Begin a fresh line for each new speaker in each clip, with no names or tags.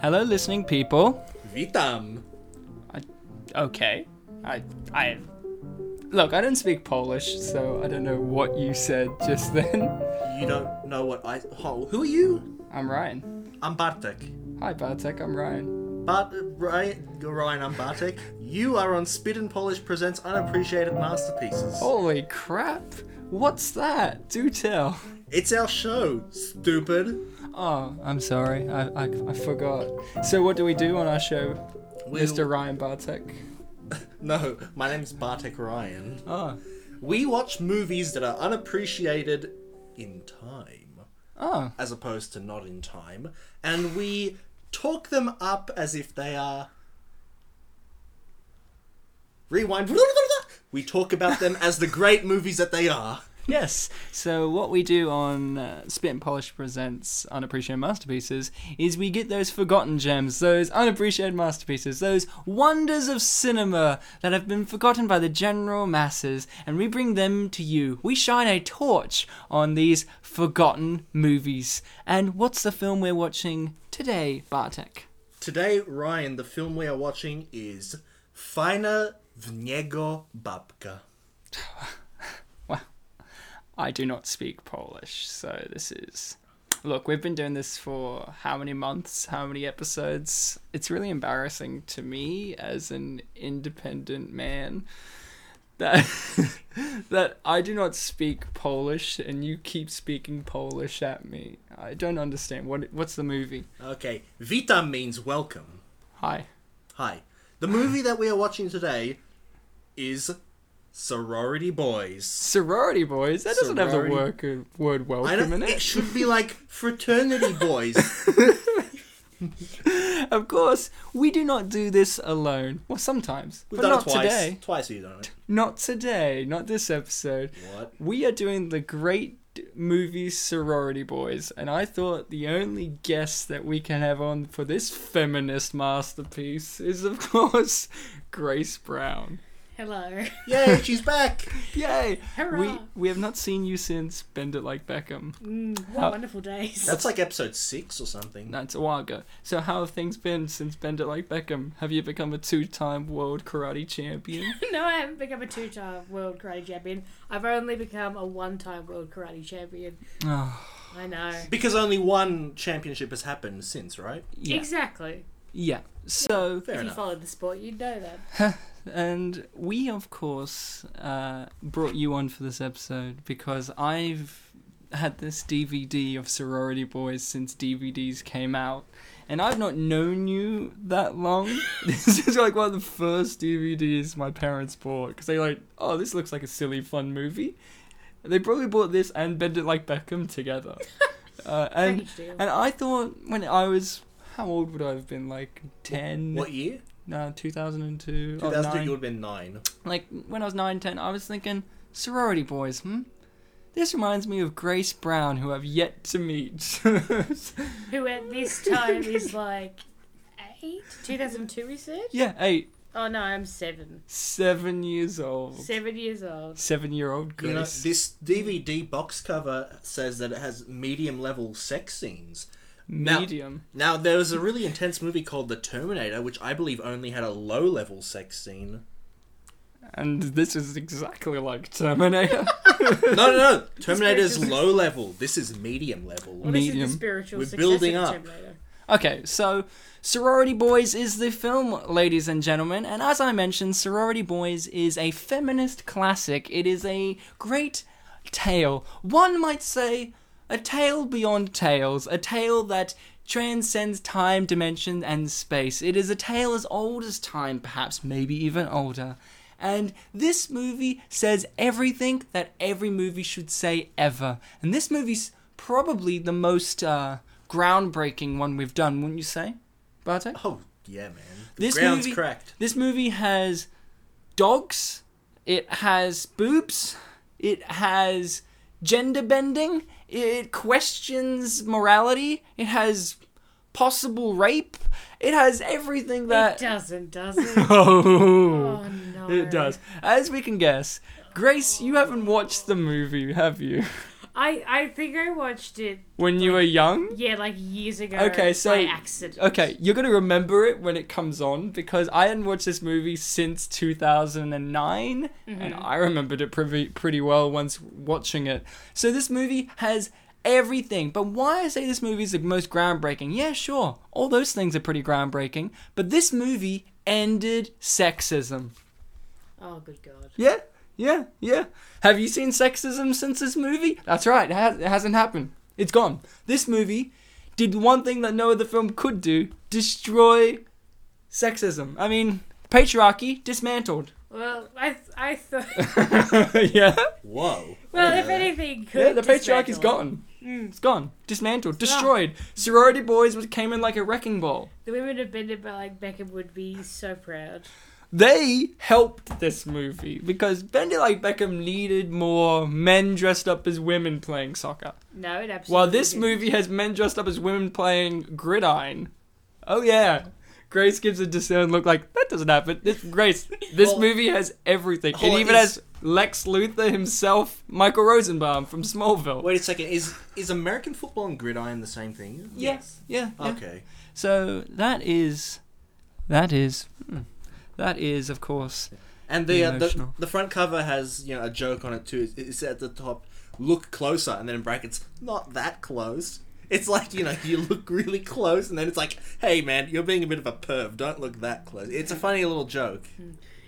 Hello, listening people.
Witam.
Okay. I. I. Look, I don't speak Polish, so I don't know what you said just then.
You don't know what I. Oh, who are you?
I'm Ryan.
I'm Bartek.
Hi, Bartek, I'm Ryan.
But Ryan, Ryan, I'm Bartek. You are on Spit and Polish presents unappreciated masterpieces.
Holy crap! What's that? Do tell.
It's our show, stupid.
Oh, I'm sorry. I, I, I forgot. So, what do we do on our show,
We-
Mr. Ryan Bartek?
No, my name's Bartek Ryan.
Oh.
We watch movies that are unappreciated in time,
Oh.
as opposed to not in time, and we talk them up as if they are. Rewind. We talk about them as the great movies that they are.
Yes. So what we do on uh, Spit and Polish presents unappreciated masterpieces is we get those forgotten gems, those unappreciated masterpieces, those wonders of cinema that have been forgotten by the general masses, and we bring them to you. We shine a torch on these forgotten movies. And what's the film we're watching today, Bartek?
Today, Ryan, the film we are watching is Fajna w babka.
I do not speak Polish, so this is. Look, we've been doing this for how many months, how many episodes? It's really embarrassing to me as an independent man that that I do not speak Polish and you keep speaking Polish at me. I don't understand. What what's the movie?
Okay, Witam means welcome.
Hi.
Hi. The movie that we are watching today is Sorority Boys.
Sorority boys. That doesn't have the
Sorority- uh,
word word
I
welcome
don't,
in
it
it.
should be like Fraternity Boys.
Of course, we do not do this alone. Well, sometimes,
We've
but
done
not
it twice.
today.
Twice we've done it.
Not today, not this episode.
What?
We are doing the great movie Sorority Boys, and I thought the only guest that we can have on for this feminist masterpiece is, of course, Grace Brown.
Hello.
Yay, she's back!
Yay! We
Hurrah.
we have not seen you since Bend It Like Beckham.
Mm, what
How-
wonderful days.
That's like episode six or something.
That's a while ago. So how have things been since Bend It Like Beckham? Have you become a two-time world karate champion?
no, I haven't become a two-time world karate champion. I've only become a one-time world karate champion.
oh,
I know.
Because only one championship has happened since, right?
yeah.
Exactly.
Yeah. So
Fair
if you
enough.
followed the sport, you'd know that.
And we, of course, uh, brought you on for this episode because I've had this DVD of Sorority Boys since DVDs came out. And I've not known you that long. this is like one of the first DVDs my parents bought because they like, oh, this looks like a silly, fun movie. They probably bought this and Bend It Like Beckham together. uh, and and I thought when I was, how old would I have been? Like ten?
What year?
No, 2002. or
2002,
nine.
you would have been nine.
Like when I was nine, ten, I was thinking, sorority boys, hmm? This reminds me of Grace Brown, who I've yet to meet.
Who at this time is like eight? 2002, we said?
yeah, eight,
Oh no, I'm seven.
seven years old.
Seven years old.
Seven year old
You know,
Grace.
this DVD box cover says that it has medium level sex scenes. Now-
Medium.
Now, there was a really intense movie called The Terminator, which I believe only had a low level sex scene.
And this is exactly like Terminator.
No, no, no. Terminator's
spiritual-
low level. This is medium level.
Well, this is
Medium.
the spiritual
We're building up.
Terminator.
Okay, so Sorority Boys is the film, ladies and gentlemen, and as I mentioned, Sorority Boys is a feminist classic. It is a great tale. One might say a tale beyond tales, a tale that transcends time, dimension, and space. It is a tale as old as time, perhaps, maybe even older. And this movie says everything that every movie should say ever. And this movie's probably the most uh, groundbreaking one we've done, wouldn't you say, Bartek?
Oh, yeah, man. The
This
ground's
movie-
cracked.
This movie has dogs, it has boobs, it has gender bending, it questions morality, it has possible rape, it has everything that.
It doesn't, does it?
Oh,
oh no.
it does. As we can guess, Grace, you haven't watched the movie, have you?
I I think I watched it.
When you were young?
Yeah, like years ago.
Okay, so-
by accident.
Okay, you're gonna remember it when it comes on because I hadn't watched this movie since 2009, and mm-hmm. I remembered it pretty pretty well once watching it. So this movie has everything. But why I say this movie is the most groundbreaking? Yeah, sure, all those things are pretty groundbreaking. But this movie ended sexism.
Oh, good God.
Yeah, yeah, yeah. Have you seen sexism since this movie? That's right, it, has, it hasn't happened. It's gone. This movie did one thing that no other film could do destroy sexism. I mean, patriarchy dismantled.
Well, I I thought.
yeah?
Whoa.
Well, if anything, could
Yeah, the patriarchy's
dismantle it.
gone.
Mm.
It's gone. Dismantled. Destroyed. Sorority boys came in like a wrecking ball.
The women of Bended by like Beckham would be so proud.
They helped this movie because Bend It Like Beckham needed more men dressed up as women playing soccer.
No, it absolutely.
While this
didn't.
movie has men dressed up as women playing gridiron. Oh yeah. Grace gives a discerned look like that doesn't happen. This Grace, this
Well,
movie has everything. It even
is-
has Lex Luthor himself, Michael Rosenbaum from Smallville.
Wait a second. Is is American football and gridiron the same thing?
Yes. Yeah. yeah.
Okay.
So that is, that is, hmm, that is of course.
And the, uh, the the front cover has you know a joke on it too. It's- It's at the top. Look closer, and then in brackets, not that close. It's like you know you look really close, and then it's like, hey man, you're being a bit of a perv. Don't look that close. It's a funny little joke.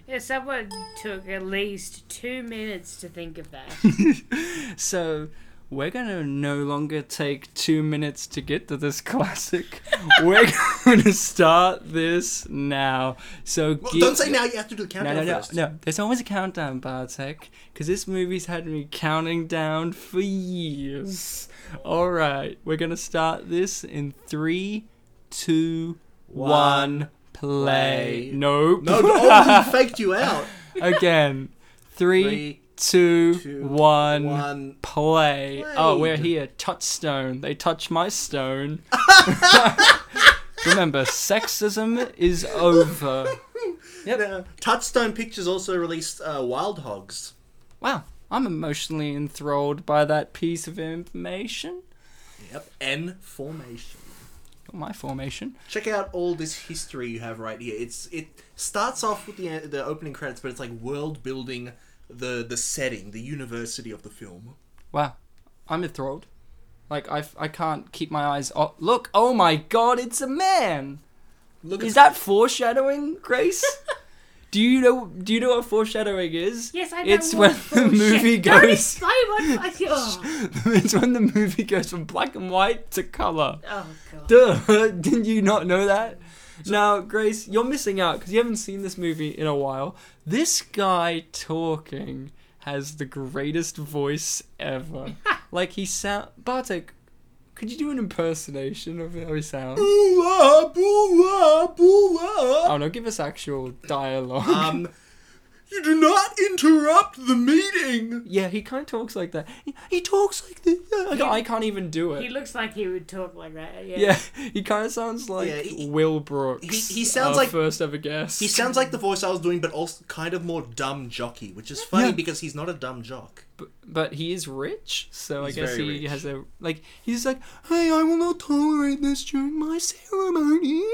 Yeah, someone took at least two minutes to think of that.
So we're gonna no longer take two minutes to get to this classic. we're gonna start this now. So
Well,
give-
don't say now. You have to do the countdown
no, no,
first.
no. There's always a countdown, Bartek, because this movie's had me counting down for years. All right, we're gonna start this in three, two, one, play.
Play.
Nope.
No, no oh, faked you out.
Again. Three,
Three,
two,
two,
one,
one.
play. Oh, we're here. Touchstone. They touch my stone. Remember, sexism is over. Yep.
Now, Touchstone Pictures also released uh, Wild Hogs.
Wow, I'm emotionally enthralled by that piece of information.
Yep. N formation.
My formation.
Check out all this history you have right here. It's it starts off with the the opening credits, but it's like world building the the setting, the university of the film.
Wow, I'm enthralled. Like I, I can't keep my eyes off. Look, oh my god, it's a man.
Look
Is
at
that foreshadowing, Grace? do you know? Do you know what foreshadowing is?
Yes, I know.
It's when the movie
Don't
goes.
explain what. I-
it's when the movie goes from black and white to color.
oh god.
Duh! Didn't you not know that? Now, Grace, you're missing out because you haven't seen this movie in a while. This guy talking has the greatest voice ever. like he sound. Bartek, could you do an impersonation of how he sounds? Oh no, give us actual dialogue.
Um, you do not interrupt the meeting.
yeah, he kind of talks like that. He, he talks like this. I, can't- I can't even do it.
He looks like he would talk like that. Yeah.
yeah, he kind of sounds like
Yeah, he-
Will Brooks.
he- he sounds
our
like-
first ever guest.
He sounds like the voice I was doing, but also kind of more dumb jockey, which is funny
Yeah.
because he's not a dumb jock.
but, but he is rich, so
He's
I guess he
rich.
has a like. He's like, "Hey, I will not tolerate this during my ceremony."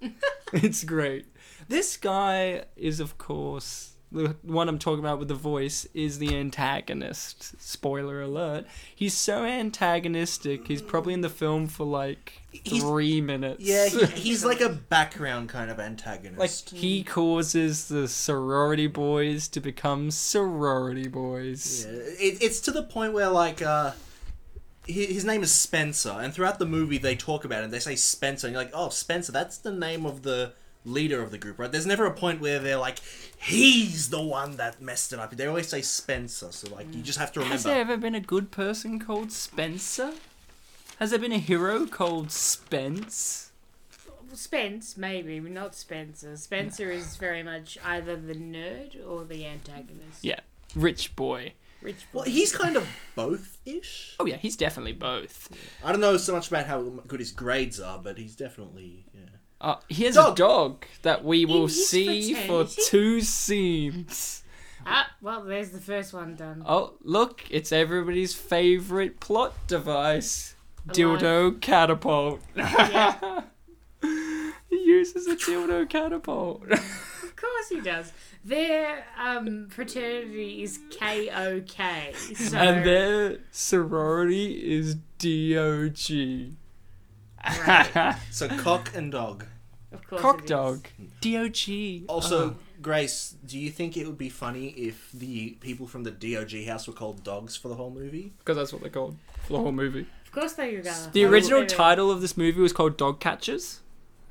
it's great. This guy is, of course, the one I'm talking about with the voice is the antagonist. Spoiler alert: He's so antagonistic. He's probably in the film for like
He's-
three minutes.
Yeah, he, he's like a background kind of antagonist.
like he causes the sorority boys to become sorority boys.
Yeah, it, it's to the point where like uh, his name is Spencer, and throughout the movie they talk about it. They say Spencer, and you're like, oh, Spencer, that's the name of the leader of the group, right? There's never a point where they're like, he's the one that messed it up. They always say Spencer, so like you just have to remember.
Has there ever been a good person called Spencer? Has there been a hero called Spence?
Spence, maybe, but not Spencer. Spencer is very much either the nerd or the antagonist.
Yeah, rich boy.
Rich boy.
Well,
boy.
he's kind of both-ish.
Oh yeah, he's definitely both.
I don't know so much about how good his grades are, but he's definitely yeah.
Uh, he has
Dog.
a dog that we will
his
see for two scenes.
Ah, well, there's the first one done.
Oh, look, it's everybody's favorite plot device.
Alive.
Dildo catapult.
Yeah.
he uses a dildo catapult.
Of course he does. Their um, fraternity is KOK. So
and their sorority is DOG.
Right.
So cock and dog.
of course
Cock
it is.
dog. DOG.
Also,
Oh.
Grace, do you think it would be funny if the people from the DOG house were called dogs for the whole movie?
Because that's what they're called for the whole movie.
Of course they were gonna.
The original
Wait, wait.
title of this movie was called Dog Catchers.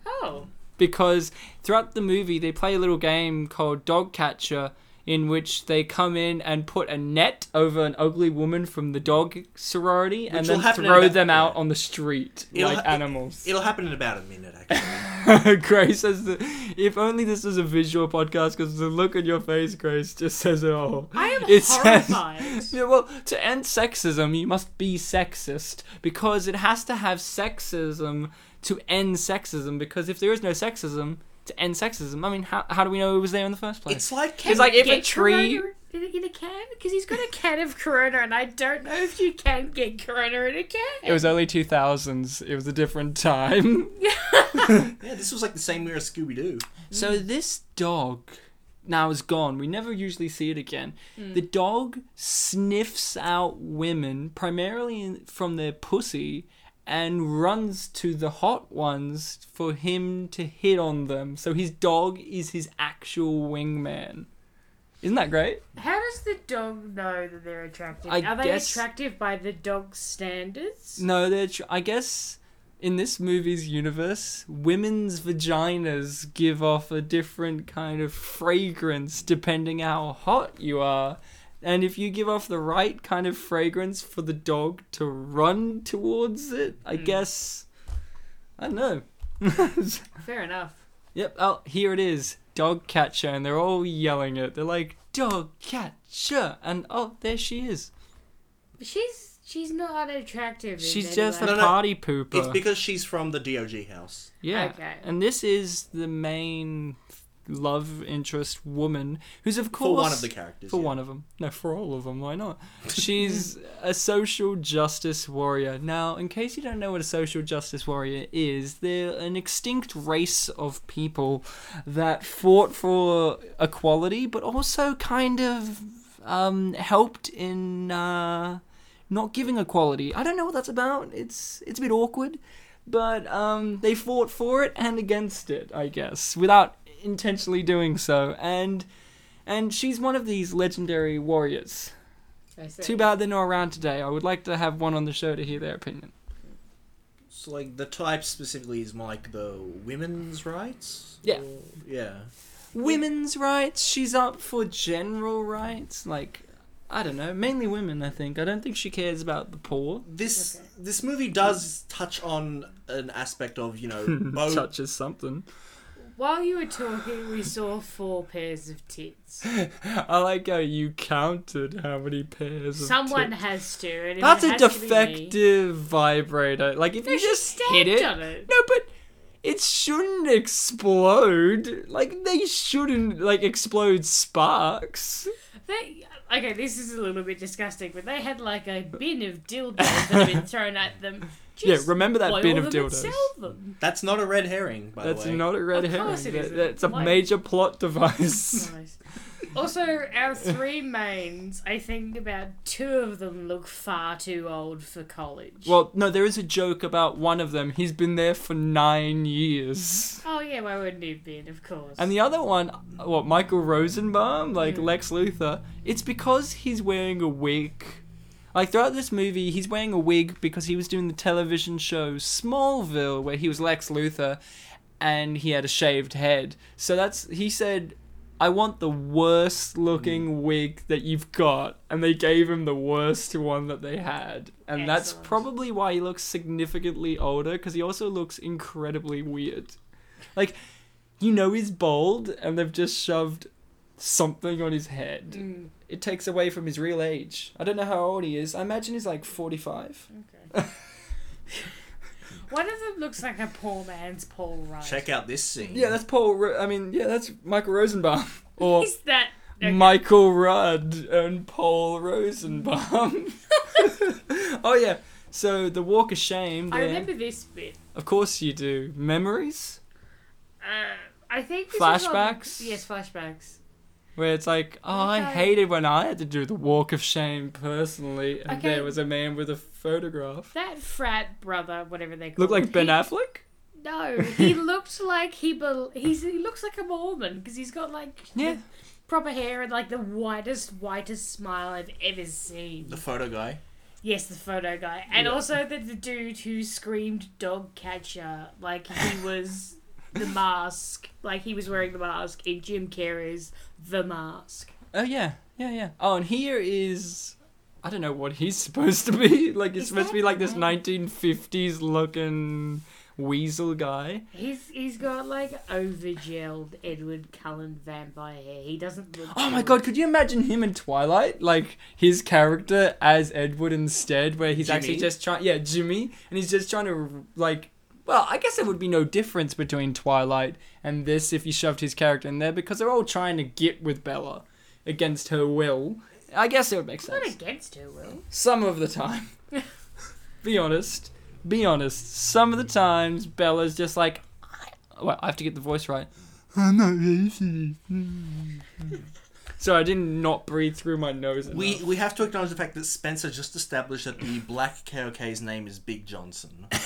Oh,
because throughout the movie they play a little game called Dog Catcher in which they come in and put a net over an ugly woman from the dog sorority and then
will happen in
throw
about-
them out
yeah.
on the street
It'll
like
ha-
animals.
It'll happen in about a minute, actually.
Grace says that if only this was a visual podcast because the look on your face, Grace, just says it all.
I am
It says-
horrified.
Yeah, well, to end sexism, you must be sexist because it has to have sexism to end sexism. Because if there is no sexism to end sexism, I mean, how, how do we know it was there in the first place?
it's like
It's like if a
Get
tree.
Corona in a, can because he's got a can of Corona, and I don't know if you can get Corona in a can.
It was early 2000s. It was a different time.
yeah, this was like the same year as Scooby Doo.
So this dog now is gone. We never usually see it again. Hmm. The dog sniffs out women primarily from their pussy and runs to the hot ones for him to hit on them. So his dog is his actual wingman. Isn't that great?
How does the dog know that they're attractive?
I
Are they
guess-
attractive by the dog's standards?
No, they're. Tr- I guess in this movie's universe, women's vaginas give off a different kind of fragrance depending how hot you are. And if you give off the right kind of fragrance for the dog to run towards it, I hmm. guess. I don't know.
Fair enough.
yep, oh, here it is. Dog catcher, and they're all yelling it. They're like, dog catcher! And oh, there she is.
She's she's not unattractive. in
She's
any
just a.
No, no,
party pooper.
It's because she's from the DOG house.
Yeah.
Okay.
And this is the main love interest woman who's of course
For one of the characters.
for
yeah.
one of them. No, for all of them. Why not? She's a social justice warrior. Now, in case you don't know what a social justice warrior is, they're an extinct race of people that fought for equality, but also kind of um, helped in uh, not giving equality. I don't know what that's about. It's it's a bit awkward, but um, they fought for it and against it, I guess, without intentionally doing so. And and she's one of these legendary warriors.
I see.
Too bad they're not around today. I would like to have one on the show to hear their opinion.
So, like, the type specifically is more like the women's rights?
Yeah.
Or- yeah.
Women's rights. She's up for general rights. Like, I don't know. Mainly women, I think. I don't think she cares about the poor.
This
Okay.
this movie does touch on an aspect of, you know, both.
Such as something.
While you were talking, we saw four pairs of tits.
I like how you counted how many pairs of
Someone
tits.
has to. And
That's a
has to be me-
defective vibrator. Like, if you just hit it.
on it.
No, but it shouldn't explode. Like they shouldn't like explode sparks.
They, okay, this is a little bit disgusting, but they had like a bin of dildos that had been thrown at them.
Yeah, remember that
boil
bin of
them and
dildos.
sell them.
That's not a red herring, by
That's
the way.
not a red
Of
herring.
course it
That-
isn't.
That's a
Why-
major plot device.
Nice. Also, our three mains, I think about two of them look far too old for college.
well, no, there is a joke about one of them. He's been there for nine years.
oh yeah, why wouldn't he have been? Of course.
And the other one, what, Michael Rosenbaum, like
Mm.
Lex Luthor, it's because he's wearing a wig. Like throughout this movie, he's wearing a wig because he was doing the television show Smallville, where he was Lex Luthor, and he had a shaved head. So that's he said, "I want the worst looking wig that you've got," and they gave him the worst one that they had, and that's probably why he looks significantly older because he also looks incredibly weird. Like, you know, he's bald, and they've just shoved something on his head.
Mm,
it takes away from his real age. I don't know how old he is. I imagine he's like 45.
okay. One of them looks like a poor man's Paul Rudd.
Check out this scene.
Yeah, that's Paul. Ro- I mean, yeah, that's Michael Rosenbaum. Or
Is that Okay.
Michael Rudd and Paul Rosenbaum. oh yeah. So the Walk of Shame.
I
there-
remember this bit.
Of course you do. Memories
Uh, I think this was on-
Flashbacks?
yes, flashbacks.
Where it's like, oh, I hated when I had to do the Walk of Shame personally, and
Okay.
there was a man with a photograph.
That frat brother, whatever they call
Look like
him,
Ben
he-
Affleck.
No, he looked like he bel he's he looks like a Mormon because he's got like
Yeah.
the proper hair and like the whitest whitest smile I've ever seen.
The photo guy.
Yes, the photo guy, and
Yeah.
also the, the dude who screamed "dog catcher" like he was the mask, like he was wearing the mask in Jim Carrey's The Mask.
Oh yeah, yeah, yeah. Oh, and here is. I don't know what he's supposed to be. Like he's
Is
supposed to be like this 1950s looking weasel guy.
He's he's got like overgelled Edward Cullen vampire hair. He doesn't look.
Oh my
cool.
god, could you imagine him in Twilight? Like his character as Edward instead, where he's actually just trying, yeah, Jimmy, and he's just trying to like. Well, I guess there would be no difference between Twilight and this if you shoved his character in there because they're all trying to get with Bella against her will. I guess it would make
It's not
sense.
against her will.
Some of the time. be honest. Be honest. Some of the times Bella's just like, I- well, I have to get the voice right. I'm not racist. so I did not breathe through my nose.
We we have to acknowledge the fact that Spencer just established that the black KOK's name is Big Johnson.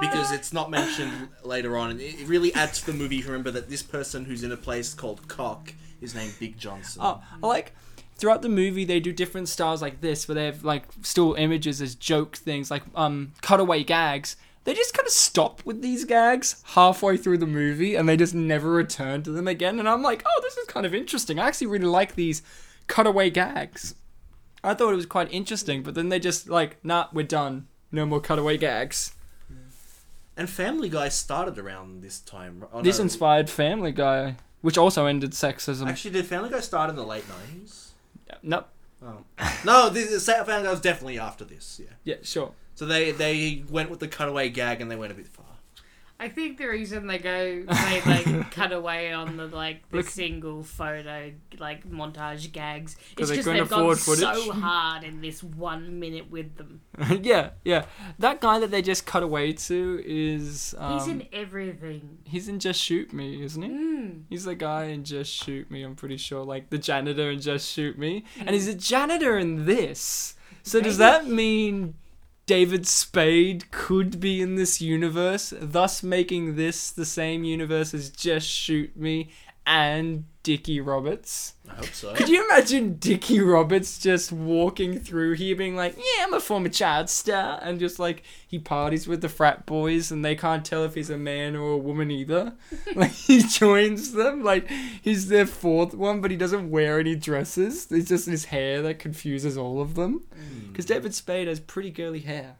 because it's not mentioned later on. And it really adds to the movie if you remember that this person who's in a place called Cock is named Big Johnson.
Oh, I like throughout the movie they do different styles like this where they have like still images as joke things like um cutaway gags. They just kind of stop with these gags halfway through the movie and they just never return to them again. And I'm like, oh, this is kind of interesting. I actually really like these cutaway gags. I thought it was quite interesting, but then they just like, nah, we're done. No more cutaway gags.
And Family Guy started around this time. Oh,
This
no.
inspired Family Guy, which also ended sexism.
Actually, did Family Guy start in the late 90s?
nope.
Oh. no, this, Family Guy was definitely after this, yeah.
Yeah, sure.
So they, they went with the cutaway gag and they went a bit far.
I think the reason they go they like cut away on the like the
Look-
single photo like montage gags
'Cause
is
they
because
couldn't
they've gone
afford
so
footage.
hard in this one minute with them.
yeah, yeah. That guy that they just cut away to is um,
He's in everything.
he's in Just Shoot Me, isn't he?
Mm.
He's the guy in Just Shoot Me. I'm pretty sure, like the janitor in Just Shoot Me, and he's a janitor in this. So does
Maybe.
that mean David Spade could be in this universe, thus making this the same universe as Just Shoot Me and Dickie Roberts?
I hope so.
Could you imagine Dickie Roberts just walking through here being like, yeah, I'm a former child star, and just like he parties with the frat boys and they can't tell if he's a man or a woman either. like he joins them, like he's their fourth one, but he doesn't wear any dresses. It's just his hair that confuses all of them. Hmm. Because David Spade has pretty girly hair.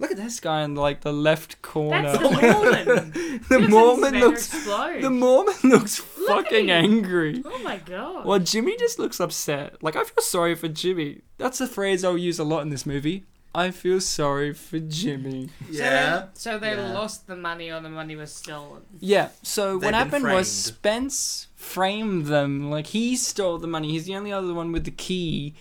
Look at this guy in like the left corner.
That's the Mormon.
the
He looks
Mormon
about
looks.
explode.
The Mormon looks
Look at
fucking
him.
angry.
Oh my god.
Well, Jimmy just looks upset. Like, I feel sorry for Jimmy. That's a phrase I'll use a lot in this movie. I feel sorry for Jimmy.
Yeah.
So they
Yeah.
lost the money or the money was stolen.
Yeah, so
They've
what
been
happened was
framed.
Spence framed them. Like, he stole the money. He's the only other one with the key.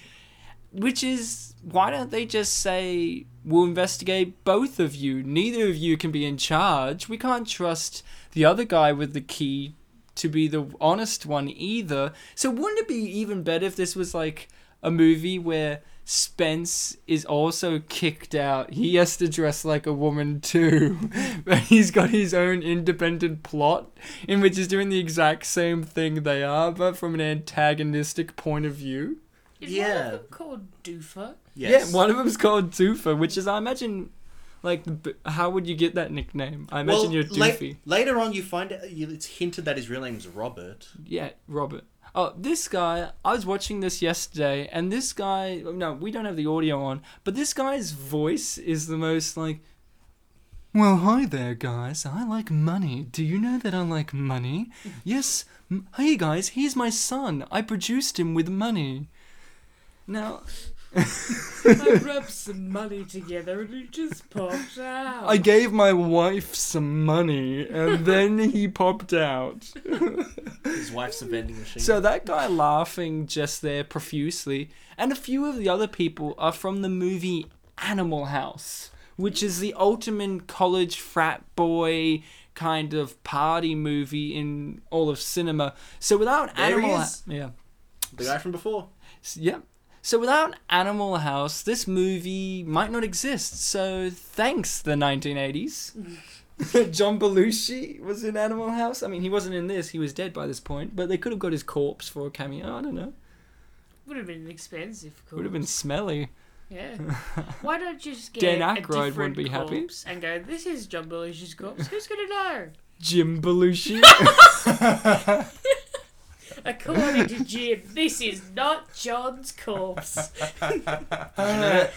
Which is, why don't they just say, we'll investigate both of you? Neither of you can be in charge. We can't trust the other guy with the key to be the honest one either. So wouldn't it be even better if this was like a movie where Spence is also kicked out. He has to dress like a woman too. but he's got his own independent plot in which he's doing the exact same thing they are, but from an antagonistic point of view.
Is one
Yeah.
of them called Doofer?
Yes.
Yeah, one of them's called Doofer, which is I imagine like the b- how would you get that nickname? I imagine
Well,
you're
la-
Doofy.
later on, you find it, it's hinted that his real name is Robert.
Yeah, Robert. Oh, this guy, I was watching this yesterday, and this guy, no, we don't have the audio on, but this guy's voice is the most like, well, hi there, guys. I like money. Do you know that I like money? yes. M- hey, guys, he's my son. I produced him with money. Now,
I rubbed some money together and it just popped out.
I gave my wife some money and then he popped out.
His wife's a vending machine.
So that guy laughing just there profusely, and a few of the other people are from the movie Animal House, which is the ultimate college frat boy kind of party movie in all of cinema. So without
There he
Animal,
is.
yeah,
the guy from before.
S- yeah. So without Animal House, this movie might not exist. So thanks, the 1980s. John Belushi was in Animal House. I mean, he wasn't in this; he was dead by this point. But they could have got his corpse for a cameo. I don't know.
Would have been expensive. Of
Would have been smelly.
Yeah. Why don't you just get
Dan
a
Aykroyd
different
wouldn't be happy.
corpse and go, this is John Belushi's corpse. Who's going to know?
Jim Belushi.
According to Jim, this is not John's corpse.
I,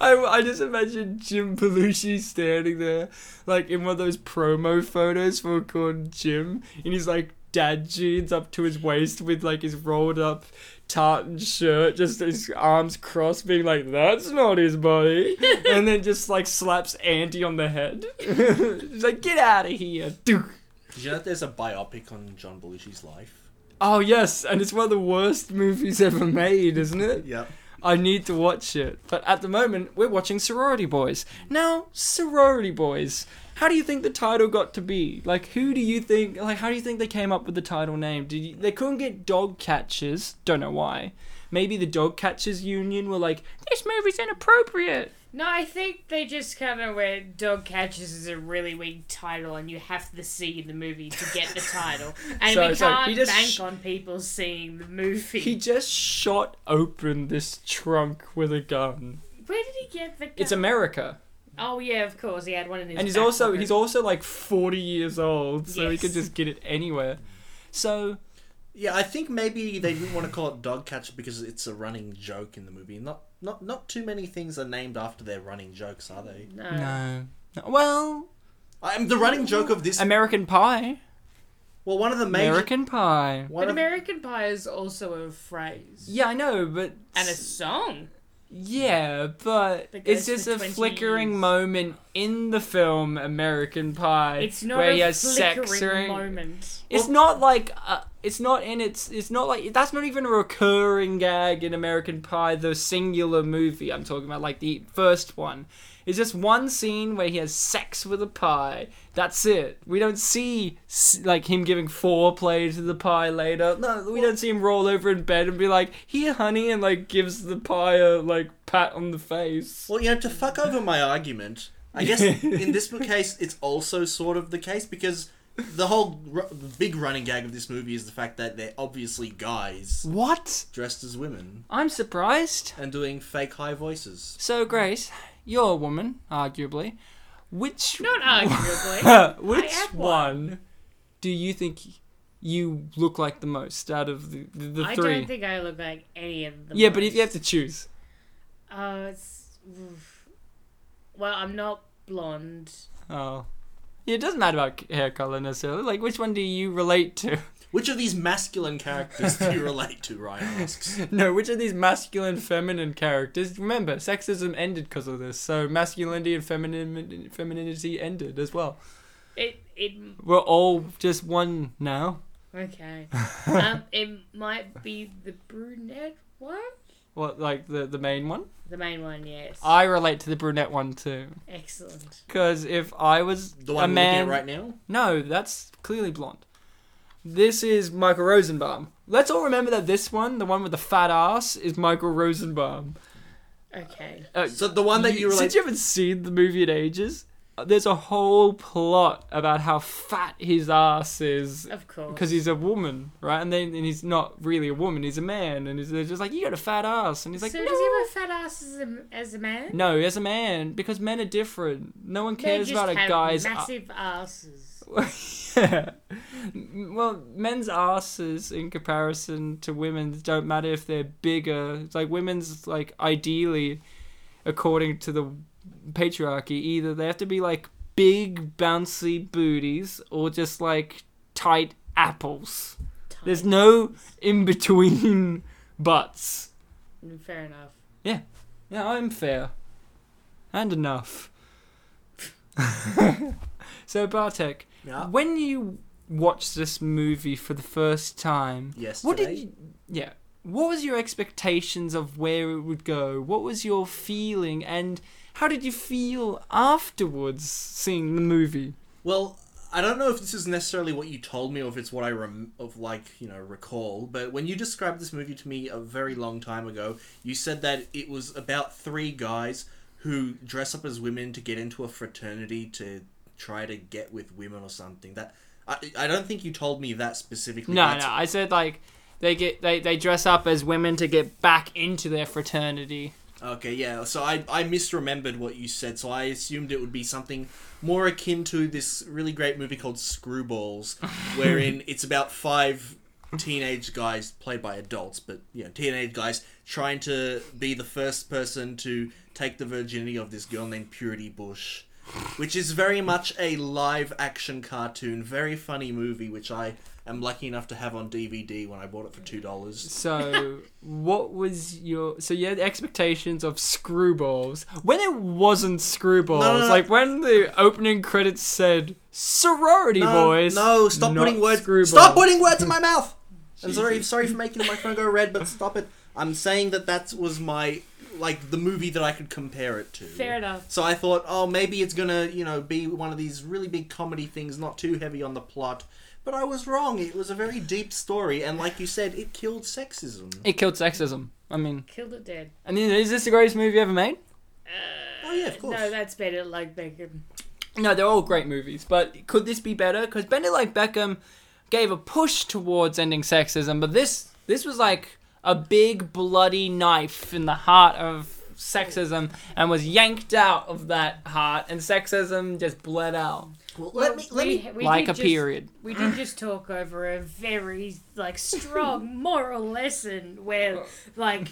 I just imagine Jim Belushi standing there, like in one of those promo photos for called Jim, in his like dad jeans up to his waist with like his rolled up tartan shirt, just his arms crossed, being like, "That's not his body," and then just like slaps Andy on the head. He's like, "Get out of here!"
Did you know that there's a biopic on John Belushi's life?
Oh yes, and it's one of the worst movies ever made, isn't it?
Yep.
I need to watch it. But at the moment, we're watching Sorority Boys. Now, Sorority Boys. How do you think the title got to be? Like, who do you think? Like, how do you think they came up with the title name? Did you, they couldn't get dog catchers? Don't know why. Maybe the dog catchers union were like, this movie's inappropriate.
No, I think they just kind of went Dog Catchers is a really weak title and you have to see the movie to get the title. And
So-
we
so
can't
he just
bank
sh-
on people seeing the movie.
He just shot open this trunk with a gun.
Where did he get the gun?
It's America,
Oh yeah, of course. He had one in his
and he's also
pocket.
he's also like forty years old, so he could just get it anywhere. So
Yeah, I think maybe they didn't want to call it Dog Catcher because it's a running joke in the movie. Not not not too many things are named after their running jokes, are they?
No.
no, no. well,
Um, the running joke of this.
American Pie.
well, one of the major.
American Pie.
One
But
of,
American Pie is also a phrase.
Yeah, I know, but
And a song.
Yeah, but it's just a
20
flickering moment in the film American Pie
It's not
where
a
he has sex.
moment.
it's not like uh, it's not in its. It's not like that's not even a recurring gag in American Pie, the singular movie I'm talking about, like the first one. It's just one scene where he has sex with a pie. That's it. We don't see like him giving foreplay to the pie later. No, we don't see him roll over in bed and be like, "Here, honey," and like gives the pie a like pat on the face.
well, you know, to fuck over my argument, I guess in this case it's also sort of the case because the whole the big running gag of this movie is the fact that they're obviously guys
What?
dressed as women
I'm surprised.
and doing fake high voices.
So, Grace, you're a woman, arguably. Which
Not arguably.
which
I
one.
one.
do you think you look like the most out of the, the, the
I
three?
don't think I look like any of them.
yeah, but if you have to choose,
Uh, it's... Well, I'm not blonde.
oh, yeah, it doesn't matter about hair color necessarily. Like, which one do you relate to?
Which of these masculine characters do you relate to? Ryan asks.
no, which of these masculine, feminine characters? Remember, sexism ended because of this, so masculinity and feminin- femininity ended as well.
It it
We're all just one now.
okay. um, it might be the brunette one.
What, like the the main one?
The main one, yes.
I relate to the brunette one too.
Excellent.
Because if I was
The
a
one we're looking
man,
at right now.
no, that's clearly blonde. This is Michael Rosenbaum. Let's all remember that this one, the one with the fat ass, is Michael Rosenbaum.
Okay.
Uh,
So the one that you relate.
since you haven't seen the movie in ages, uh, there's a whole plot about how fat his ass is
Of course.
because he's a woman, right? And then and he's not really a woman; he's a man, and he's, they're just like, "You got a fat ass," and he's like,
so
"No."
does he have a fat ass as a, as a man?
No, as a man, because men are different. No one
They
cares
just
about a
have
guy's.
massive asses.
Yeah. Well, men's asses in comparison to women's don't matter if they're bigger. It's like women's like ideally, according to the patriarchy, either they have to be like big bouncy booties or just like tight apples. There's no in between buts.
Mm, Fair enough.
Yeah. Yeah, I'm fair. And enough. so Bartek,
Yeah.
when you watched this movie for the first time,
Yes.
what did you Yeah. What was your expectations of where it would go? What was your feeling and how did you feel afterwards seeing the movie?
Well, I don't know if this is necessarily what you told me or if it's what I rem- of like you know recall. But when you described this movie to me a very long time ago, you said that it was about three guys who dress up as women to get into a fraternity to try to get with women or something. That I, I don't think you told me that specifically.
No,
That's-
no, I said like they get they, they dress up as women to get back into their fraternity.
Okay, yeah. So I I misremembered what you said, so I assumed it would be something more akin to this really great movie called Screwballs, wherein it's about five teenage guys played by adults, but you know, teenage guys trying to be the first person to take the virginity of this girl named Purity Bush, which is very much a live action cartoon, very funny movie, which I am lucky enough to have on DVD when I bought it for two dollars.
So, what was your so you had expectations of Screwballs when it wasn't Screwballs?
No, no, no.
Like when the opening credits said Sorority Boys.
No, stop putting words.
Screwballs.
Stop putting words in my mouth. I'm sorry, sorry for making the microphone go red, but stop it. I'm saying that that was my like the movie that I could compare it to.
Fair enough.
So I thought, oh, maybe it's gonna, you know, be one of these really big comedy things, not too heavy on the plot. But I was wrong. It was a very deep story, and like you said, it killed sexism.
It killed sexism. I mean,
Killed it dead.
I mean, is this the greatest movie ever made?
Uh, oh yeah, of course.
No, that's better. Like Beckham.
No, they're all great movies, but could this be better? Because Bend It Like Beckham gave a push towards ending sexism, but this this was like a big bloody knife in the heart of sexism and was yanked out of that heart, and sexism just bled out
well, let me let me.
we
like a
just-
period.
We did just talk over a very like strong moral lesson where like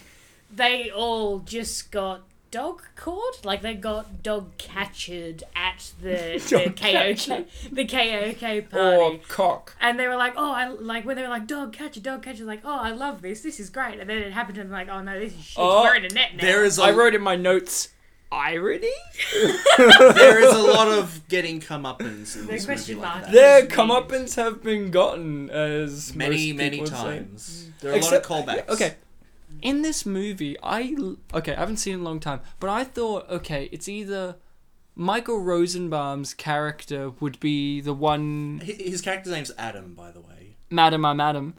they all just got dog caught, like they got dog catchered at the, the KOK the KOK party.
Or cock.
And they were like, oh, I like when they were like, dog catcher, dog catcher, like, oh, I love this, this is great. And then it happened to them like, oh no, this is shit.
Oh,
We're in a net now.
There is a
I wrote in my notes irony.
there is a lot of getting comeuppance in
The
this
question
movie like that.
Their comeuppance have been gotten as
many
most
many
people say.
times. There are
Except-
a lot of callbacks.
Okay. In this movie, I okay, I haven't seen it in a long time, but I thought okay, it's either Michael Rosenbaum's character would be the one,
Hi- His character's name's Adam, by the way.
Madam, I'm Adam,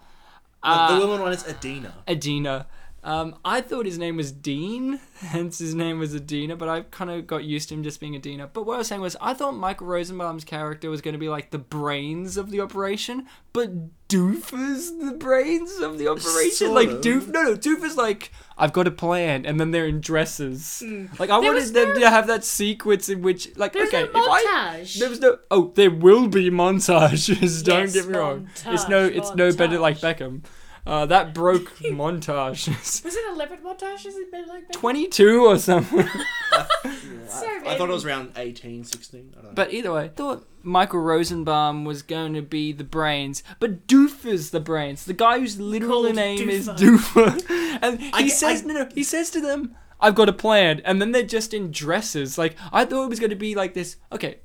uh, the woman one is Adina.
Adina. Um, I thought his name was Dean, hence his name was Adina, but I kind of got used to him just being Adina. But what I was saying was, I thought Michael Rosenbaum's character was going to be like the brains of the operation, but Doof is the brains of the operation.
Sort
like
of.
Doof, no, no, Doof is like, I've got a plan, and then they're in dresses. Like I
There
wanted them
no-
to have that sequence in which, like,
There's
okay,
no
if I
montage.
there was no, oh, there will be montages. Don't
Yes,
get me wrong. It's no,
montage,
it's no better like. Beckham. Uh, that broke montage.
Was it 11 montages in bed like that?
22 or something.
So
I, I thought it was around 18, 16. I don't know.
But either way, I thought Michael Rosenbaum was going to be the brains, but Doof is the brains. The guy whose literal
Called
name is
Doofer.
Doofer. and he
I-
says,
I-
no, no, he says to them, I've got a plan. And then they're just in dresses. Like, I thought it was going to be like this. Okay,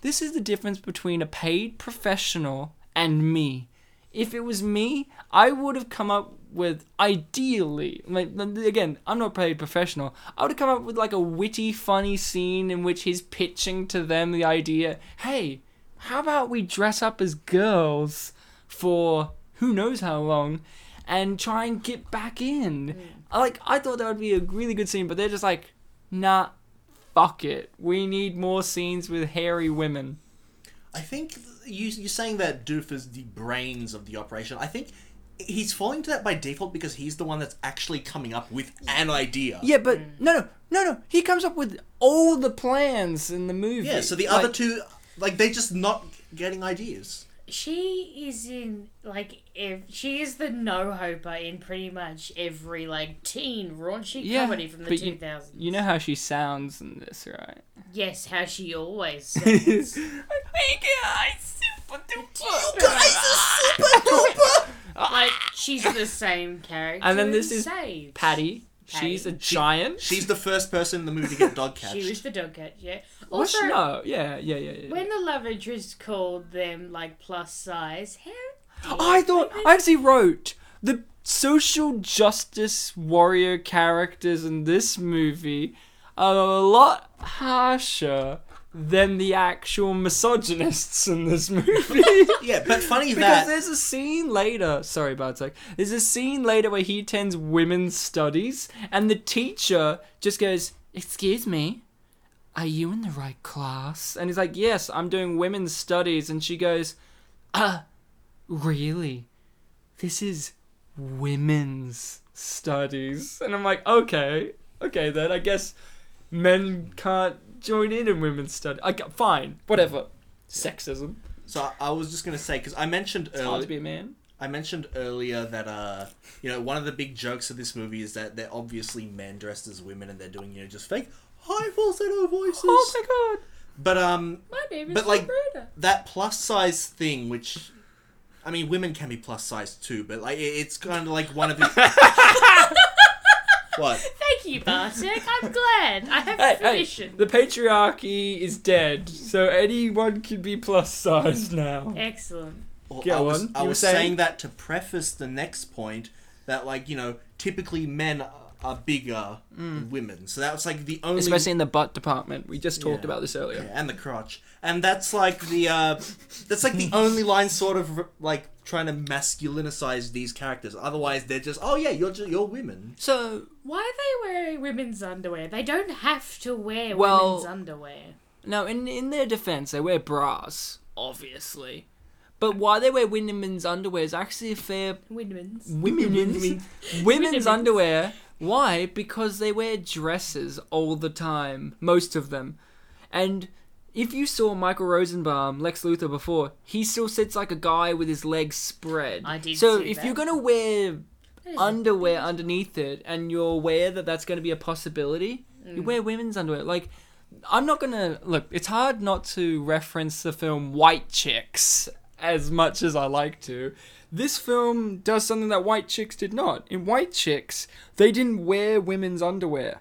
this is the difference between a paid professional and me. If it was me, I would have come up with ideally, like again, I'm not a paid professional. I would have come up with like a witty, funny scene in which he's pitching to them the idea, "Hey, how about we dress up as girls for who knows how long, and try and get back in?" I Like I thought that would be a really good scene, but they're just like, "Nah, fuck it. We need more scenes with hairy women."
I think th- you, you're saying that Doof is the brains of the operation. I think he's falling to that by default because he's the one that's actually coming up with an idea.
Yeah, but mm. no, no, no, no. He comes up with all the plans in the movie.
Yeah, so the
Like,
other two, like, they're just not getting ideas.
She is in like if she is the no hoper in pretty much every like teen raunchy
Yeah,
comedy from the
but
two
you- You know how she sounds in this, right?
yes, how she always says.
Hey guys, super duper.
You guys are super duper! Ah.
Like she's the same character.
And then this is
Sage.
Patty.
Patty.
She's a giant.
She's the first person in the movie to get dog catched.
She was the dog cat, yeah.
Was
Also,
she? No. Yeah. Yeah. Yeah. yeah.
when the love interest called them like plus size, how?
I thought I actually wrote the social justice warrior characters in this movie are a lot harsher than the actual misogynists in this movie.
Yeah, but funny that.
Because
that
there's a scene later. Sorry, Bartek. There's a scene later where he attends women's studies, and the teacher just goes, "Excuse me, are you in the right class?" And he's like, "Yes, I'm doing women's studies." And she goes, "Ah, really? This is women's studies." And I'm like, "Okay, okay then. I guess men can't join in in women's studies. I fine, whatever. Sexism.
so I- I was just gonna say because I mentioned
It's hard to
earlier.
be a man."
I mentioned earlier that uh, you know, one of the big jokes of this movie is that they're obviously men dressed as women and they're doing you know just fake high falsetto voices.
Oh my god.
But um,
My name is
But, like-
Sabrina.
that plus size thing, which I mean, women can be plus size too, but like it- it's kind of like one of the. what?
Thank you, Bartek. I'm glad. I have
Hey, hey,
permission.
the patriarchy is dead, so anyone can be plus sized now.
Excellent.
Well,
Go
I was,
on,
I
you were
was
saying?
saying? that to preface the next point that like you know typically men are- are bigger than women, so that was like the only
Especially in the butt department. We just talked
Yeah.
about this earlier.
Yeah, and the crotch, and that's like the uh, that's like the only line sort of like trying to masculinicize these characters. Otherwise, they're just oh yeah, you're just, you're women.
So,
Why are they wearing women's underwear? They don't have to wear
Well-
women's underwear.
No, in in their defense, they wear bras, obviously. But why they wear women's underwear is actually a fair
Women's.
women's women's
Women's.
underwear. Why? Because they wear dresses all the time, most of them. And if you saw Michael Rosenbaum, Lex Luthor before, he still sits like a guy with his legs spread.
I did
So
see
if
that.
you're gonna wear underwear underneath it and you're aware that that's going to be a possibility, you
Mm.
wear women's underwear. Like, I'm not gonna look. It's hard not to reference the film White Chicks as much as I like to. This film does something that White Chicks did not. In White Chicks, they didn't wear women's underwear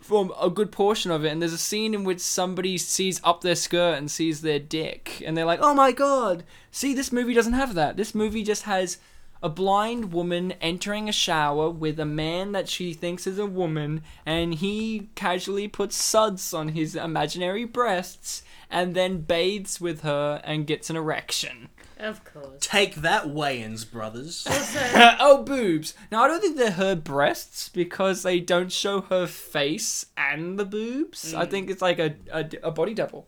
for a good portion of it, and there's a scene in which somebody sees up their skirt and sees their dick, and they're like, "Oh my god!" See, this movie doesn't have that. This movie just has a blind woman entering a shower with a man that she thinks is a woman, and he casually puts suds on his imaginary breasts, and then bathes with her and gets an erection.
Of course.
Take that, Wayans brothers.
Oh, boobs. Now, I don't think they're her breasts because they don't show her face and the boobs. I mm. think it's like a, a, a body double.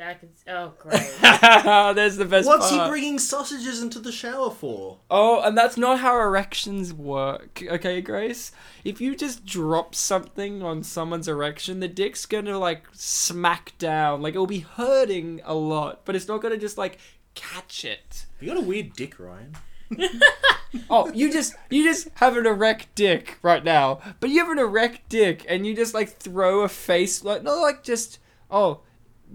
I can. Oh, great.
There's the best
What's he bringing sausages into the shower for?
Oh, and that's not how erections work, okay, Grace? If you just drop something on someone's erection, the dick's gonna, like, smack down. Like, it'll be hurting a lot, but it's not gonna just, like, catch it.
You got a weird dick, Ryan.
Oh, you just you just have an erect dick right now, but you have an erect dick, and you just like throw a face like not like just oh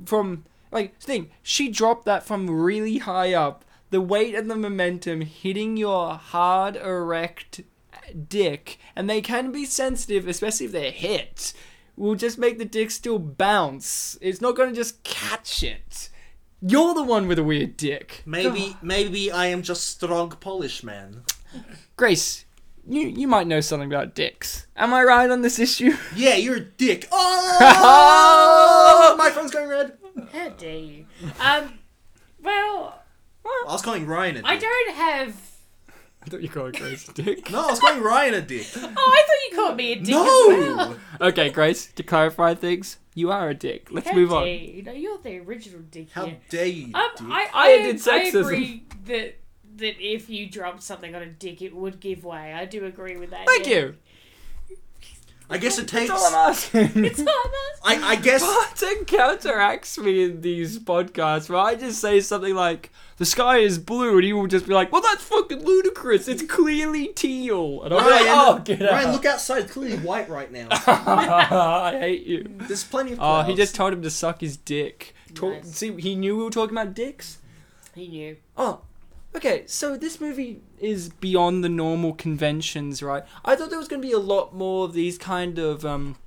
from like thing. She dropped that from really high up. The weight and the momentum hitting your hard erect dick, and they can be sensitive, especially if they're hit. Will just make the dick still bounce. It's not gonna just catch it. You're the one with a weird dick.
Maybe, maybe I am just strong Polish man.
Grace, you you might know something about dicks. Am I right on this issue?
Yeah, you're a dick. Oh, my phone's going red.
How dare you? Um, well,
I was calling Ryan a dick.
I don't have.
I thought you called Grace a dick.
No, I was calling Ryan a dick.
Oh, I thought you called me a dick as well.
No.
Okay, Grace, to clarify things, you are a dick. Let's
How
move
dare
on.
you? No, you're the original dick
How
here.
dare you,
Um,
dick?
I,
I
I,
did
I agree that that if you dropped something on a dick, it would give way. I do agree with that.
Thank
yeah.
you.
I guess it takes.
That's all I'm asking.
It's not us.
I, I guess.
Bartek counteracts me in these podcasts where I just say something like, the sky is blue, and he will just be like, well, that's fucking ludicrous. It's clearly teal. And I'm like, oh, get
Ryan,
out.
look outside. It's clearly white right now.
I hate you.
There's plenty of.
Oh,
Clouds.
he just told him to suck his dick. Talk,
Nice.
See, he knew we were talking about dicks.
He knew.
Oh, Okay, so this movie is beyond the normal conventions, right? I thought there was going to be a lot more of these kind of um,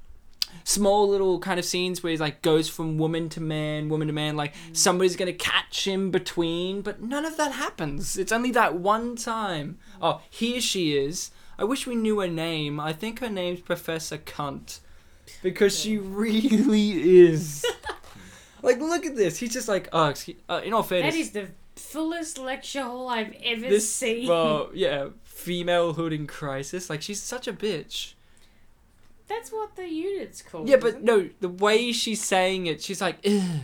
small little kind of scenes where he like goes from woman to man, woman to man, like somebody's going to catch him between, but none of that happens. It's only that one time. Oh, here she is. I wish we knew her name. I think her name's Professor Cunt because she really is. like, look at this. He's just like, oh, excuse, uh, in all fairness,
That is the fullest lecture hall I've ever
this
seen.
well yeah femalehood in crisis. Like she's such a bitch.
That's what the unit's called.
yeah but no the way she's saying it she's like Ugh.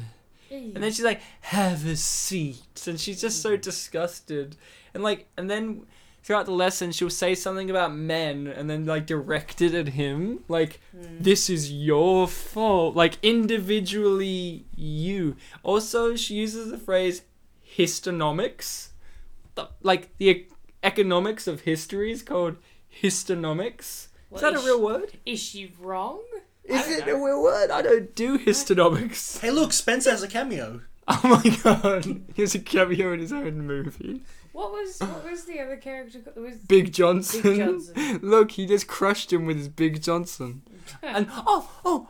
and then she's like have a seat. And she's just so mm. disgusted. And like and then throughout the lesson she'll say something about men and then like direct it at him. Like hmm. this is your fault. Like individually you. Also she uses the phrase histonomics the, like the e- economics of history is called histonomics is that a
Well,
real word
Is she wrong?
is it
know.
a real word i don't do histonomics
Hey, look, Spencer has a cameo.
oh my god he has a cameo in his own movie
What was what was the other character? called? It was
Big Johnson.
Big Johnson.
Look, he just crushed him with his Big Johnson. and oh, oh,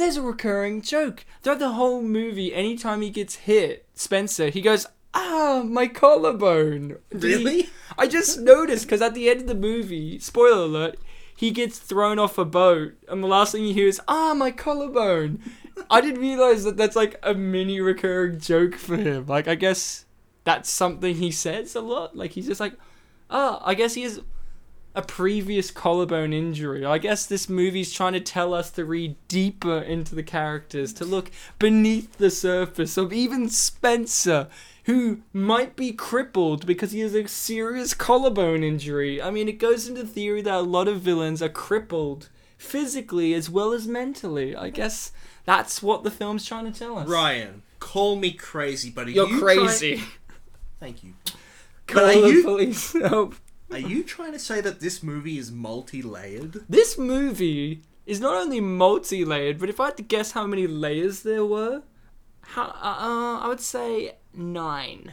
there's a recurring joke throughout the whole movie. Anytime he gets hit, Spencer, he goes, "Ah, my collarbone." Did he-
Really?
I just noticed because at the end of the movie, spoiler alert, he gets thrown off a boat, and the last thing you hear is, "Ah, my collarbone." I didn't realize that that's like a mini recurring joke for him. Like, I guess that's something he says a lot. Like, he's just like, "Ah, I guess he has a previous collarbone injury." I guess this movie's trying to tell us to read deeper into the characters, to look beneath the surface of even Spencer, who might be crippled because he has a serious collarbone injury. I mean, it goes into theory that a lot of villains are crippled physically as well as mentally. I guess that's what the film's trying to tell us.
Ryan, call me crazy, but are
You're
you
crazy.
trying- Thank you.
Call
are
the
you-
police. Help.
Are you trying to say that this movie is multi-layered?
This movie is not only multi-layered, but if I had to guess how many layers there were, how, uh, I would say nine.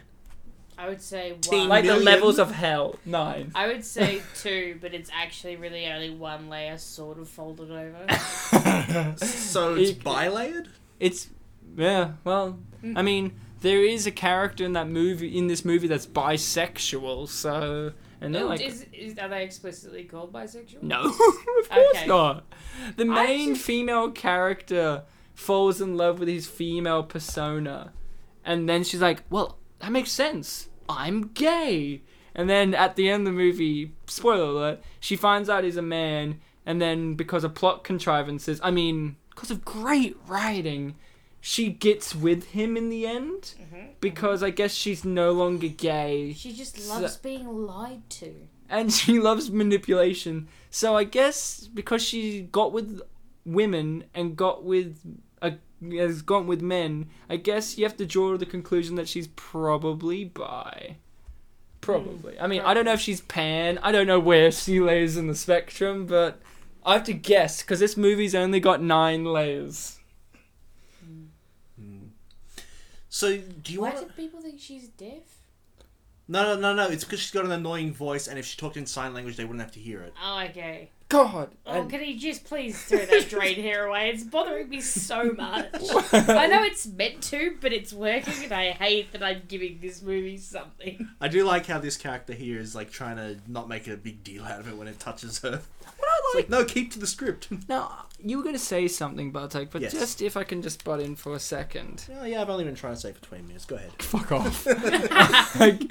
I would say
Teen
one.
Like the
million?
levels of hell. Nine.
I would say two, but it's actually really only one layer sort of folded over.
So it's
You-
bi-layered?
It's yeah. Well, I mean, there is a character in that movie in this movie that's bisexual. So and they're
Oh,
like,
is, is, are they explicitly called bisexual?
no, of course
Okay.
not. The main
just-
female character falls in love with his female persona, and then she's like, "Well, that makes sense. I'm gay." And then at the end of the movie, spoiler alert, she finds out he's a man, and then because of plot contrivances, I mean, because of great writing, she gets with him in the end. Mm-hmm, mm-hmm. Because I guess she's no longer gay
She just
So-
loves being lied to.
and she loves manipulation. So I guess because she got with women and got with a, has gone with men, I guess you have to draw the conclusion that she's probably bi. Probably. Hmm. I mean, I don't know if she's pan. I don't know where she lays in the spectrum, but I have to guess because this movie's only got nine layers.
So do you
Why
want?
do people think she's deaf?
No, no, no, no. It's because she's got an annoying voice, and if she talked in sign language, they wouldn't have to hear it.
Oh, okay.
God.
Oh,
and-
can you just please throw that drain hair away? It's bothering me so much. I know it's meant to, but it's working, and I hate that I'm giving this movie something.
I do like how this character here is like trying to not make a big deal out of it when it touches her. It's like, no, keep to the script.
Now, you were going to say something, Bartek, but
Yes.
just if I can just butt in for a second.
oh, yeah, I've only been trying to say for 20 minutes. Go ahead.
Fuck off. like,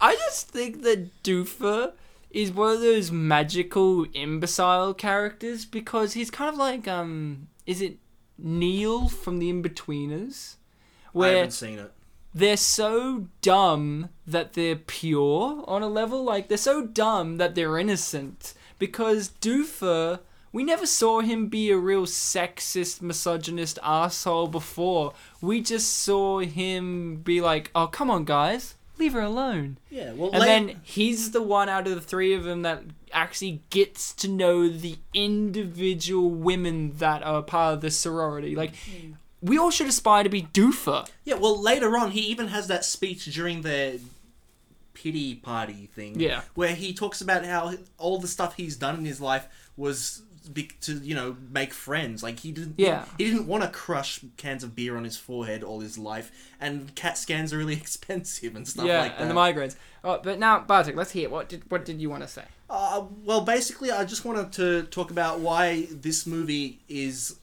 I just think that Doofer is one of those magical imbecile characters because he's kind of like um is it Neil from the Inbetweeners?
I
Where
haven't seen it.
they're so dumb that they're pure on a level. Like they're so dumb that they're innocent. Because Doofer, we never saw him be a real sexist, misogynist asshole before. We just saw him be like, "Oh, come on, guys, leave her alone."
Yeah, well,
And
late-
then he's the one out of the three of them that actually gets to know the individual women that are part of the sorority. Like, hmm. we all should aspire to be Doofer.
yeah, well, later on, he even has that speech during their pity party thing.
Yeah.
Where he talks about how all the stuff he's done in his life was to you know make friends. Like he didn't.
Yeah.
He didn't want to crush cans of beer on his forehead all his life, and CAT scans are really expensive and stuff
yeah,
like that.
and the migraines. Oh, but now, Bartek, let's hear. What did what did you want to say?
Uh, well, basically, I just wanted to talk about why this movie is,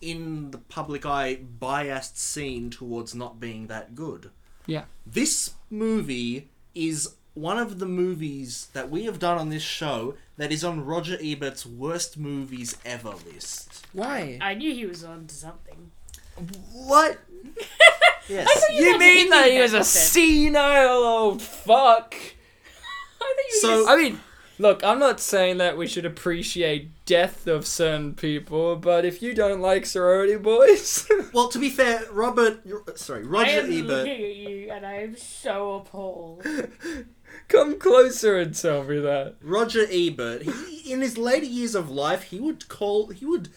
in the public eye, biased scene towards not being that good.
Yeah.
This movie is one of the movies that we have done on this show that is on Roger Ebert's worst movies ever list.
Why?
I knew he was on to something.
What?
Yes.
you
You mean that he was a
back
senile old fuck?
I thought you
So-
just-
I mean, look, I'm not saying that we should appreciate death of certain people, but if you don't like sorority boys,
well, to be fair, Robert, sorry, Roger I
am
Ebert.
looking at you and I am so appalled.
come closer and tell me that.
Roger Ebert, he, in his later years of life, he would call, he would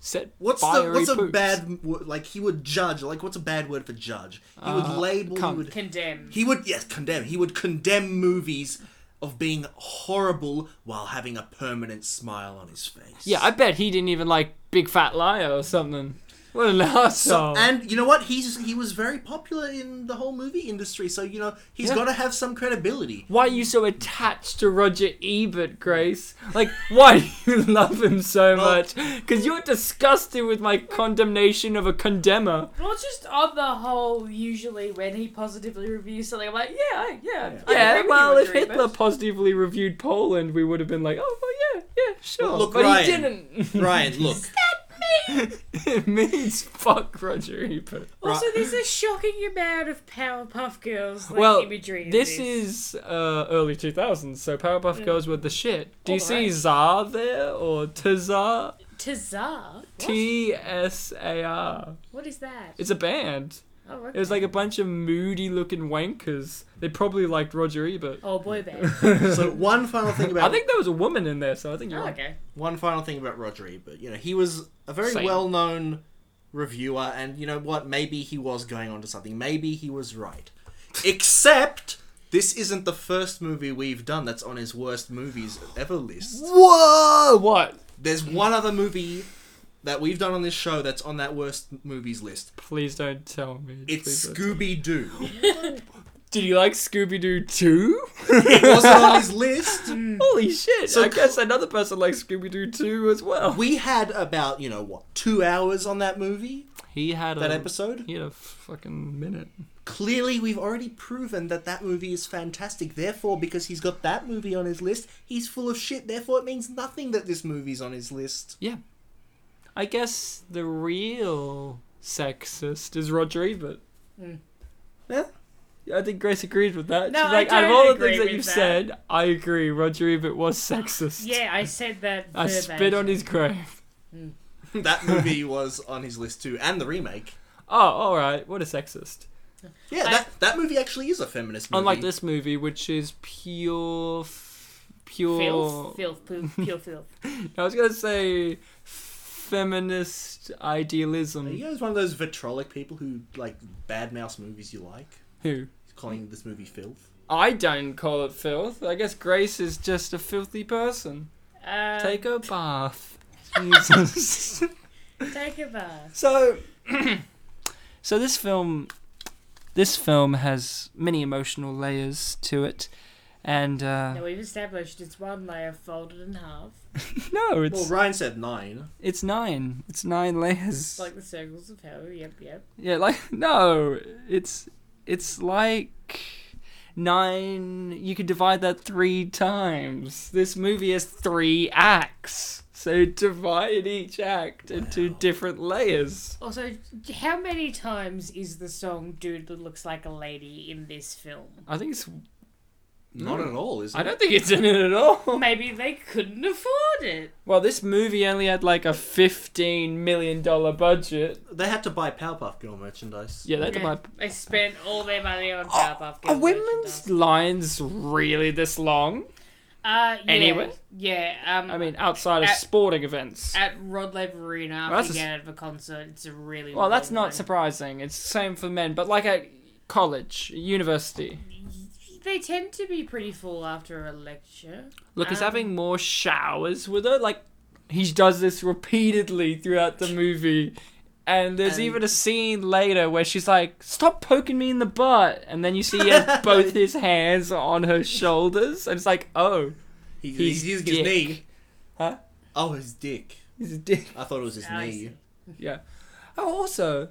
Set
What's the
fiery
what's a bad wo- like he would judge like what's a bad word for judge? He would
Uh,
label. He would
Condemn.
he would yes condemn. He would condemn movies of being horrible while having a permanent smile on his face.
Yeah, I bet he didn't even like Big Fat Liar or something. What an
So, and you know what? He's he was very popular in the whole movie industry. So you know he's
Yeah.
got to have some credibility.
why are you so attached to Roger Ebert, Grace? Like, why do you love him so much? Because you're disgusted with my condemnation of a condemner.
Well, just on the whole, usually when he positively reviews something, I'm like, yeah, I- yeah. I
Yeah, well, if Hitler
Ebert.
positively reviewed Poland, we would have been like, oh, well, yeah, yeah, sure.
Well, look,
but
Ryan.
he didn't.
Ryan, look,
it means fuck Roger Ebert.
Also, there's a shocking amount of Powerpuff Girls like,
Well,
imagery. in
this is uh, early 2000s, so Powerpuff
Yeah.
Girls were the shit. Do you see
right.
Tsar there or Tazar?
Tazar. What?
T S A R.
what is that?
It's a band.
Oh, okay.
It was like a bunch of moody looking wankers. They probably liked Roger Ebert.
oh boy band.
so one final thing about
I
about
think there was a woman in there, so I think you're
oh,
right.
okay.
one final thing about Roger Ebert. You know, he was a very
Same.
well known reviewer, and you know what? Maybe he was going on to something. Maybe he was right. Except this isn't the first movie we've done that's on his worst movies ever list.
Whoa! What?
There's one other movie that we've done on this show that's on that worst movies list.
Please don't tell me.
It's
Please don't.
Scooby Doo.
Did you like Scooby Doo 2?
it wasn't on his list. Hmm.
Holy shit!
So
I guess another person likes Scooby Doo 2 as well.
We had about, you know, what, two hours on that movie?
He had
That
a,
episode?
He had a fucking minute.
Clearly, we've already proven that that movie is fantastic. Therefore, because he's got that movie on his list, he's full of shit. Therefore, it means nothing that this movie's on his list.
Yeah. I guess the real sexist is Roger Ebert.
Yeah?
Yeah, I think Grace agreed with that.
No,
She's
I
like, out of
don't
all the
agree
things that you've
that.
said, I agree. Roger Ebert was sexist.
Yeah, I said that.
I spit on his grave. Hmm.
that movie was on his list too, and the remake.
Oh, all right. What a sexist.
Yeah,
I-
that, that movie actually is a feminist movie.
Unlike this movie, which is pure, f- pure.
Filth, filth, poop, pure filth.
I was gonna say feminist idealism.
Are you guys one of those vitrolic people who, like, bad mouse movies you like?
Who?
He's calling this movie filth?
I don't call it filth. I guess Grace is just a filthy person.
Um,
Take a bath. Jesus.
take a bath.
So, so this film, this film has many emotional layers to it, and uh,
Now we've established it's one layer folded in half,
no, it's
Well, Ryan said nine.
it's nine. It's nine layers.
Like the circles of hell. Yep, yep.
yeah, like no, it's it's like nine. You could divide that three times. This movie has three acts. So divide each act into different layers.
Also, how many times is the song "Dude That Looks Like a Lady" in this film?
I think it's.
Not
Mm.
at all, is it?
I don't think it's in it at all.
Maybe they couldn't afford it.
Well, this movie only had like a fifteen million dollar budget.
They had to buy Powerpuff Girl merchandise.
Yeah, they had to buy.
They spent all their money on Powerpuff
Are
Girls
women's
merchandise.
lines really this long?
Uh, yeah,
Anyway?
yeah. Um,
I mean, outside of
At-
sporting events.
at Rod Laver Arena,
Well,
after
that's
you get out of a concert, it's a really
Well, that's not
line.
surprising. It's the same for men, but like at college, university.
They tend to be pretty full after a lecture.
Look, he's
Um,
having more showers with her. Like, he does this repeatedly throughout the movie. And there's
And-
even a scene later where she's like, "Stop poking me in the butt," and then you see he has both his hands on her shoulders, and it's like, "Oh,
He,
His
he's using his knee.
Huh?
Oh, his dick.
he's a dick."
I thought it was his
I
knee.
Yeah. Oh, also,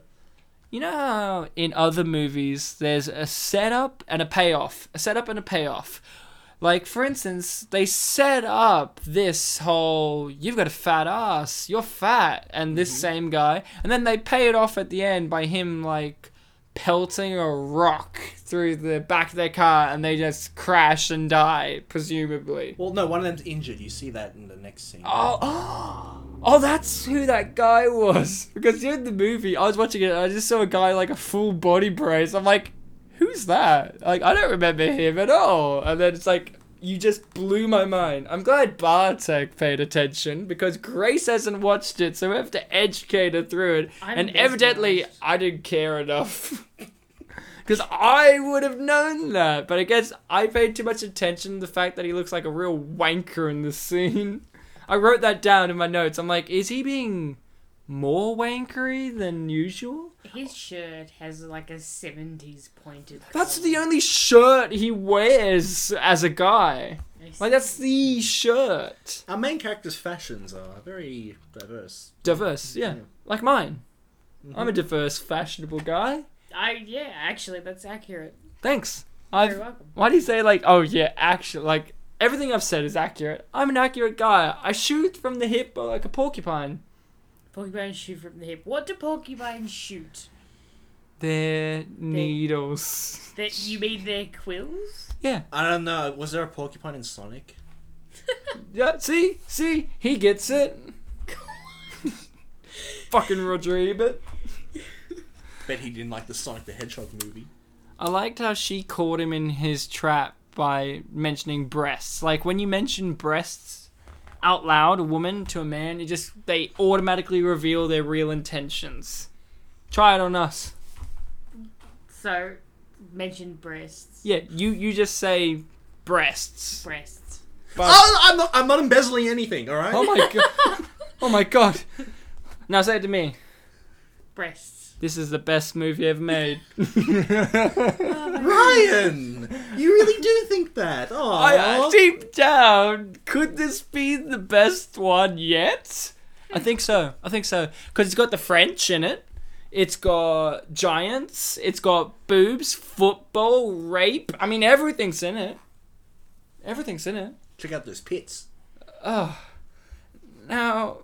you know how in other movies there's a setup and a payoff, a setup and a payoff. Like for instance, they set up this whole "you've got a fat ass, you're fat," and this mm-hmm. same guy, and then they pay it off at the end by him like pelting a rock through the back of their car, and they just crash and die, presumably.
Well, no, one of them's injured. You see that in the next scene.
Oh, oh, Oh, that's who that guy was. Because in the movie, I was watching it, and I just saw a guy like a full body brace. I'm like, who's that? Like, I don't remember him at all. And then it's like, you just blew my mind. I'm glad Bartek paid attention because Grace hasn't watched it, so we have to educate her through it.
I'm
and evidently. I didn't care enough. Because I would have known that. But I guess I paid too much attention to the fact that he looks like a real wanker in this scene. I wrote that down in my notes. I'm like, is he being more wankery than usual?
His shirt has like a 70s pointed.
That's
collar.
the only shirt he wears as a guy. Like, that's the shirt.
Our main character's fashions are very diverse.
Diverse, yeah. Like mine. I'm a
Mhm.
diverse, fashionable guy.
I yeah, actually, that's accurate.
Thanks.
You're
I've,
welcome.
why do you say, like, oh, yeah, actually, like, everything I've said is accurate. I'm an accurate guy. I shoot from the hip like a porcupine.
Porcupines shoot from the hip. What do porcupines shoot?
They're needles.
That you mean their quills?
Yeah.
I don't know. Was there a porcupine in Sonic?
Yeah, see? See? He gets it. Fucking Roger Ebert.
Bet he didn't like the Sonic the Hedgehog movie.
I liked how she caught him in his trap by mentioning breasts. Like when you mention breasts out loud, a woman to a man, it just they automatically reveal their real intentions. Try it on us.
So, mention breasts.
Yeah, you you just say breasts.
Breasts.
But,
Oh, I'm not. I'm not embezzling anything. All right.
oh my god. Oh my god. Now say it to me.
Breasts.
This is the best movie ever made.
Ryan, you really do think that? Oh,
I, deep down, could this be the best one yet? I think so. I think so. Because it's got the French in it. It's got giants. It's got boobs, football, rape. I mean, everything's in it. Everything's in it.
check out those pits.
Oh. Now,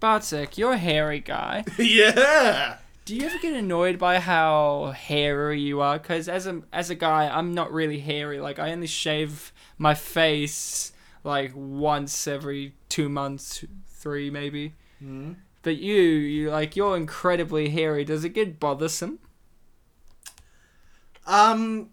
Bartek, you're a hairy guy.
yeah.
Do you ever get annoyed by how hairy you are? Because as a as a guy, I'm not really hairy. Like I only shave my face like once every two months, three maybe.
Hmm.
But you, you like you're incredibly hairy. Does it get bothersome?
Um.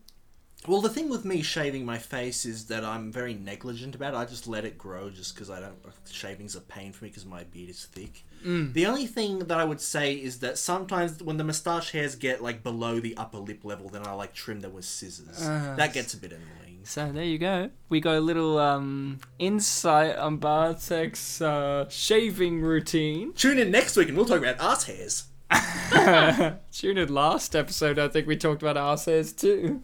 Well, the thing with me shaving my face is that I'm very negligent about it. I just let it grow just because I don't. Shaving's a pain for me because my beard is thick.
Mm.
The only thing that I would say is that sometimes when the moustache hairs get like below the upper lip level, then I like trim them with scissors.
Uh,
that gets a bit annoying.
So there you go. We got a little um insight on Bartek's uh, shaving routine.
Tune in next week and we'll talk about ass hairs.
Tune in last episode. I think we talked about ass hairs too.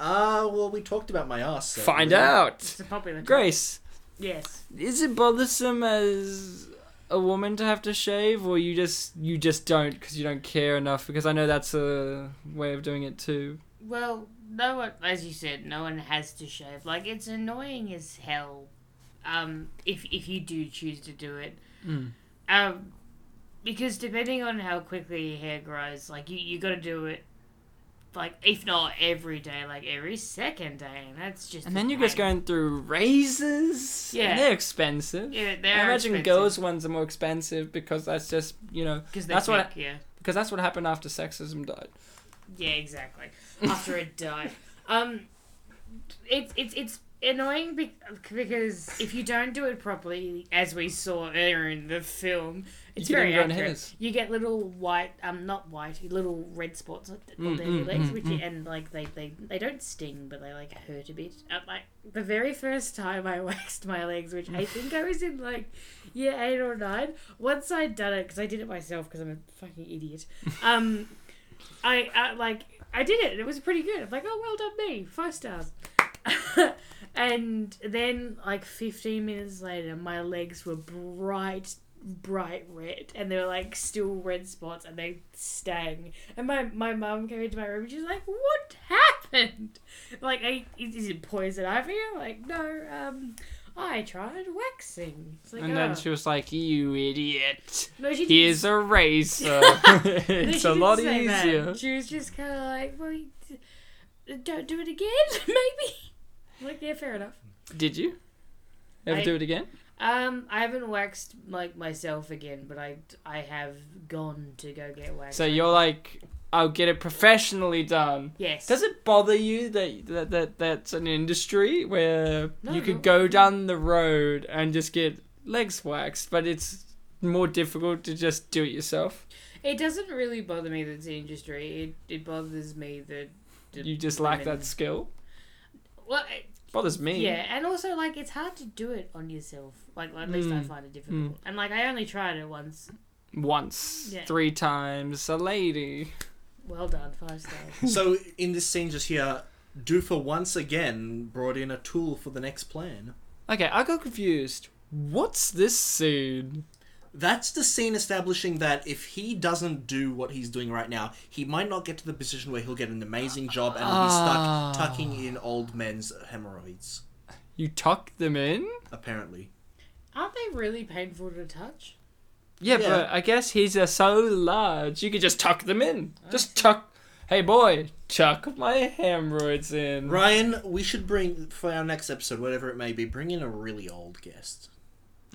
Uh, well, we talked about my ass. so-
Find out.
It's a popular.
Grace,
Yes.
is it bothersome as a woman to have to shave, or you just you just don't because you don't care enough? Because I know that's a way of doing it too.
Well, no one, as you said, no one has to shave. Like it's annoying as hell. Um, if if you do choose to do it,
Mm.
um, because depending on how quickly your hair grows, like you you got to do it. Like if not every day, like every second day, and that's just.
And then you're just going through razors.
Yeah.
and they're expensive.
Yeah, they
I imagine girls' ones are more expensive because that's just you know
because
that's
that's
what.
Yeah.
because that's what happened after sexism died.
Yeah, exactly. After it died. Um, it's it's it's annoying be- because if you don't do it properly, as we saw earlier in the film, it's very accurate. You get little white, um, not white, little red spots on
Mm,
your
mm,
legs,
mm,
which
mm.
and like they, they they don't sting, but they like hurt a bit. Uh, like the very first time I waxed my legs, which I think I was in like year eight or nine. Once I'd done it, because I did it myself, because I'm a fucking idiot. Um, I, I like I did it. and It was pretty good. I'm like, oh, well done me, five stars. and then like 15 minutes later, my legs were bright, bright red, and they were like still red spots, and they stang. And my my mum came into my room, and she's like, "What happened? Like, is is it poison ivy?" I'm like, "No, um." I tried waxing. Like,
And then
"Oh."
she was like, "You idiot!
no, she didn't
Here's a razor. It's
she
a lot
say that.
easier."
She was just kind of like, well, don't do it again, maybe. I'm like, yeah, fair enough.
Did you ever
I-
do it again?
Um, I haven't waxed like myself again, but I I have gone to go get waxed.
So you're like, "I'll get it professionally done."
yes.
Does it bother you that that, that that's an industry where
No,
you could
no.
go down the road and just get legs waxed, but it's more difficult to just do it yourself?
It doesn't really bother me that it's an industry. It it bothers me that. that
You just lack that skill.
Well, it-
Bothers me.
yeah, and also like it's hard to do it on yourself. Like at least I
Mm.
find it difficult. And like I only tried it once.
Once,
Yeah.
three times, a lady.
Well done, five stars.
So in this scene just here, Doofer once again brought in a tool for the next plan.
Okay, I got confused. What's this scene?
That's the scene establishing that if he doesn't do what he's doing right now, he might not get to the position where he'll get an amazing job and will be
Ah.
stuck tucking in old men's hemorrhoids.
You tuck them in?
Apparently,
Aren't they really painful to touch?
Yeah,
Yeah.
but I guess he's uh, so large, you could just tuck them in. Just tuck. Hey, boy, tuck my hemorrhoids in.
Ryan, we should bring for our next episode, whatever it may be, bring in a really old guest.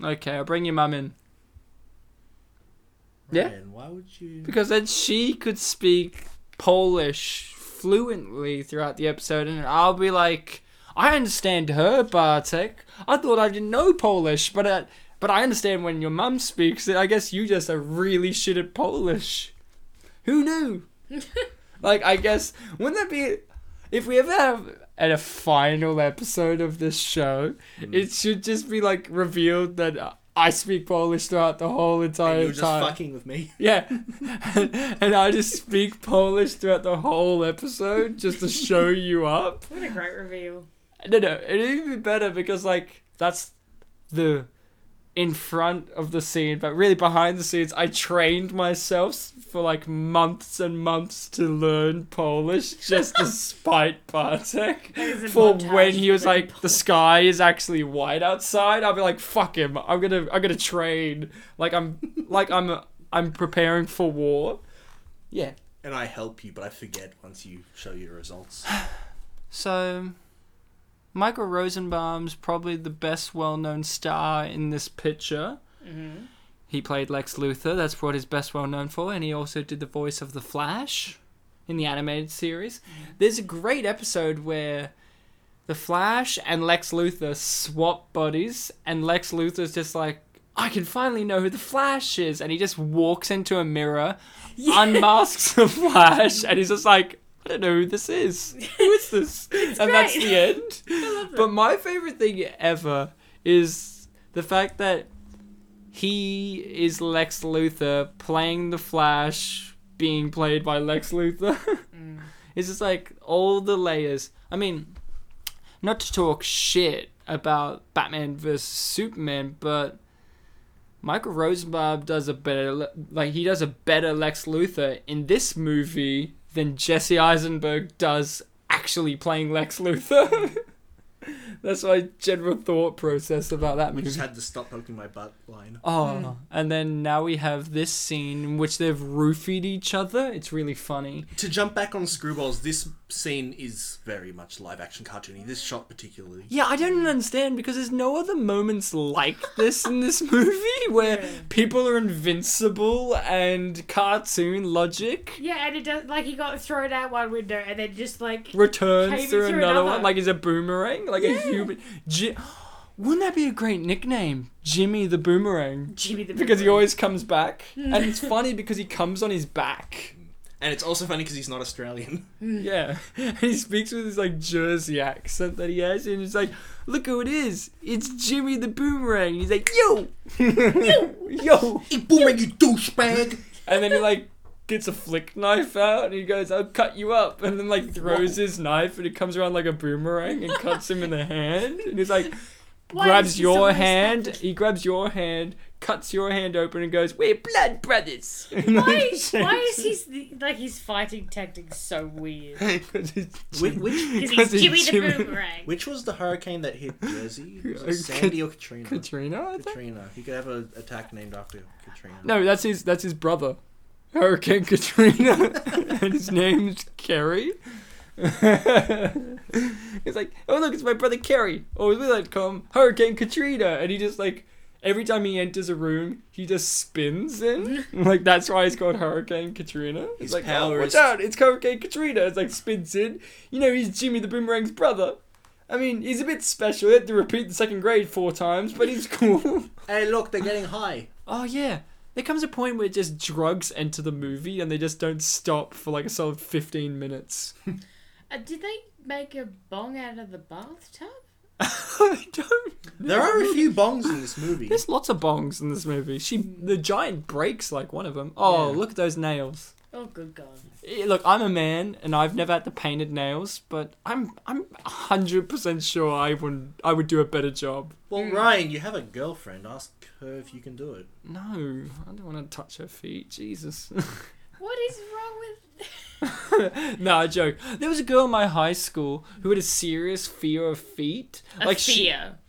Okay, I'll bring your mum in. Yeah?
Why would you?
Because then she could speak Polish fluently throughout the episode, and I'll be like, I understand her, Bartek. I thought I didn't know Polish, but uh, but I understand when your mum speaks it. I guess you just are really shit at Polish. Who knew? like, I guess wouldn't that be if we ever have at a final episode of this show, it should just be like revealed that. uh, I speak Polish throughout the whole entire
And you were just
time.
fucking with me.
Yeah. and I just speak Polish throughout the whole episode just to show you up.
What a great reveal.
No, no, it'd even be better because, like, that's the in front of the scene, but really behind the scenes, I trained myself for like months and months to learn Polish just to spite Bartek. For when he was
of learning
like, the sky is actually white outside, I'll be like, fuck him. I'm gonna, I'm gonna train. Like I'm, like I'm, I'm preparing for war. Yeah.
And I help you, but I forget once you show your results.
So, Michael Rosenbaum's probably the best well-known star in this picture.
Mhm.
He played Lex Luthor. That's what he's best well known for, and he also did the voice of the Flash in the animated series. There's a great episode where the Flash and Lex Luthor swap bodies, and Lex Luthor's just like, "I can finally know who the Flash is," and he just walks into a mirror, unmasks the Flash, and he's just like, "I don't know who this is. Who is this?" and that's the end. But my favorite thing ever is the fact that he is Lex Luthor playing the Flash, being played by Lex Luthor. It's just like all the layers. I mean, not to talk shit about Batman vs Superman, but Michael Rosenbaum does a better, like he does a better Lex Luthor in this movie than Jesse Eisenberg does actually playing Lex Luthor. That's my general thought process about that
We
movie.
just had to stop poking my butt line.
Oh, and then now we have this scene in which they've roofied each other. It's really funny.
To jump back on Screwballs, this scene is very much live action cartoony. This shot particularly.
Yeah, I don't understand because there's no other moments like this in this movie where
Yeah.
people are invincible and cartoon logic
Yeah, and it does like he got thrown out one window and then just like
returns
Came
through
through
another
another.
one like he's a boomerang, like a human. Ji- Wouldn't that be a great nickname? Jimmy the Boomerang.
Jimmy the
Because he
Boomerang.
always comes back. Hmm. And it's funny because he comes on his back.
And it's also funny because he's not Australian. Hmm.
Yeah. And he speaks with his like Jersey accent that he has. And he's like, look who it is. It's Jimmy the Boomerang. And he's like, yo! yo! yo!
Hey, boomerang, you douchebag!
And then he like gets a flick knife out and he goes, I'll cut you up. And then like throws his knife and it comes around like a boomerang and cuts him in the hand. And he's like,
Why
grabs your hand.
that-
He grabs your hand, cuts your hand open and goes, We're blood brothers.
Why, why is his like his fighting tactics so weird?
Because it's
Which, which,
Because
Because
he's Jimmy
he's
the Boomerang.
which was the hurricane that hit Jersey? Was it Sandy or Katrina?
Katrina, I think?
Katrina. He could have an attack named after Katrina.
No, that's his that's his brother. Hurricane Katrina. and his name's Kerry. He's like, oh look, it's my brother Kerry. Or as we like to call Hurricane Katrina. And he just like every time he enters a room, he just spins in. like that's why he's called Hurricane Katrina. He's
His
like,
power
oh, watch out, it's Hurricane Katrina. It's like spins in. You know, he's Jimmy the Boomerang's brother. I mean, he's a bit special. He had to repeat the second grade four times, but he's cool.
Hey, look, they're getting high.
Oh yeah. There comes a point where just drugs enter the movie and they just don't stop for like a solid 15 minutes.
Uh, did they make a bong out of the bathtub?
I don't.
There are a few bongs in this movie.
There's lots of bongs in this movie. She, the giant breaks like one of them. Oh,
Yeah.
look at those nails.
Oh, good God.
Eh, Look, I'm a man and I've never had the painted nails, but I'm I'm 100% sure I would I would do a better job.
Well, Ryan, you have a girlfriend. Ask her if you can do it.
No, I don't want to touch her feet. Jesus.
What is wrong with.
no, I joke. There was a girl in my high school who had a serious fear of feet.
A
like she-
fear.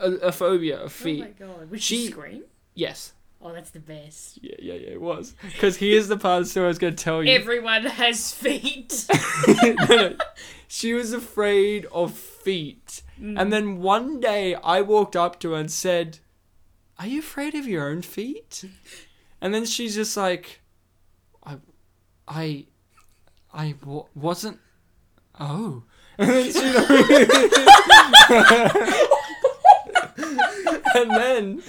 a, a phobia of
Oh
feet.
my God. Would she,
She-
scream?
yes.
Oh, that's the best.
Yeah, yeah, yeah, it was. Because here's the part of the story I was going to tell you.
Everyone has feet.
No, no. She was afraid of feet. And mm. then one day I walked up to her and said, Are you afraid of your own feet? And then she's just like, I, I, I w- wasn't. Oh. And then she and then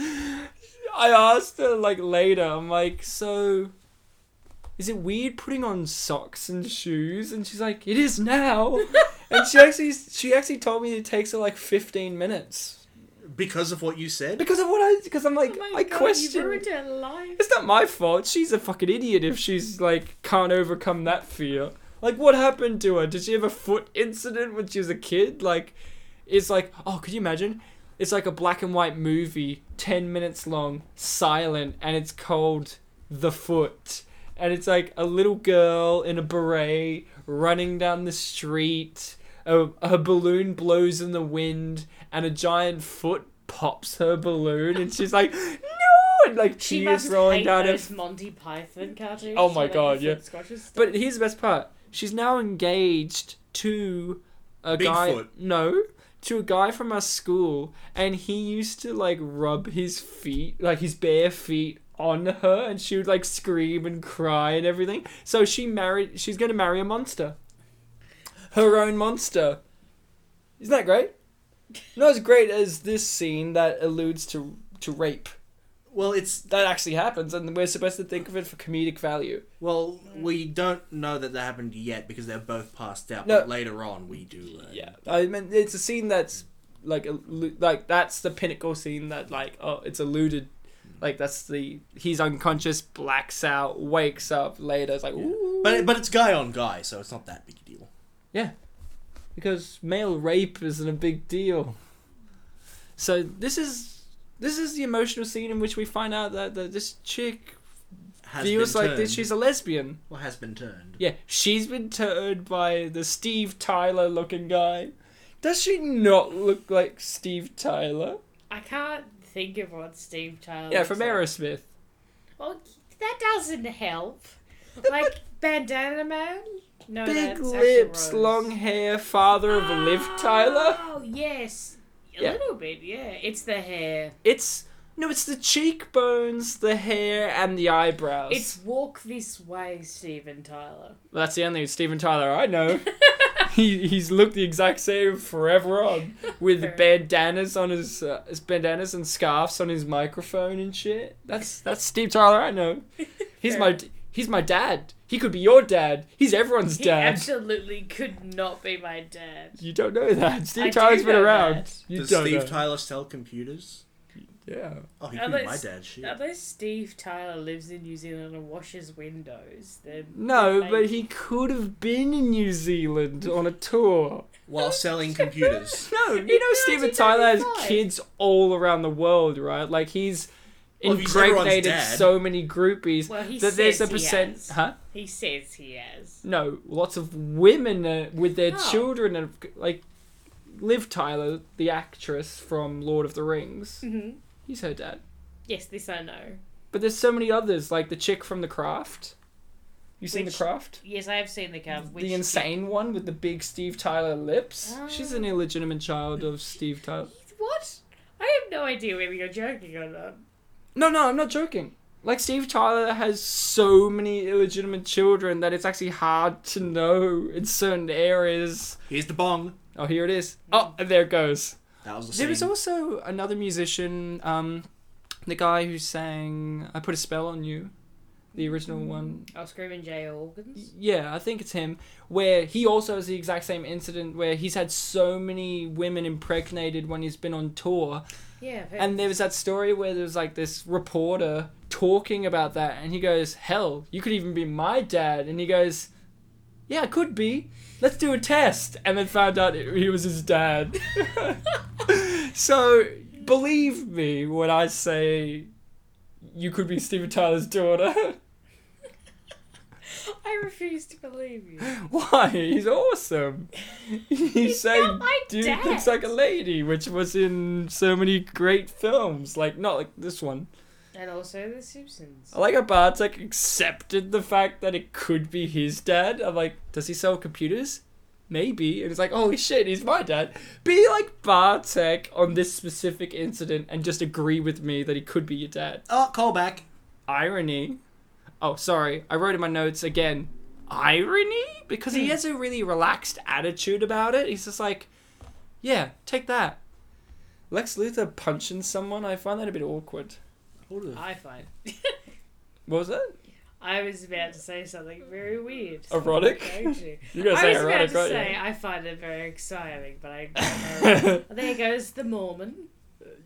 I asked her like later, I'm like, so is it weird putting on socks and shoes? And she's like, it is now. and she actually she actually told me it takes her like 15 minutes
Because of what you said?
because of what I because I'm like
oh my
I
God,
question.
You ruined her life.
It's not my fault. She's a fucking idiot if she's like can't overcome that fear. Like what happened to her? Did she have a foot incident when she was a kid? Like it's like oh, could you imagine? It's like a black and white movie, 10 minutes long, silent, and it's called The Foot. And it's like a little girl in a beret running down the street. A, her balloon blows in the wind, and a giant foot pops her balloon, and she's like, "No!" and like
She
tears
must
rolling
hate
down her.
those Monty Python cartoons.
Oh my
where,
God,
the
yeah.
foot scratches stuff.
But here's the best part: she's now engaged to a guy.
Bigfoot.
No, to a guy from our school, and he used to like rub his feet, like his bare feet, on her, and she would like scream and cry and everything. So she married. She's gonna marry a monster. Her own monster. Isn't that great? Not as great as this scene that alludes to to rape.
Well, it's
That actually happens, and we're supposed to think of it for comedic value.
well, we don't know that that happened yet because they're both passed out.
No.
But later on, we do. Learn.
Yeah, I mean it's a scene that's like allu- like that's the pinnacle scene that like oh it's alluded, like that's the he's unconscious, blacks out, wakes up later. It's like ooh,
But but it's guy on guy, so it's not that big a deal.
yeah, because male rape isn't a big deal. So this is this is the emotional scene in which we find out that, that this chick
Has
feels
been
like
turned.
this she's a lesbian.
well has been turned.
Yeah, she's been turned by the Steve Tyler looking guy. Does she not look like Steve Tyler?
I can't think of what Steve Tyler.
Yeah,
looks
from
like.
Aerosmith.
Well, that doesn't help. Like Bandana Man. No,
Big lips, long hair, father of Liv Tyler.
Oh yes, a
Yeah.
little bit. Yeah, it's the hair.
It's no, it's the cheekbones, the hair, and the eyebrows.
It's Walk This Way, Steven Tyler.
Well, that's the only Steven Tyler I know. he he's looked the exact same forever on with
Fair.
bandanas on his uh, his bandanas and scarves on his microphone and shit. That's that's Steve Tyler I know. He's
Fair.
my he's my dad. He could be your dad. He's everyone's dad.
He
dad.
absolutely could not be my dad.
You don't know that. Steve
I
Tyler's been around.
that.
You
Does
don't
Steve
know.
Tyler sell computers?
Yeah.
Oh, he
Are
could be my dad. Shit.
Unless Steve Tyler lives in New Zealand and washes windows, then
No,
maybe-
but he could have been in New Zealand on a tour.
While selling computers.
No, you know Steven Tyler has kids all around the world, right? Like he's
Well, if he's everyone's
impregnated
dad.
so many groupies
Well,
that there's a
says he
percent, huh?
he says he has.
No, lots of women uh, with their
Oh.
children, and like Liv Tyler, the actress from Lord of the Rings.
hmm
He's her dad.
Yes, this I know.
But there's so many others, like the chick from The Craft. You seen
Which-
The Craft?
Yes, I have seen the Craft.
The insane one with the big Steve Tyler lips. She's an
Oh.
illegitimate child of Steve Tyler.
What? I have no idea whether you're joking or not.
No, no, I'm not joking. Like Steve Tyler has so many illegitimate children that it's actually hard to know in certain areas.
Here's the bong.
Oh, here it is. Oh, and there it goes.
That was the
There was
scene.
also another musician, um, the guy who sang "I Put a Spell on You," the original one.
I'll Screamin' Jay Hawkins.
Yeah, I think it's him. Where he also has the exact same incident where he's had so many women impregnated when he's been on tour.
Yeah,
And there was that story where there was like this reporter talking about that, and he goes, "Hell, you could even be my dad." And he goes, "Yeah, I could be. Let's do a test." And then found out it- he was his dad. so believe me when I say you could be Steven Tyler's daughter.
I refuse to believe you.
Why? He's awesome. He's saying
not my
dude
dad."
looks like a lady, which was in so many great films. Like not like this one.
And also The Simpsons.
I like how Bartek accepted the fact that it could be his dad. I'm like, does he sell computers? Maybe. And it's like, holy shit, he's my dad. Be like Bartek on this specific incident and just agree with me that he could be your dad.
Oh, callback.
Irony. Oh, sorry. I wrote in my notes again. Irony? Because he hmm. has a really relaxed attitude about it. He's just like, yeah, take that. Lex Luthor punching someone, I find that a bit awkward.
I find.
What was that?
I was about to say something very weird.
Erotic?
Going to.
You're gonna
I
say
was about
erotic,
to
right?
say I find it very exciting, but I don't know. there goes the Mormon.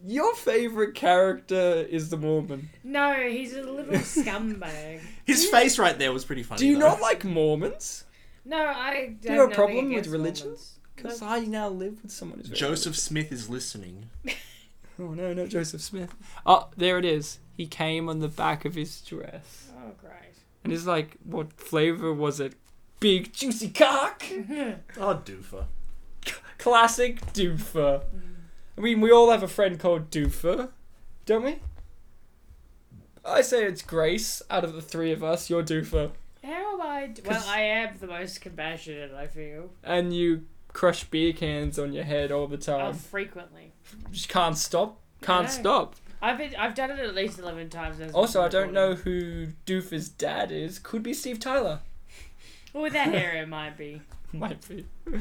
Your favorite character is the Mormon.
No, he's a little scumbag.
His face right there was pretty funny.
Do you
though.
not like Mormons?
No, I. don't.
Do you have a problem with religions? Because I now live with someone who's very
Joseph Smith is listening.
Oh no, not Joseph Smith. Oh, there it is. He came on the back of his dress.
Oh, great.
And he's like, what flavor was it? Big juicy cock?
Ah, oh, doofer.
Classic doofer. Mm. I mean, we all have a friend called Doofer, don't we? I say it's Grace out of the three of us. You're Doofer.
How am I? d- Well, I am the most compassionate. I feel.
And you crush beer cans on your head all the time.
Oh,
time.
frequently.
Just can't stop. Can't
know.
stop.
I've been. I've done it at least eleven times. as
Also, I don't know who Doofer's dad is. Could be Steve Tyler.
Well, with that hair, it might be.
Might be.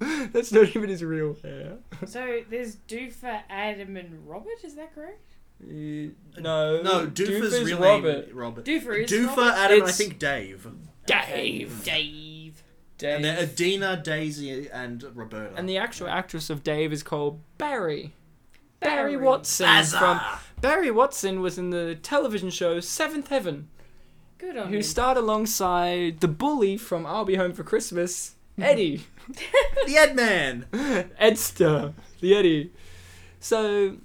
That's not even his real hair.
So there's Doofer, Adam, and Robert. Is that correct?
Uh, no.
No, Doofer's, real
Robert.
name Robert.
Doofer is
Doofer,
Robert?
Adam, and I
It's-
think Dave.
Dave.
Dave.
Dave.
And they're Adina, Daisy, and Roberta.
And the actual actress of Dave is called Barry. Barry,
Barry.
Watson
Bazza!
from Barry Watson was in the television show Seventh Heaven,
Good on you.
who
him.
starred alongside the bully from I'll Be Home for Christmas, Eddie.
the Ed Man.
Edster, the Eddie. So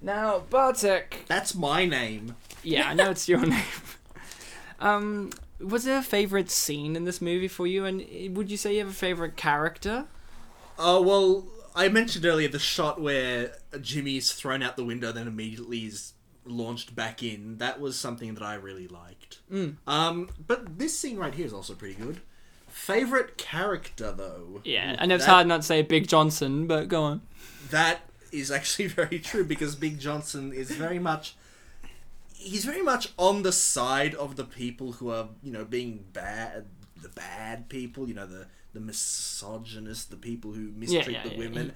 now Bartek.
That's my name.
Yeah, I know it's your name. Um, was there a favorite scene in this movie for you? And eh, would you say you have a favorite character?
Oh well, I mentioned earlier the shot where Jimmy is thrown out the window, then immediately is launched back in. That was something that I really liked.
Mm.
Um, but this scene right here is also pretty good. Favorite character though?
Yeah, I know it's hard not to say Big Johnson, but go on.
That is actually very true because Big Johnson is very much he's very much on the side of the people who are, you know, being bad the bad people, you know, the the misogynists, the people who mistreat
yeah,
the
yeah,
women.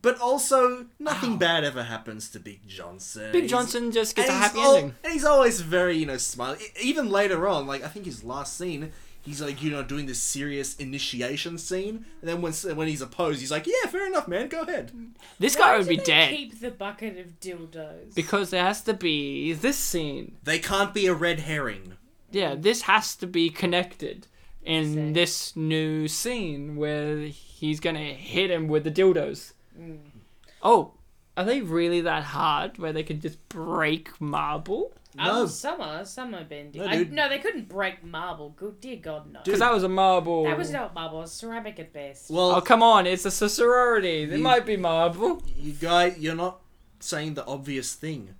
But also, nothing ah. bad ever happens to Big Johnson.
Big
He's-
Johnson just gets a
and
happy
al-
ending.
And he's always very, you know, smiley. E- Even later on, like I think his last scene, he's like, you know, doing this serious initiation scene, and then when when he's opposed, he's like, "Yeah, fair enough, man. Go ahead."
This
Why
guy would
do
be
they
dead
Keep the bucket of dildos.
because there has to be this scene.
They can't be a red herring.
Yeah, this has to be connected in
Sick.
this new scene where he's gonna hit him with the dildos.
Mm.
Oh, are they really that hard where they could just break marble?
No,
Um, some are, some are bendy.
No,
I,
dude.
no, they couldn't break marble. Good, dear God, no.
Because that was a marble.
That was not marble. It was ceramic at best.
well,
Oh come on! It's a sorority. It
You-
might be marble.
you guy, you're not saying the obvious thing.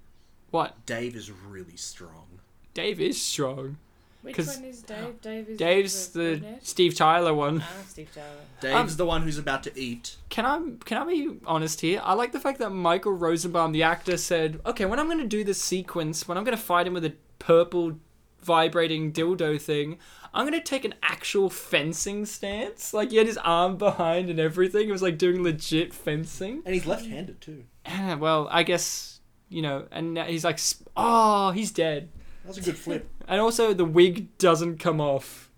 What?
Dave is really strong.
Dave is strong.
Which
'cause
one is Dave? Dave is
Dave's the
brunette?
Steve Tyler one.
Ah, Steve Tyler.
Dave's
Um,
the one who's about to eat.
Can I can I be honest here? I like the fact that Michael Rosenbaum, the actor, said, "Okay, when I'm going to do this sequence, when I'm going to fight him with a purple vibrating dildo thing, I'm going to take an actual fencing stance. Like he had his arm behind and everything. It was like doing legit fencing.
And he's left-handed too.
Eh, well, I guess you know. And he's like, oh, he's dead.
That was a good flip.
And also, the wig doesn't come off.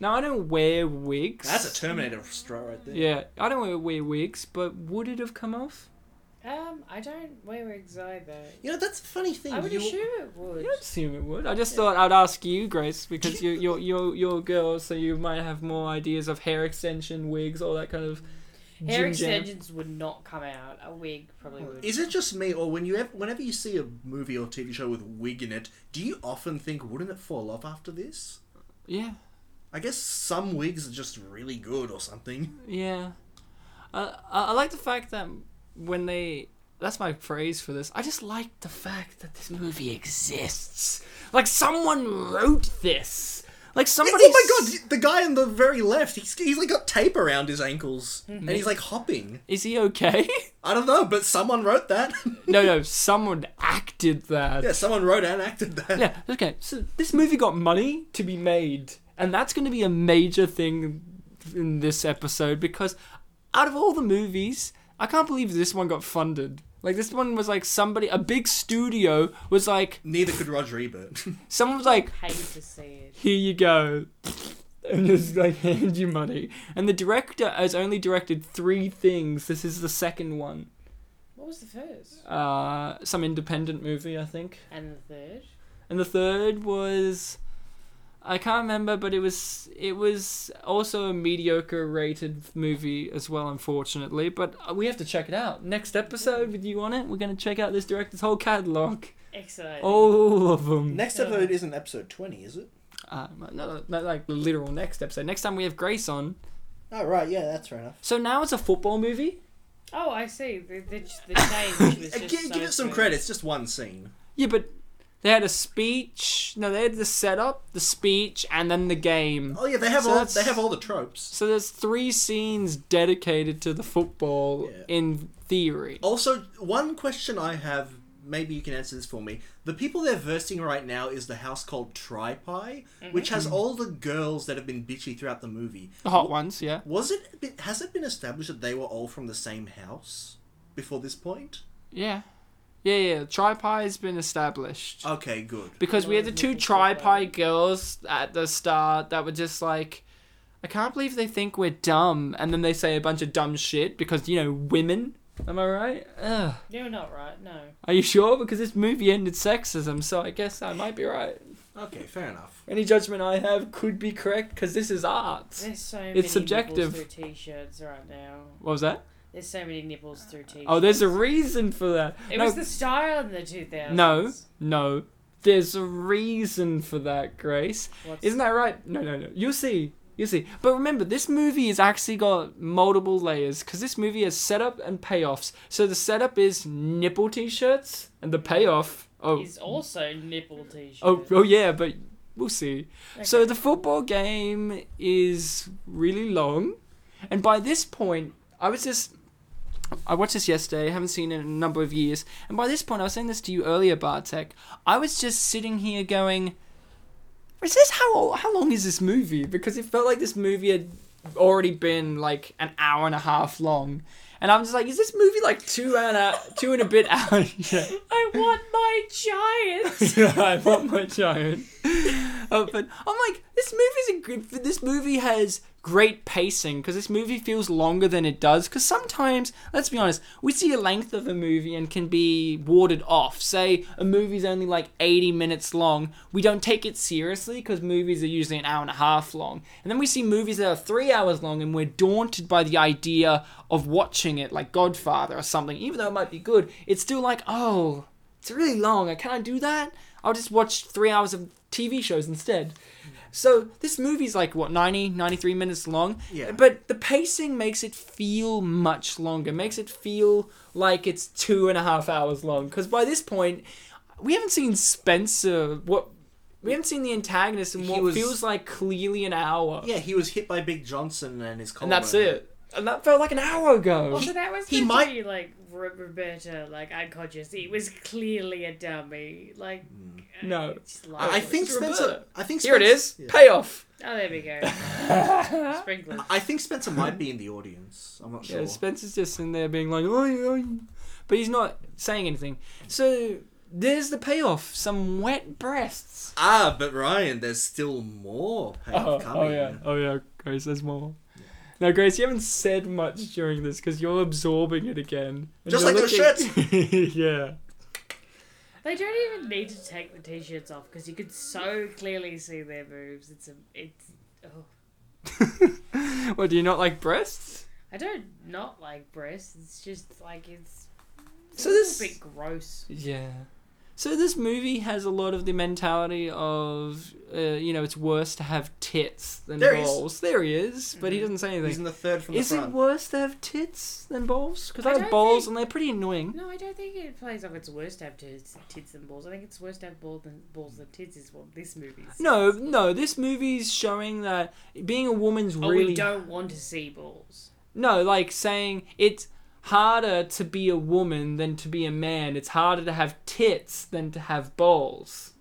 Now I don't wear wigs.
That's a Terminator straw right there.
Yeah, I don't wear wigs, but would it have come off?
Um, I don't wear wigs either.
You know, that's a funny thing.
I would
You-
assume it would.
I assume it would. I just thought I'd ask you, Grace, because you're, you're you're you're a girl, so you might have more ideas of hair extension, wigs, all that kind of.
Hair
jim jam.
extensions would not come out. A wig probably would.
Is it just me, or when you ever, whenever you see a movie or TV show with wig in it, do you often think, wouldn't it fall off after this?
Yeah,
I guess some wigs are just really good or something.
yeah. Uh, I I like the fact that when they. That's my phrase for this. I just like the fact that this movie exists. Like someone wrote this. Like somebody.
oh my god, the guy on the very left, he's, he's like got tape around his ankles, mm-hmm. and he's like hopping.
Is he okay?
I don't know, but someone wrote that.
no, no. Someone acted that.
yeah, someone wrote and acted that.
Yeah, okay. So this movie got money to be made, and that's going to be a major thing in this episode because out of all the movies, I can't believe this one got funded. Like this one was like somebody, a big studio was like,
Neither could Roger Ebert.
someone was like,
Hate to see it.
here you go. And just like hand you money. And the director has only directed three things. This is the second one.
What was the first?
Uh, some independent movie, I think.
And the third?
and the third was I can't remember, but it was it was also a mediocre rated movie as well, unfortunately. But uh, we have to check it out. Next episode with you on it, we're gonna check out this director's whole catalog,
Excellent.
all of them.
Next episode isn't episode 20, is it?
Uh, not, not like the literal next episode. Next time we have Grace on.
Oh, right, yeah, that's fair enough.
So now it's a football movie.
Oh, I see. The, the, the change was just
give,
so
give it some
good.
credit, it's just one scene.
Yeah, but they had a speech. No, they had the setup, the speech, and then the game.
Oh yeah, they have
So
all they have all the tropes.
So there's three scenes dedicated to the football
Yeah.
in theory.
Also, one question I have, maybe you can answer this for me. The people they're versing right now is the house called Tri-Pi, mm-hmm. which has mm-hmm. all the girls that have been bitchy throughout the movie.
The hot ones, yeah.
Was it? Has it been established that they were all from the same house before this point?
Yeah. Yeah, yeah. Tri-Pi has been established.
Okay, good.
because we had the two
looking
Tri-Pi
that.
girls at the start that were just like, I can't believe they think we're dumb. And then they say a bunch of dumb shit because, you know, women. Am I right? Ugh.
You're not right, no.
Are you sure? Because this movie ended sexism, so I guess I might be right.
Okay, fair enough.
Any judgment I have could be correct because this is art.
There's so many
subjective.
nipples through t-shirts right now.
What was that?
There's so many nipples through t-shirts.
Oh, there's a reason for that.
It
no,
was the style in the 2000s.
no, no. There's a reason for that, Grace.
What's,
Isn't that right? No, no, no. You'll see. You'll see. But remember, this movie has actually got multiple layers because this movie has setup and payoffs. So the setup is nipple t-shirts, and the payoff. Oh,
is also nipple t shirts.
oh, oh yeah. But we'll see. So the football game is really long, and by this point, I was just. I watched this yesterday. I haven't seen it in a number of years, and by this point, I was saying this to you earlier, Bartek. I was just sitting here going, is this how how long is this movie? Because it felt like this movie had already been like an hour and a half long, and I'm just like, is this movie like two and a two and a bit hours? yeah.
I want my giant.
I want my giant. Uh, but I'm like, this movie's a good. This movie has great pacing because this movie feels longer than it does. Because sometimes, let's be honest, we see a length of a movie and can be warded off. Say a movie's only like 80 minutes long, we don't take it seriously because movies are usually an hour and a half long. And then we see movies that are three hours long and we're daunted by the idea of watching it, like Godfather or something. Even though it might be good, it's still like, oh, it's really long. Can I do that? I'll just watch three hours of TV shows instead. So this movie's like what 90 93 minutes long?
Yeah.
but the pacing makes it feel much longer. Makes it feel like it's two and a half hours long. Because by this point we haven't seen spencer what we haven't seen the antagonist in what
was-
feels like clearly an hour.
Yeah, he was hit by Big Johnson and his collar.
and that's it. And that felt like an hour ago.
Also, that was
he might-
be like R- Roberta, like unconscious. He was clearly a dummy. Like
No.
I, I think Spencer.
Roberta.
I think
here it is.
Yeah.
payoff
Oh, there we go. Sprinkler.
I think Spencer might be in the audience. I'm not sure.
Yeah, Spencer's just in there being like, oh, oh, but he's not saying anything. So there's the payoff: some wet breasts.
ah, but Ryan, there's still more payoff coming.
oh yeah, Grace, there's more. Now, Grace, you haven't said much during this because you're absorbing it again. And
Just
you're
like those
looking- yeah.
They don't even need to take the t-shirts off because you could so clearly see their boobs. It's a, it's. Oh,
What do you not like breasts?
I don't not like breasts. It's just like it's. it's
So
a
this-
little bit gross.
Yeah. So this movie has a lot of the mentality of, uh, you know, it's worse to have tits than
There he is.
balls. There he is, but he
Mhm.
doesn't say anything.
He's in the third from the
Is
the
it
front.
worse to have tits than balls? Because I
I
have
don't
balls
think-
and they're pretty annoying.
No, I don't think it plays off it's worse to have tits, tits than balls. I think it's worse to have balls than balls than tits is what this movie is.
No, no, this movie's showing that being a woman's
Oh,
really
we don't want to see balls.
no, like saying it's harder to be a woman than to be a man. It's harder to have tits than to have balls.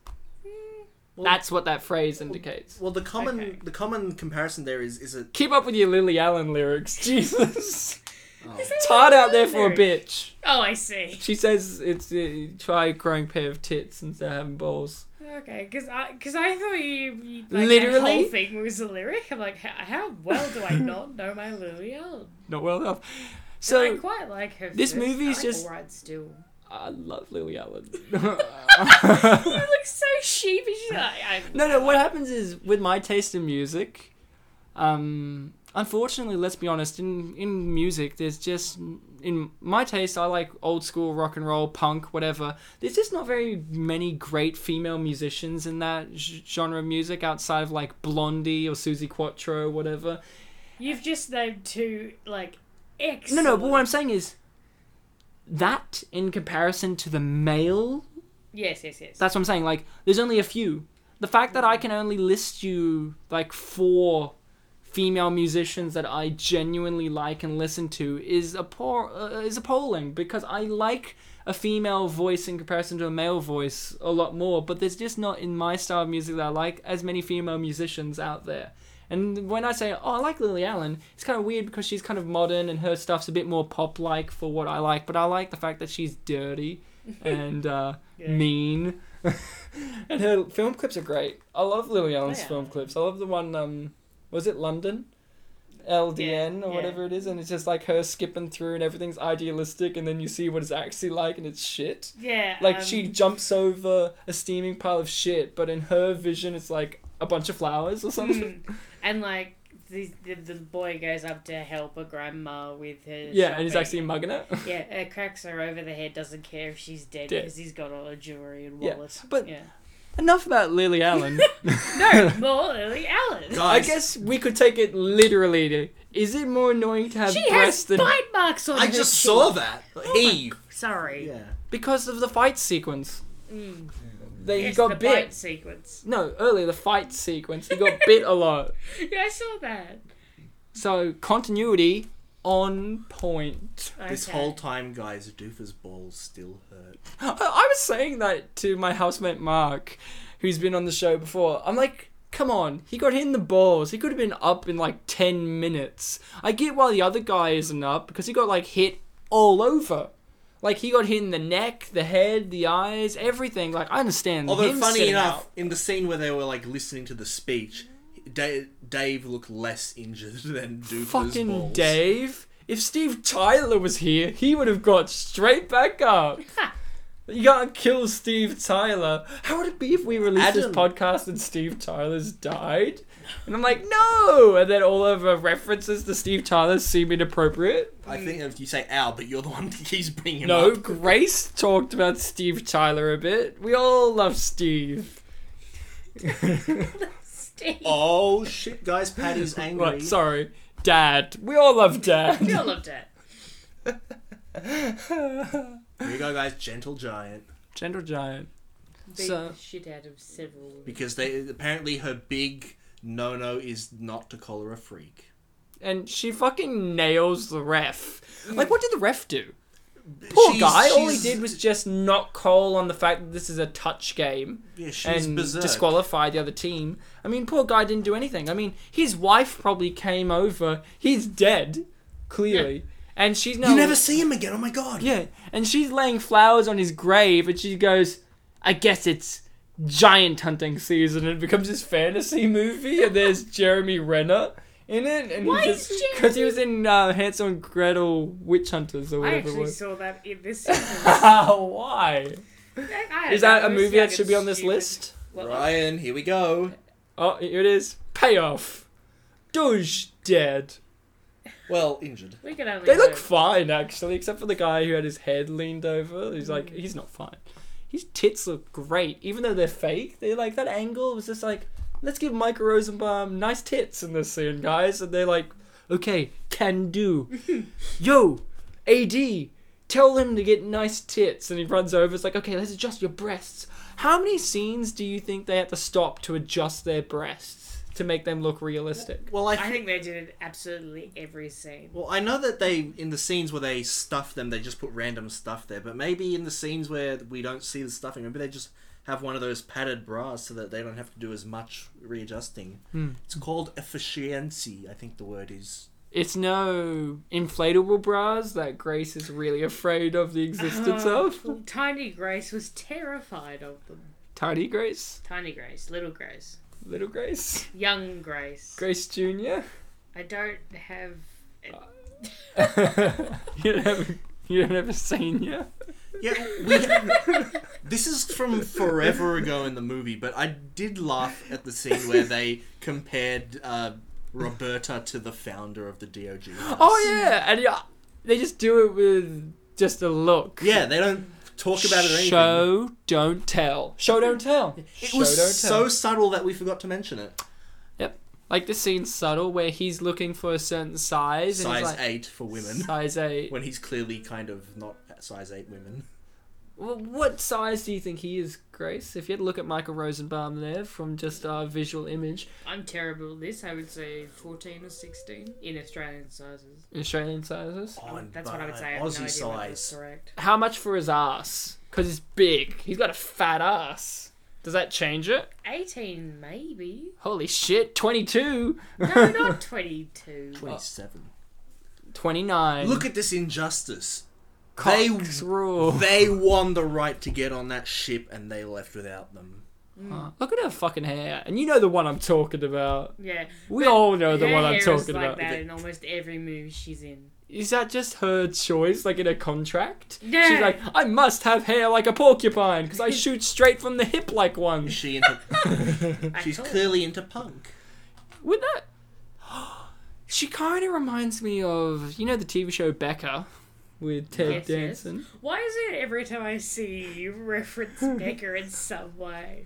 Well-
That's what that phrase indicates.
Well, the common
Okay.
the common comparison there is is a
Keep up with your Lily Allen lyrics, Jesus.
oh.
It's hard out there for a bitch.
Oh, I see.
She says it's uh, try a growing pair of tits instead of having balls.
Okay, because I because I thought you, you like,
Literally?
that whole thing was a lyric. I'm like, how, how well do I not know my Lily Allen?
Not well enough.
I
So
quite like her.
this
first-
movie's
I like
just-
still.
I love Lily Allen.
You look so sheepish. I, I,
No, no. What happens is with my taste in music, um, unfortunately, let's be honest. In in music, there's just in my taste, I like old school rock and roll, punk, whatever. There's just not very many great female musicians in that genre of music outside of like Blondie or Suzi Quatro, whatever.
You've just named two like excellent.
no. But what I'm saying is that in comparison to the male
Yes, yes, yes.
That's what I'm saying. Like, there's only a few. The fact that I can only list you like four female musicians that I genuinely like and listen to is appall- uh, is appalling because I like a female voice in comparison to a male voice a lot more. But there's just not in my style of music that I like as many female musicians out there. And when I say, oh, I like Lily Allen, it's kind of weird because she's kind of modern and her stuff's a bit more pop like for what I like. But I like the fact that she's dirty and uh,
Yeah.
mean. and her film clips are great. I love Lily Allen's
Yeah.
film clips. I love the one, um, was it London? LDN
Yeah,
or whatever it is, and it's just like her skipping through and everything's idealistic, and then you see what it's actually like, and it's shit.
yeah.
Like
um,
she jumps over a steaming pile of shit, but in her vision, it's like a bunch of flowers or something.
and like the, the the boy goes up to help a grandma with her.
yeah, and he's actually mugging it.
Yeah, uh, cracks her over the head. Doesn't care if she's dead
Dead.
because he's got all her jewelry and
Yeah,
wallet.
but-
yeah.
Enough about Lily Allen.
no more Lily Allen.
God.
I guess we could take it literally. To, is it more annoying to have
She has
breasts than
bite marks on
I
her
just
cheek.
saw that.
Oh
Heave.
Sorry.
Yeah.
because of the fight sequence?
Mm.
They
Yes,
got
the
bit.
bite sequence.
No, earlier the fight sequence. He got bit a lot.
Yeah, I saw that.
So continuity on point.
This whole time, guys, Doofer's balls still hurt.
I, I was saying that to my housemate Mark, who's been on the show before. I'm like, Come on, he got hit in the balls. He could have been up in like 10 minutes. I get why the other guy isn't up because he got like hit all over. Like he got hit in the neck, the head, the eyes, everything. Like I understand.
Although
him
funny enough,
out.
in the scene where they were like listening to the speech, Dave, Dave looked less injured than Doofer's
fucking
balls.
Dave. If Steve Tyler was here, he would have got straight back up. you can't kill Steve Tyler. How would it be if we released this podcast and Steve Tyler's died? And I'm like, no! And then all of our references to Steve Tyler seem inappropriate.
I think if you say "ow," but you're the one that keeps bringing him
No,
up.
Grace talked about Steve Tyler a bit. We all love Steve.
Steve.
Oh shit, guys! Patty's angry.
What? Sorry. Dad. We all love Dad.
We all loved it.
Here you go, guys. Gentle giant.
Gentle Giant.
Beat
So-
the shit out of several.
Because they apparently her big no-no is not to call her a freak.
and she fucking nails the ref. Like, what did the ref do? Poor
She's-
guy. All he did was just knock Cole on the fact that this is a touch game
yeah, she's
and
berserk.
disqualify the other team. I mean, poor guy didn't do anything. I mean, his wife probably came over. He's dead, clearly, and she's now.
You never see him again. Oh my god.
Yeah, and she's laying flowers on his grave, and she goes, "I guess it's giant hunting season." And it becomes this fantasy movie, and there's Jeremy Renner in it, and
Why
he
is
just because he was in uh, Hansel and Gretel Witch Hunters or
I
whatever it
actually
was.
saw that in this season.
Why?
I
Is that
know,
a movie that should be on this
stupid.
list?
Ryan, here we go.
Oh, here it is. Payoff. Doge dead.
Well, injured.
we can only
They look
hope.
fine actually, except for the guy who had his head leaned over. He's like, he's not fine. His tits look great, even though they're fake. They're like that angle was just like, let's give Michael Rosenbaum nice tits in this scene, guys. And they're like, okay, can do. Yo, AD, tell him to get nice tits. And he runs over. It's like, okay, let's adjust your breasts. How many scenes do you think they had to stop to adjust their breasts to make them look realistic?
Well, I,
I think they did it absolutely every scene.
Well, I know that they in the scenes where they stuff them, they just put random stuff there. But maybe in the scenes where we don't see the stuffing, maybe they just have one of those padded bras so that they don't have to do as much readjusting.
Hmm.
It's called efficiency. I think the word is.
It's no inflatable bras that Grace is really afraid of the existence
Oh,
of.
Tiny Grace was terrified of them.
Tiny Grace,
Tiny Grace, little Grace,
little Grace,
young Grace.
Grace Junior.
I don't have.
you don't have you don't have a senior.
Yeah, we. this is from forever ago in the movie, but I did laugh at the scene where they compared uh, Roberta to the founder of the DOG. house.
Oh yeah, and yeah, they just do it with just a look.
Yeah, they don't talk about it or anything.
Show don't tell. Show don't tell.
It
Show
was
don't
so subtle that we forgot to mention it.
Yep. Like the scene's subtle where he's looking for a certain size. and he's
Size
like,
eight for women,
Size eight.
when he's clearly kind of not size eight women.
Well, what size do you think he is, Grace? If you had to look at Michael Rosenbaum there from just our visual image,
I'm terrible at this. I would say 14 or 16 in Australian sizes.
Australian sizes.
Oh,
That's what I would say. I have no
Aussie
idea
size.
correct.
How much for his ass? Because he's big. He's got a fat ass. Does that change it?
18, maybe.
Holy shit, 22.
No, not 22.
Twenty-seven.
29.
Look at this injustice. They-
rule.
They won the right to get on that ship, and they left without them.
Uh, Look at her fucking hair. And you know the one I'm talking about.
Yeah.
We
But
all know the
her
one I'm
hair is
talking
like
about.
that in almost every movie she's in.
Is that just her choice, like in a contract?
Yeah.
She's like, I must have hair like a porcupine because I shoot straight from the hip like one.
Is she into? She's clearly into punk.
Would that? She kind of reminds me of you know the TV show Becker with Ted
Yes, yes. Why is it every time I see you reference Becker in some way?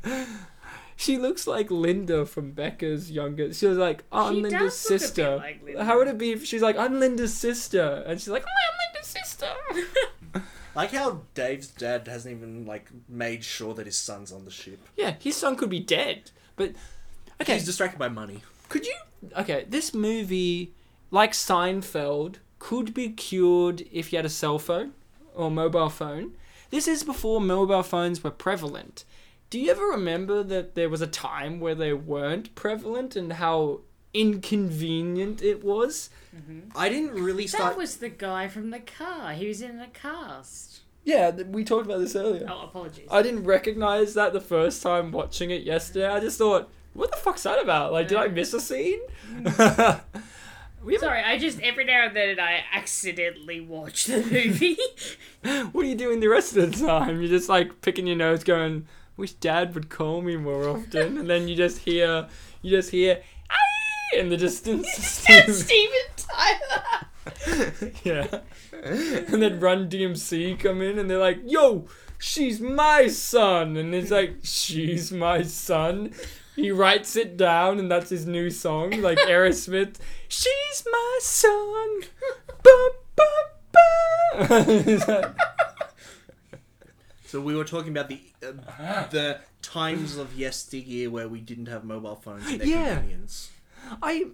She looks like Linda from Becker's younger. She was like, oh, I'm
She
Linda's
does look a bit
sister.
like Linda.
How would it be if she's like, I'm Linda's sister, and she's like, oh, I'm Linda's sister.
Like how Dave's dad hasn't even like made sure that his son's on the ship.
yeah, his son could be dead, but okay.
He's distracted by money.
Could you? Okay, this movie, like Seinfeld, could be cured if you had a cell phone or mobile phone. This is before mobile phones were prevalent. Do you ever remember that there was a time where they weren't prevalent and how inconvenient it was? Mm-hmm.
I didn't really start.
That was the guy from the car. He was in a cast.
Yeah, we talked about this earlier.
Oh, apologies.
I didn't recognize that the first time watching it yesterday. I just thought, what the fuck's that about? Like, did I miss a scene? Mm. we
Sorry, I just every now and then I accidentally watch the movie.
what are you doing the rest of the time? You're just like picking your nose, going, "Wish Dad would call me more often." and then you just hear, you just hear, "Aye!" in the distance.
That's Steven Tyler.
yeah. And then Run DMC come in and they're like, "Yo, she's my son," and it's like, "She's my son." He writes it down, and that's his new song, like Aerosmith. She's my son. Ba, ba.
So we were talking about the uh, the times of yesteryear where we didn't have mobile phones and their
Yeah.
convenience.
I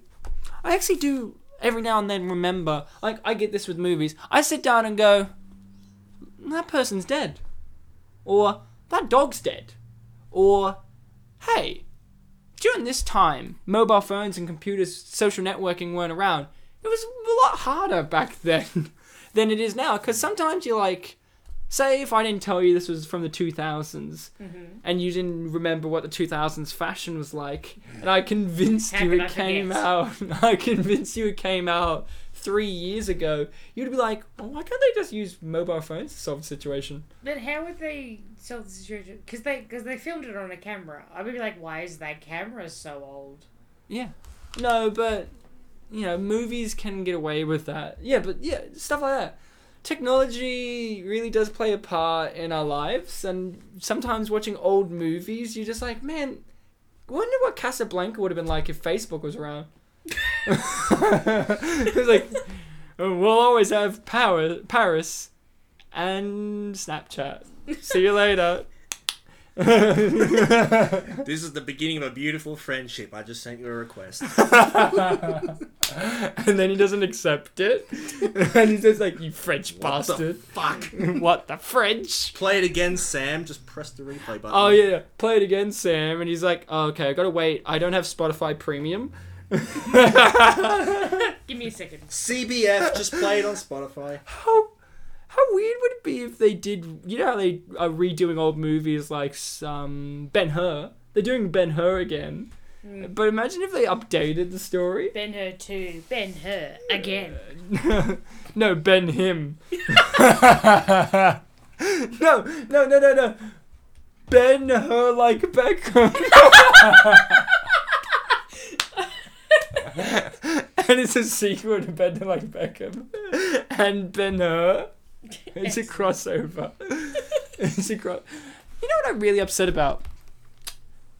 I actually do every now and then remember like I get this with movies. I sit down and go that person's dead. Or that dog's dead. Or hey, during this time, mobile phones and computers, social networking weren't around. It was a lot harder back then than it is now cuz sometimes you're like say if I didn't tell you this was from the 2000s and you didn't remember what the 2000s fashion was like and I convinced
How
you it came
forget?
out I convinced you it came out 3 years ago you'd be like well, why can't they just use mobile phones to solve the situation
But how would they solve the situation? Because they because they filmed it on a camera. I would be like, why is that camera so old?
yeah no but you know movies can get away with that yeah but yeah stuff like that technology really does play a part in our lives and sometimes watching old movies you're just like man wonder what casablanca would have been like if facebook was around it's like "Oh, we'll always have power paris and snapchat see you later
This is the beginning of a beautiful friendship. I just sent you a request.
and then he doesn't accept it and he says like you french
What the
bastard
fuck.
what the french
Play it again, Sam. Just press the replay button.
Oh yeah, play it again, Sam. And he's like, oh, "Okay, I gotta wait. I don't have Spotify Premium."
Give me a second.
CBF. Just played it on Spotify.
How how weird would it be if they did? You know how they are redoing old movies like um, Ben Hur. They're doing Ben Hur again. But imagine if they updated the story.
Ben Hur two. Ben Hur again.
no, Ben him. no, no, no, no, no. Ben Hur like Beckham. and it's a sequel to Ben like Beckham and Ben Hur. It's a crossover. it's a cross. You know what I'm really upset about?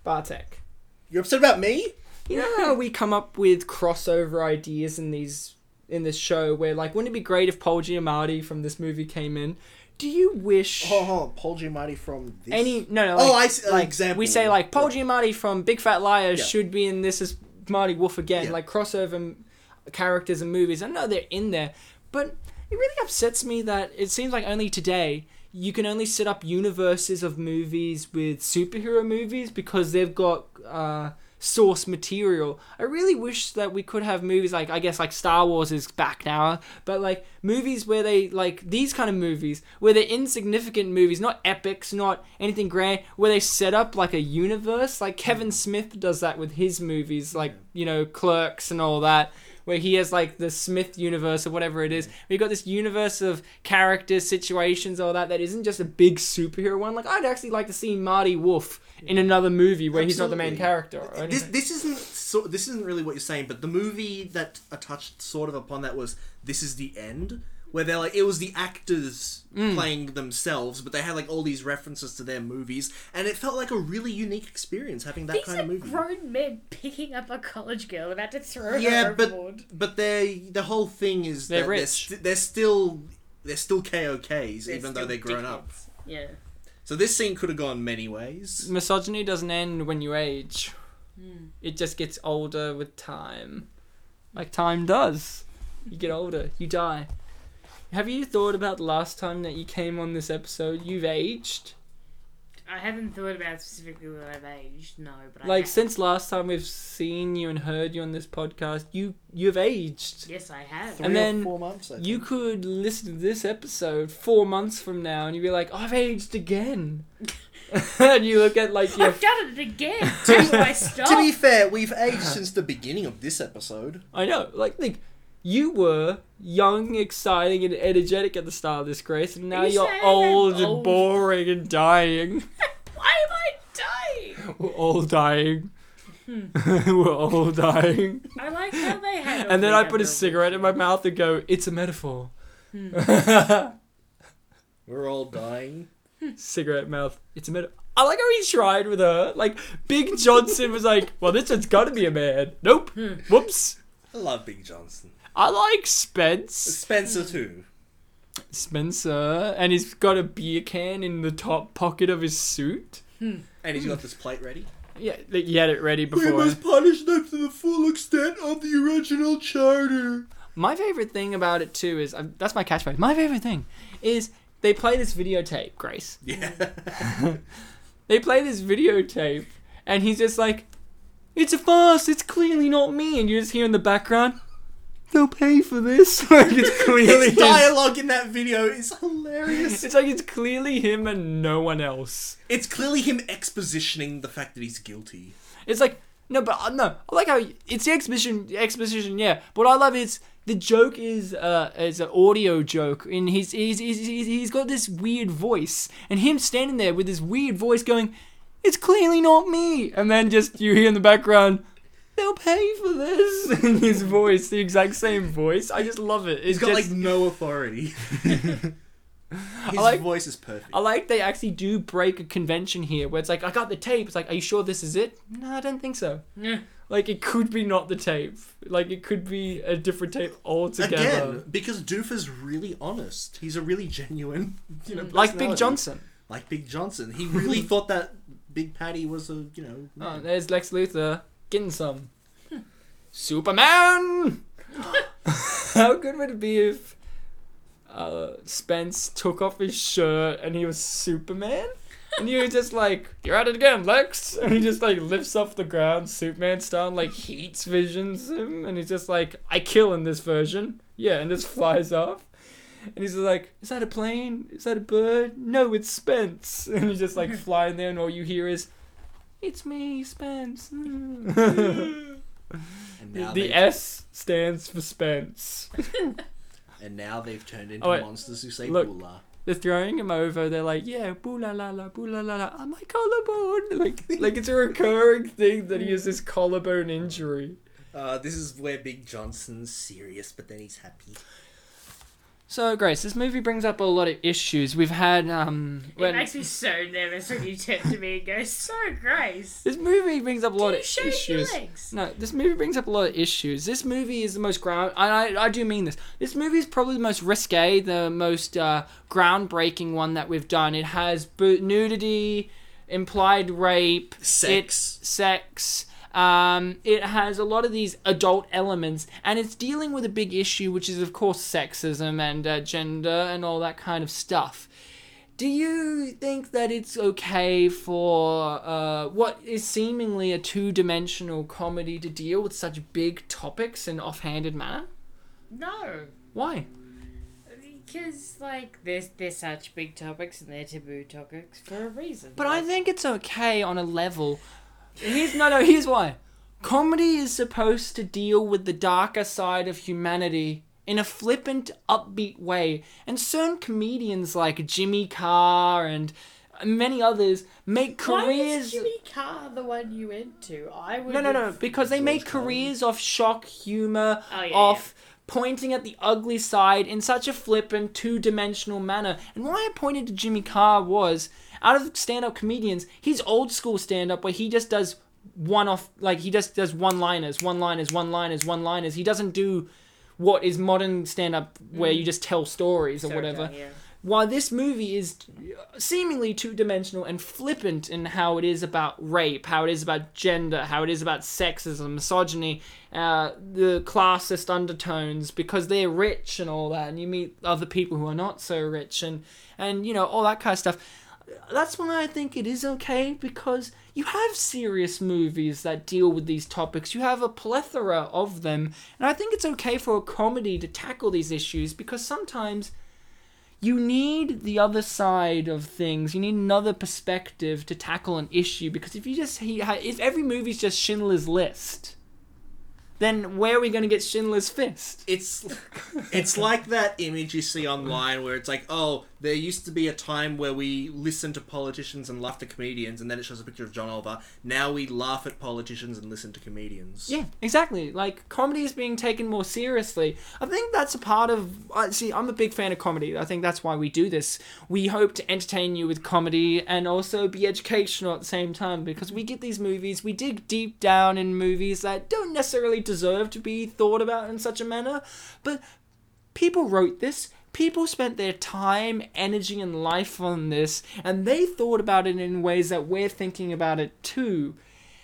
Bartek.
You're upset about me?
You know how we come up with crossover ideas in these in this show where like wouldn't it be great if Paul Giamatti from this movie came in? Do you wish
Oh, hold on. Paul Giamatti from this.
any no no
Oh, I see- an
like
example.
we say like Paul Giamatti from Big Fat Liars
Yeah.
should be in this as Marty Wolf again
Yeah.
like crossover characters and movies. I know they're in there, but it really upsets me that it seems like only today you can only set up universes of movies with superhero movies because they've got uh, source material. I really wish that we could have movies like I guess like Star Wars is back now, but like movies where they like these kind of movies where they're insignificant movies, not epics, not anything grand, where they set up like a universe. Like Kevin Smith does that with his movies, like you know Clerks and all that. Where he has like the Smith universe or whatever it is. We've got this universe of characters, situations, all that that isn't just a big superhero one. Like I'd actually like to see Marty Wolf in another movie where he's not the main character. Or
This this isn't so. This isn't really what you're saying. But the movie that touched sort of upon that was "This Is the End," where they're like it was the actors
Mm.
playing themselves, but they had like all these references to their movies, and it felt like a really unique experience having that
These
kind
are
of movie.
grown men picking up a college girl about to throw
yeah,
her
but
overboard.
but they the whole thing is
They're
that they're,
rich.
st- they're still they're still KOKs
They're
even though they're grown up.
Yeah.
So this scene could have gone many ways.
Misogyny doesn't end when you age. It just gets older with time. Like time does. You get older, you die. Have you thought about the last time that you came on this episode? You've aged.
I haven't thought about specifically that I've aged. No, but I
Like
have.
since last time we've seen you and heard you on this podcast, you you've aged.
yes, I have.
Three
And
or
then
four months. I
You could listen to this episode four months from now, and you'd be like, "I've aged again." and you look at like your
I've done it again. Do I stop?
To be fair, we've aged since the beginning of this episode.
I know, like think you were young, exciting, and energetic at the start of this, Grace, and now
Are you
you're
saying I'm
old and
old?
boring and dying.
Why am I dying?
We're all dying.
Hmm.
We're all dying.
I like how they had.
And then I put a cigarette in my mouth and go, "It's a metaphor."
Hmm.
We're all dying.
Cigarette mouth. It's a metaphor. I like how he tried with her. Like Big Johnson was like, "Well, this one's got to be a man." Nope.
Hmm.
Whoops.
I love Big Johnson.
I like Spence.
Spencer too.
Spencer, and he's got a beer can in the top pocket of his suit.
And he's got this plate ready.
Yeah, he had it ready before.
We must punish them to the full extent of the original charter.
My favorite thing about it too is um, that's my catchphrase. My favorite thing is they play this videotape, Grace.
Yeah.
They play this videotape, and he's just like, "It's a farce. It's clearly not me." And you just hear in the background, "They'll pay for this." like it's clearly
His dialogue in that video is hilarious.
It's like it's clearly him and no one else.
It's clearly him expositioning the fact that he's guilty.
It's like no, but uh, no. I like how it's the exposition. Exposition, yeah. But what I love is the joke is uh is an audio joke, and he's he's, he's he's he's got this weird voice, and him standing there with this weird voice going, "It's clearly not me," and then just you hear in the background. They'll pay for this. In his voice, the exact same voice. I just love it. It's
He's got
just,
like no authority. His
like-
voice is perfect.
I like they actually do break a convention here, where it's like, I got the tape. It's like, are you sure this is it? No, I don't think so.
Yeah.
Like it could be not the tape. Like it could be a different tape altogether.
Again, because Doof is really honest. He's a really genuine, you know,
like Big. Johnson.
Like Big Johnson. He really thought that Big Patty was a, you know.
Oh, there's Lex Luthor getting some. Superman. How good would it be if uh, Spence took off his shirt and he was Superman? And you just like, "You're at it again, Lex," and he just like lifts off the ground, Superman style, and, like heats visions him, and he's just like, "I kill in this version." Yeah, and just flies off. And he's like, "Is that a plane? Is that a bird? No, it's Spence." And he's just like flying there, and all you hear is, "It's me, Spence."
And now,
the
they've,
S stands for Spence.
and now they've turned into
Oh, wait.
monsters who say
Look.
"Bula."
They're throwing him over. They're like, "Yeah, boo la la la, boo la la la." I'm my collarbone. Like, like it's a recurring thing that he has this collarbone injury.
Uh, this is where Big Johnson's serious, but then he's happy.
So, Grace, this movie brings up a lot of issues. We've had um,
It
when
makes me so nervous when you turn to me and go, "So, Grace,
this movie brings up a lot
do
of
you shave your
issues.
legs?"
No, this movie brings up a lot of issues. This movie is the most ground. I, I, I do mean this. This movie is probably the most risque, the most uh, groundbreaking one that we've done. It has bo- nudity, implied rape,
Sex.
it- sex. Um, it has a lot of these adult elements, and it's dealing with a big issue, which is of course sexism and uh, gender and all that kind of stuff. Do you think that it's okay for uh, what is seemingly a two dimensional comedy to deal with such big topics in offhanded manner?
No,
Why?
because like there's they're such big topics and they're taboo topics for a reason.
But I think it's okay on a level. Here's no, no. Here's why. Comedy is supposed to deal with the darker side of humanity in a flippant, upbeat way, and certain comedians like Jimmy Carr and many others make
Why
careers.
is Jimmy Carr the one you went to? I would.
No, no, no, because they make careers off shock humor,
Oh, yeah,
off pointing at the ugly side in such a flippant, two dimensional manner. And why I pointed to Jimmy Carr was out of stand up comedians, he's old school stand up where he just does one off, like he just does one liners, one liners, one liners, one liners. He doesn't do what is modern stand up where you just tell stories or whatever.
Yeah.
While this movie is seemingly two dimensional and flippant in how it is about rape, how it is about gender, how it is about sexism, misogyny, uh, the classist undertones, because they're rich and all that, and you meet other people who are not so rich, and and you know all that kind of stuff. That's why I think it is okay because you have serious movies that deal with these topics. You have a plethora of them, and I think it's okay for a comedy to tackle these issues because sometimes you need the other side of things. You need another perspective to tackle an issue because if you just if every movie's just Schindler's List, then where are we going to get Schindler's Fist?
It's it's like that image you see online where it's like, oh, there used to be a time where we listened to politicians and laughed at comedians, and then it shows a picture of John Oliver. Now we laugh at politicians and listen to comedians.
Yeah, exactly. Like comedy is being taken more seriously. I think that's a part of. Uh, see, I'm a big fan of comedy. I think that's why we do this. We hope to entertain you with comedy and also be educational at the same time because we get these movies. We dig deep down in movies that don't necessarily deserve to be thought about in such a manner, but people wrote this people spent their time, energy, and life on this, and they thought about it in ways that we're thinking about it too.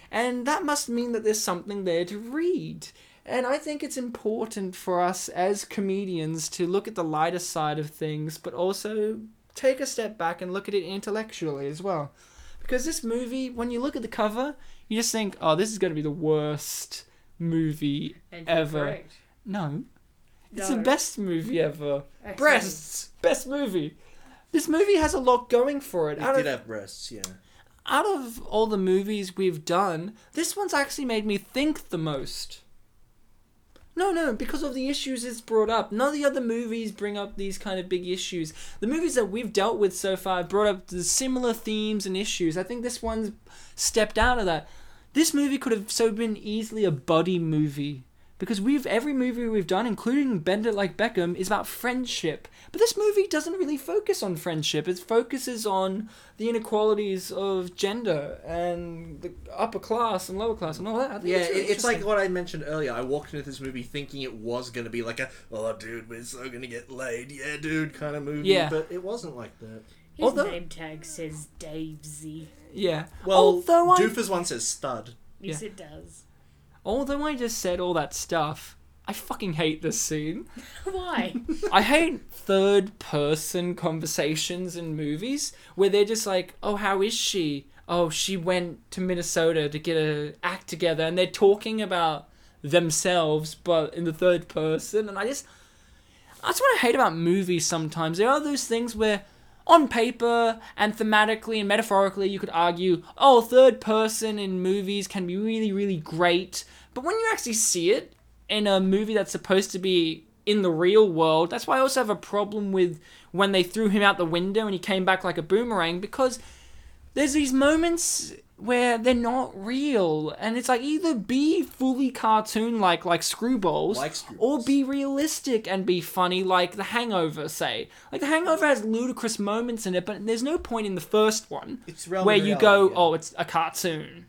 And that must mean that there's something there to read. And I think it's important for us as comedians to look at the lighter side of things, but also take a step back and look at it intellectually as well. Because this movie, when you look at the cover, you just think, oh, this is going to be the worst movie
And
ever.
correct.
No, it's the best movie ever.
Excellent.
Breasts, best movie. This movie has a lot going for it.
It
Out
did
of,
have breasts, yeah.
out of all the movies we've done, this one's actually made me think the most. No, no, because of the issues it's brought up. None of the other movies bring up these kind of big issues. The movies that we've dealt with so far have brought up the similar themes and issues. I think this one's stepped out of that. This movie could have so been easily a buddy movie. Because we've every movie we've done, including Bend It Like Beckham, is about friendship. But this movie doesn't really focus on friendship. It focuses on the inequalities of gender and the upper class and lower class and all that. I think
Yeah,
really
it's like what I mentioned earlier. I walked into this movie thinking it was going to be like a, oh, dude, we're so going to get laid, yeah, dude, kind of movie.
Yeah.
But it wasn't like that.
His
Although-
name tag says Dave Z.
yeah.
Well,
although I
Doofer's one says stud.
Yes,
Yeah.
it does.
Although I just said all that stuff, I fucking hate this scene.
Why?
I hate third person conversations in movies where they're just like, "Oh, how is she? Oh, she went to Minnesota to get a act together," and they're talking about themselves, but in the third person. And I just, that's what I hate about movies. Sometimes there are those things where, on paper and thematically and metaphorically, you could argue, "Oh, third person in movies can be really, really great," but when you actually see it in a movie that's supposed to be in the real world. That's why I also have a problem with when they threw him out the window and he came back like a boomerang because there's these moments where they're not real and it's like either be fully cartoon like like screwballs
Like
or be realistic and be funny like the hangover say like the hangover has ludicrous moments in it but there's no point in the first one where you
reality,
go
yeah.
oh it's a cartoon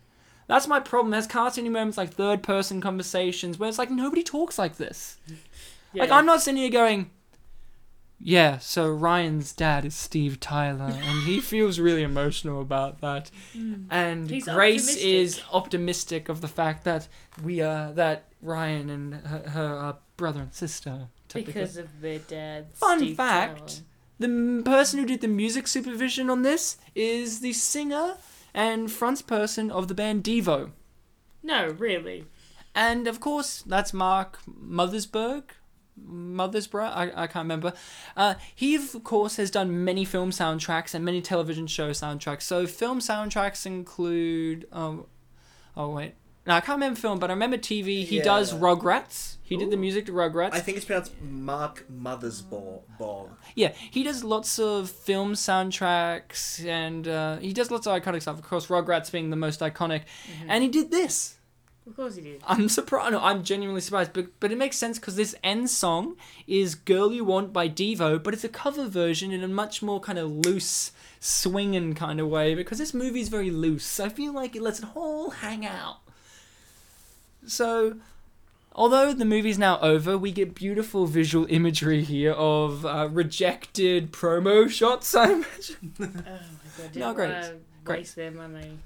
that's my problem there's cartoony moments like third person conversations where it's like nobody talks like this like I'm not sitting here going, yeah. So Ryan's dad is Steve Tyler, and he feels really emotional about that. Mm. And
He's
Grace
optimistic.
is optimistic of the fact that we are that Ryan and her, her are brother and sister.
Because of their dad.
Fun
Steve
fact.
Tyler.
The m- person who did the music supervision on this is the singer and frontsperson of the band Devo.
No, really.
And of course, that's Mark Mothersburg. Mothersburg? I, I can't remember. Uh, he, of course, has done many film soundtracks and many television show soundtracks. So, film soundtracks include. Um, oh, wait. No, I can't remember film, but I remember TV. He does Rugrats. He did the music to Rugrats.
I think it's pronounced Mark Mothersbog. Bog.
Yeah, he does lots of film soundtracks and uh, he does lots of iconic stuff. Of course, Rugrats being the most iconic. And he did this.
Of course he did.
I'm surprised. No, I'm genuinely surprised, but but it makes sense because this end song is "Girl You Want" by Devo, but it's a cover version in a much more kind of loose, swinging kind of way because this movie's very loose. I feel like it lets it all hang out. So, although the movie's now over, we get beautiful visual imagery here of uh, rejected promo shots. I imagine.
Oh my god,
No, great. Great.
Waste their money.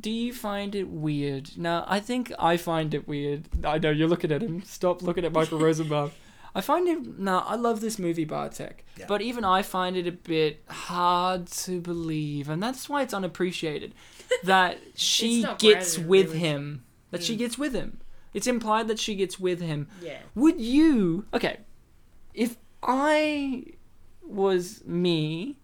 Do you find it weird? Now, I think I find it weird. I know you're looking at him. Stop looking at Michael Rosenbaum. I find it. No, I love this movie, Bartek.
Yeah.
But even I find it a bit hard to believe, and that's why it's unappreciated that she gets with
realism.
him. That
Mm.
she gets with him. It's implied that she gets with him.
Yeah.
Would you? Okay, if I was me,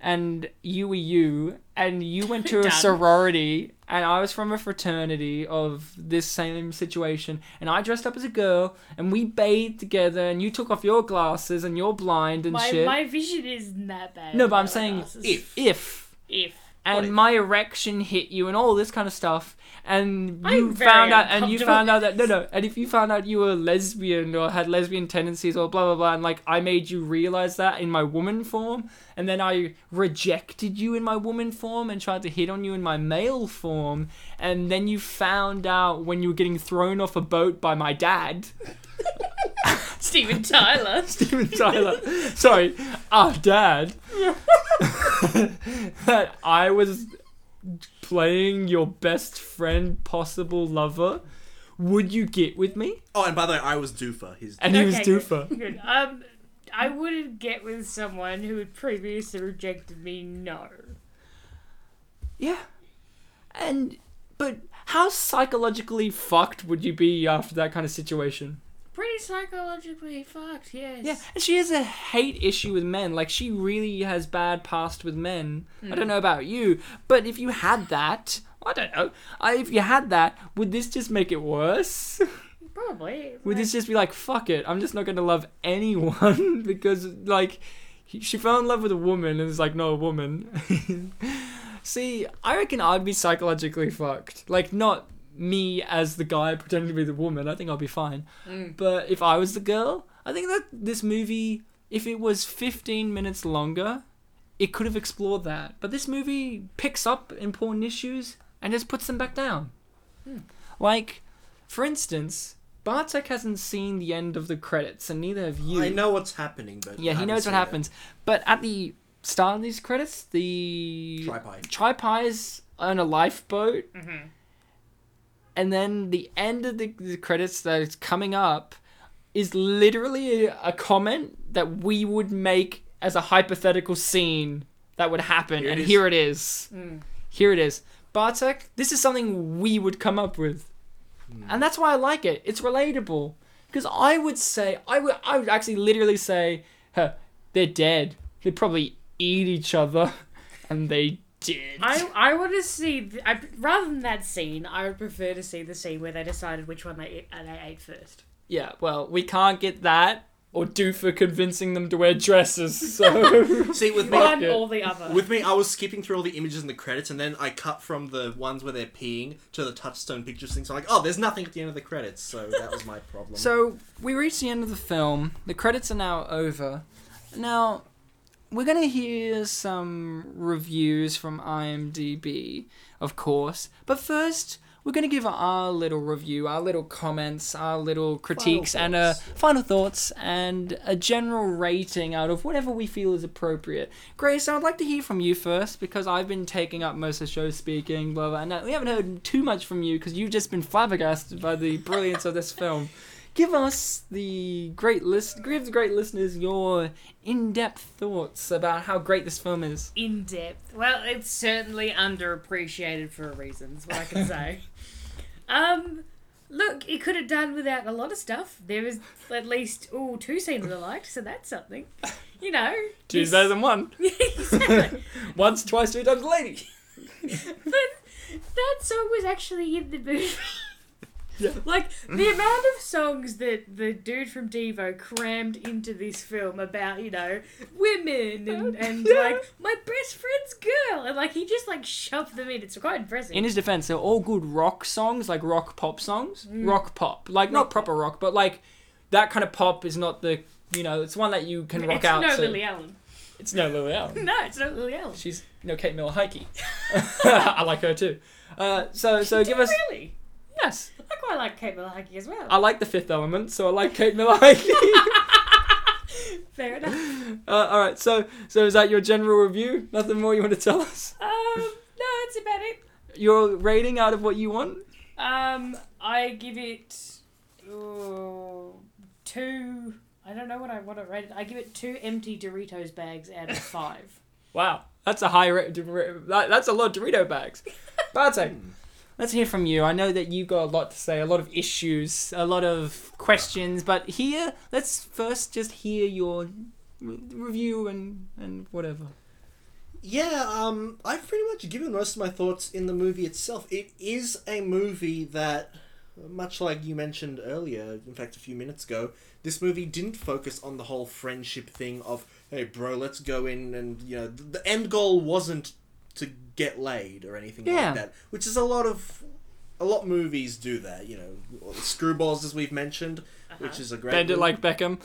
and you were you, and you went to a sorority, and I was from a fraternity of this same situation, and I dressed up as a girl, and we bathed together, and you took off your glasses, and you're blind and
My
shit.
my vision isn't that bad.
no, but I'm saying
glasses.
if if
if
and
if?
my erection hit you and all this kind of stuff and you found out and you found out that no no and if you found out you were lesbian or had lesbian tendencies or blah blah blah and like I made you realize that in my woman form and then I rejected you in my woman form and tried to hit on you in my male form and then you found out when you were getting thrown off a boat by my dad
Steven Tyler.
Steven Tyler. Sorry, our dad. that I was playing your best friend, possible lover. Would you get with me?
Oh, and by the way, I was Doofer. His
And he was
Okay, good,
Doofer.
Good. Um, I wouldn't get with someone who had previously rejected me. No.
Yeah. And, but how psychologically fucked would you be after that kind of situation?
Pretty psychologically fucked. Yes.
Yeah, and she has a hate issue with men. Like she really has bad past with men. I don't mm. know about you, but if you had that, I don't know. I, if you had that, would this just make it worse?
Probably.
Would
like-
this just be like, fuck it, I'm just not going to love anyone because like he- she fell in love with a woman and it's like no a woman. See, I reckon I'd be psychologically fucked. Like not me as the guy pretending to be the woman. I think I'll be fine.
Mm.
But if I was the girl, I think that this movie, if it was 15 minutes longer, it could have explored that. But this movie picks up important issues and just puts them back down. Like, for instance, Bartek hasn't seen the end of the credits, and neither have you.
I know what's happening, but
Yeah,
I
he knows what
seen it.
happens. But at the start of these credits, the
Tri-Pi.
Tri-Pis on a lifeboat,
Mhm.
And then the end of the, the credits that is coming up is literally a, a comment that we would make as a hypothetical scene that would happen,
Here
and
is.
here it is.
Mm.
Here it is. Bartek, this is something we would come up with. And that's why I like it. It's relatable. Because I would say, I would, I would actually literally say, huh, they're dead. They probably eat each other. And they did.
I I want to see th- I, rather than that scene. I would prefer to see the scene where they decided which one they ate, uh, they ate first.
Yeah, well, we can't get that or Doofer convincing them to wear dresses. So
See, with me,
One or the other.
with me, I was skipping through all the images in the credits, and then I cut from the ones where they're peeing to the touchstone pictures thing. So I'm like, oh, there's nothing at the end of the credits. So that was my problem.
So we reach the end of the film. The credits are now over. Now we're gonna hear some reviews from IMDb, of course. But first, we're gonna give our little review, our little comments, our little critiques, and uh, final thoughts, and a general rating out of whatever we feel is appropriate. Grace, I'd like to hear from you first because I've been taking up most of the show speaking, blah blah, and uh, we haven't heard too much from you because you've just been flabbergasted by the brilliance of this film give us the great list give the great listeners your in-depth thoughts about how great this film is
in depth. Well, it's certainly underappreciated for a reason. Is what I can say. um, look, it could have done without a lot of stuff. There is at least oh two scenes I liked, so that's something. You know,
two better than one
exactly.
once twice three times a lady
But that song was actually in the movie.
Yeah.
Like the amount of songs that the dude from Devo crammed into this film about, you know, women and, and
Yeah.
like my best friend's girl, and like he just like shoved them in. It's quite impressive.
in his defense they're all good rock songs like rock pop songs
Mm.
rock pop like not proper rock but like that kind of pop is not the you know it's one that you can rock
it's
out
no
to.
Lily Allen.
it's no lily allen
No, it's not Lily Allen.
she's no kate miller heidke i like her too uh, so so give us
really.
Yes
I quite like Kate Miller-Heidke as well.
i like the fifth element so i like kate miller
Fair enough.
Uh, all right, so so is that your general review? Nothing more you want to tell us?
Um, no, that's about it.
Your rating out of what you want?
Um, I give it uh, I don't know what I what I rated. I give it two empty Doritos bags out of five.
Wow, that's a high rate. That, that's a lot of Dorito bags. Bartek, let's hear from you. I know that you've got a lot to say, a lot of issues, a lot of questions, but here, let's first just hear your re- review and and whatever.
Yeah, um, I've pretty much given most of my thoughts in the movie itself. It is a movie that, much like you mentioned earlier, in fact, a few minutes ago, this movie didn't focus on the whole friendship thing of, hey, bro, let's go in and, you know, th- the end goal wasn't to get laid or anything
Yeah.
like that, which is a lot of. A lot of movies do that, you know. Screwballs, as we've mentioned, which is a great.
Bend it like Beckham.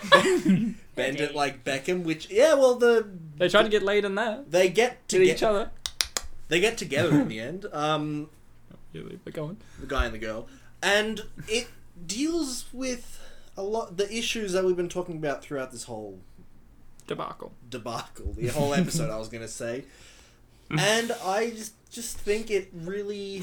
Bend it like Beckham, which yeah, well the
They tried to get laid in that.
they get to
To
get
each other.
they get together in the end. Um,
Really, but go on.
the guy and the girl, and it deals with a lot the issues that we've been talking about throughout this whole
Debacle.
debacle, the whole episode. I was gonna say, and I just just think it really.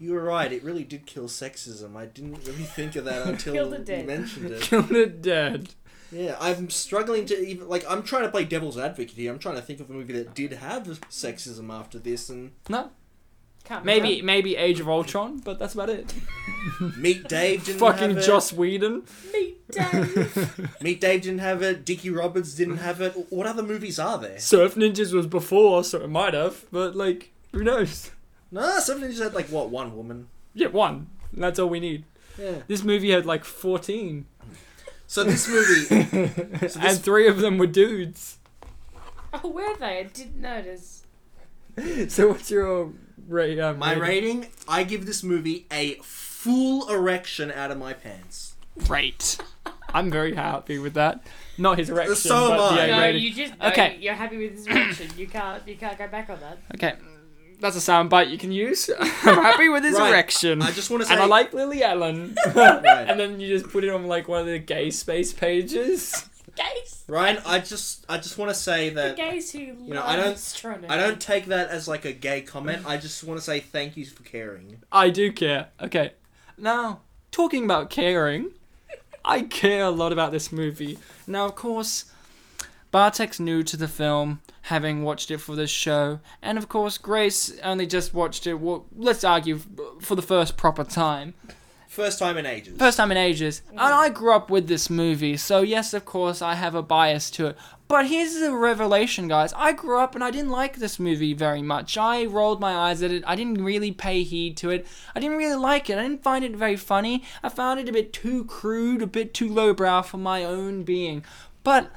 You were right. It really did kill sexism. I didn't really think of that until
Killed it
you
dead.
mentioned it.
Killed it dead.
Yeah, I'm struggling to even like. I'm trying to play devil's advocate here. I'm trying to think of a movie that did have sexism after this, and
No,
Can't
maybe
remember.
maybe Age of Ultron, but that's about it.
Meet Dave didn't
Fucking
have it.
Joss Whedon.
Meet Dave.
Meet Dave didn't have it. Dickie Roberts didn't have it. What other movies are there?
Surf Ninjas was before, so it might have, but like, who knows?
No, something just had like what one woman.
Yeah, one. That's all we need.
Yeah.
This movie had like 14,
So this movie,
and three of them were dudes.
oh, were they? I didn't notice.
So what's your rate? Um,
my rating, I give this movie a full erection out of my pants.
Great. I'm very happy with that. Not his erection,
So am
but the
I.
A
No,
rating.
you just no,
Okay.
You're happy with this reaction. You can't. You can't go back on that.
Okay, that's a soundbite you can use. I'm happy with his
Right.
erection.
I just want to say,
and I like Lily Allen.
Right.
and then you just put it on like one of the gay space pages.
Gays.
Ryan. I just, I just want to say
The
that
gays who
know,
love
I don't-
astronomy.
I don't take that as like a gay comment. I just want to say thank you for caring.
I do care. Okay. Now, talking about caring, I care a lot about this movie. Now, of course, Bartek's new to the film, having watched it for this show, and of course, Grace only just watched it, well, let's argue, for the first proper time.
First time in ages.
First time in ages. Mm-hmm. And I grew up with this movie, so yes, of course, I have a bias to it. But here's the revelation, guys. I grew up and I didn't like this movie very much. I rolled my eyes at it. I didn't really pay heed to it. I didn't really like it. I didn't find it very funny. I found it a bit too crude, a bit too lowbrow for my own being. But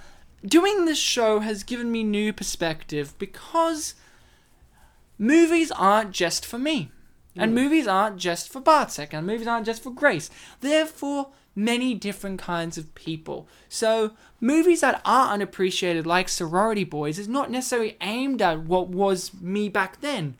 doing this show has given me new perspective because movies aren't just for me. And mm. movies aren't just for Bartek, and movies aren't just for Grace. They're for many different kinds of people. So, movies that are unappreciated, like Sorority Boys, is not necessarily aimed at what was me back then.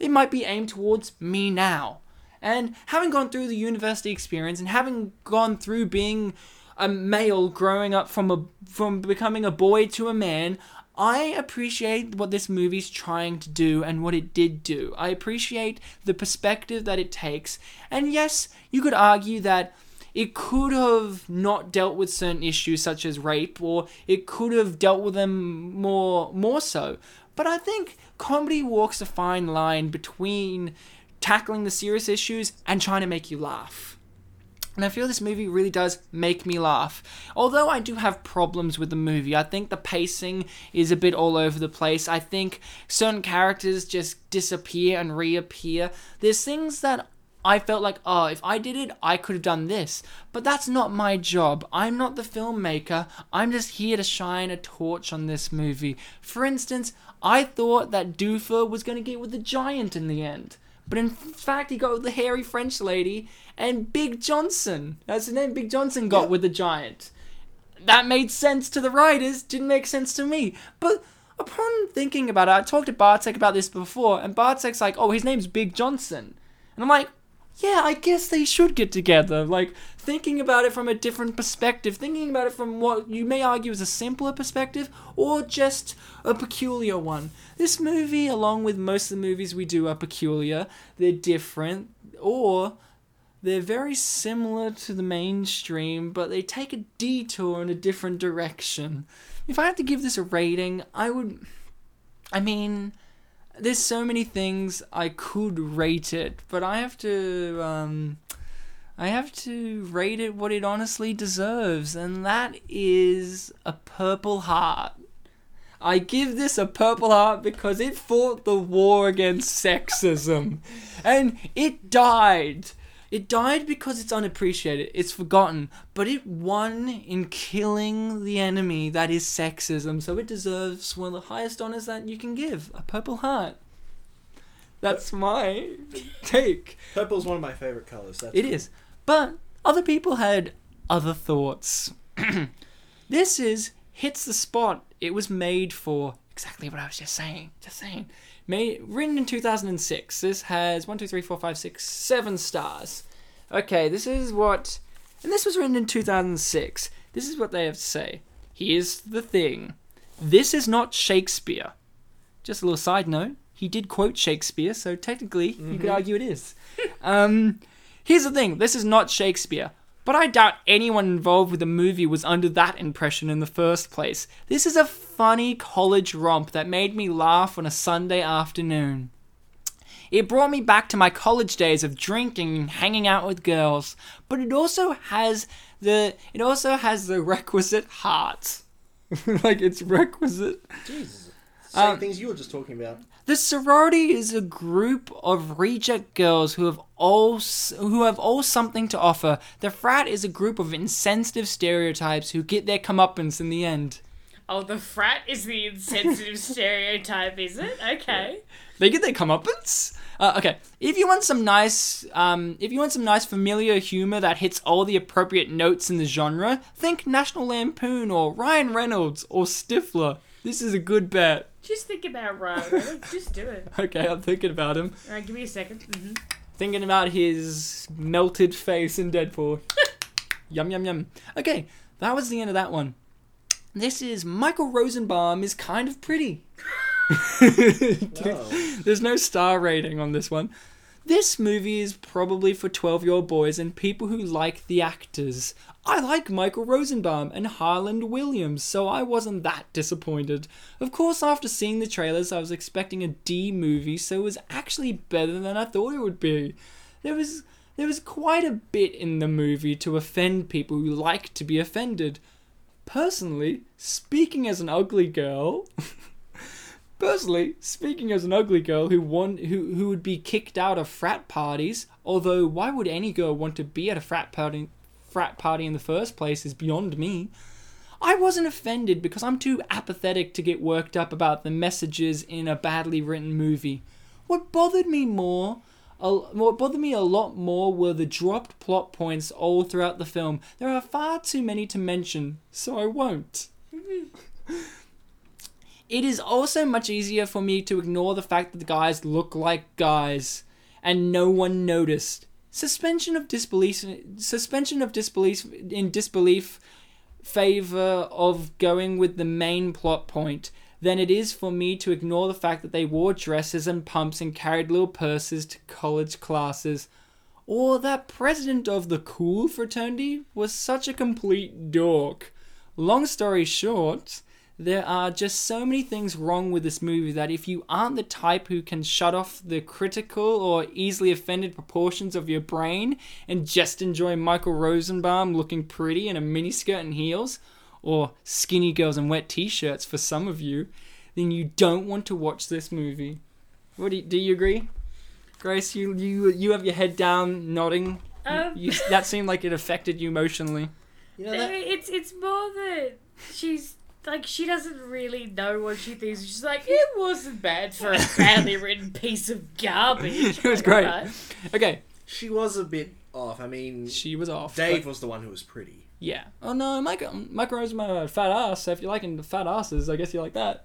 It might be aimed towards me now. And having gone through the university experience and having gone through being a male growing up from a from becoming a boy to a man, I appreciate what this movie's trying to do and what it did do. I appreciate the perspective that it takes. And yes, you could argue that it could have not dealt with certain issues such as rape or it could have dealt with them more more so. But I think comedy walks a fine line between tackling the serious issues and trying to make you laugh. And I feel this movie really does make me laugh. Although I do have problems with the movie, I think the pacing is a bit all over the place. I think certain characters just disappear and reappear. There's things that I felt like, oh, if I did it, I could have done this. But that's not my job. I'm not the filmmaker. I'm just here to shine a torch on this movie. For instance, I thought that Doofer was going to get with the giant in the end. But in fact, he got with the hairy French lady, and Big Johnson, that's the name, Big Johnson got
Yeah.
with the giant. That made sense to the writers, didn't make sense to me. But upon thinking about it, I talked to Bartek about this before, and Bartek's like, oh, his name's Big Johnson. And I'm like, yeah, I guess they should get together. Like, thinking about it from a different perspective, thinking about it from what you may argue is a simpler perspective, or just a peculiar one. This movie, along with most of the movies we do, are peculiar, they're different, or they're very similar to the mainstream, but they take a detour in a different direction. If I had to give this a rating, I would. I mean, there's so many things I could rate it, but I have to. Um, I have to rate it what it honestly deserves, and that is a Purple Heart. I give this a Purple Heart because it fought the war against sexism, and it died. It died because it's unappreciated, it's forgotten, but it won in killing the enemy that is sexism, so it deserves one of the highest honors that you can give a Purple Heart. That's my take.
Purple's one of my favorite colors. That's
It is. But other people had other thoughts. this is hits the spot it was made for. Exactly what I was just saying. Just saying. Made written in 2006. This has one, two, three, four, five, six, seven stars. Okay, this is what, and this was written in 2006. This is what they have to say. Here's the thing. This is not Shakespeare. Just a little side note. He did quote Shakespeare, so technically you could argue it is. um, Here's the thing this is not Shakespeare, but I doubt anyone involved with the movie was under that impression in the first place. This is a funny college romp that made me laugh on a Sunday afternoon. It brought me back to my college days of drinking and hanging out with girls, but it also has the it also has the requisite heart. like it's requisite.
Jesus. Same
Um,
things you were just talking about.
The sorority is a group of reject girls who have all who have all something to offer. The frat is a group of insensitive stereotypes who get their comeuppance in the end.
Oh, the frat is the insensitive stereotype, is it? Okay.
They get their comeuppance. Uh, okay, if you want some nice, um, if you want some nice familiar humor that hits all the appropriate notes in the genre, think National Lampoon or Ryan Reynolds or Stifler. This is a good bet.
Just think about Ryan. Just do it.
Okay, I'm thinking about him.
All right, give me a 2nd Mm-hmm.
Thinking about his melted face in Deadpool. yum yum yum. Okay, that was the end of that one. This is Michael Rosenbaum is kind of pretty. There's no star rating on this one. This movie is probably for 12 year old boys and people who like the actors. I like Michael Rosenbaum and Harland Williams, so I wasn't that disappointed. Of course, after seeing the trailers, I was expecting a D movie, so it was actually better than I thought it would be. There was there was quite a bit in the movie to offend people who like to be offended. Personally, speaking as an ugly girl, Personally, speaking as an ugly girl who want who who would be kicked out of frat parties, although why would any girl want to be at a frat party frat party in the first place is beyond me. I wasn't offended because I'm too apathetic to get worked up about the messages in a badly written movie. What bothered me more, what bothered me a lot more were the dropped plot points all throughout the film. There are far too many to mention, so I won't. It is also much easier for me to ignore the fact that the guys look like guys and no one noticed. Suspension of disbelief suspension of disbelief in disbelief favor of going with the main plot point than it is for me to ignore the fact that they wore dresses and pumps and carried little purses to college classes or that president of the cool fraternity was such a complete dork. Long story short, there are just so many things wrong with this movie that if you aren't the type who can shut off the critical or easily offended proportions of your brain and just enjoy Michael Rosenbaum looking pretty in a miniskirt and heels, or skinny girls in wet t-shirts for some of you, then you don't want to watch this movie. What do you, do you agree? Grace, you you you have your head down, nodding.
Um,
You, that seemed like it affected you emotionally.
You know that?
it's it's more that she's like she doesn't really know what she thinks. She's like, it wasn't bad for a badly written piece of garbage.
It was great.
alright.
Okay,
She was a bit off. I mean,
she was off.
Dave
but-
was the one who was pretty.
yeah. Oh no, Michael um, Michael Rosenbaum had a fat ass. So if you're liking the fat asses, I guess you like that.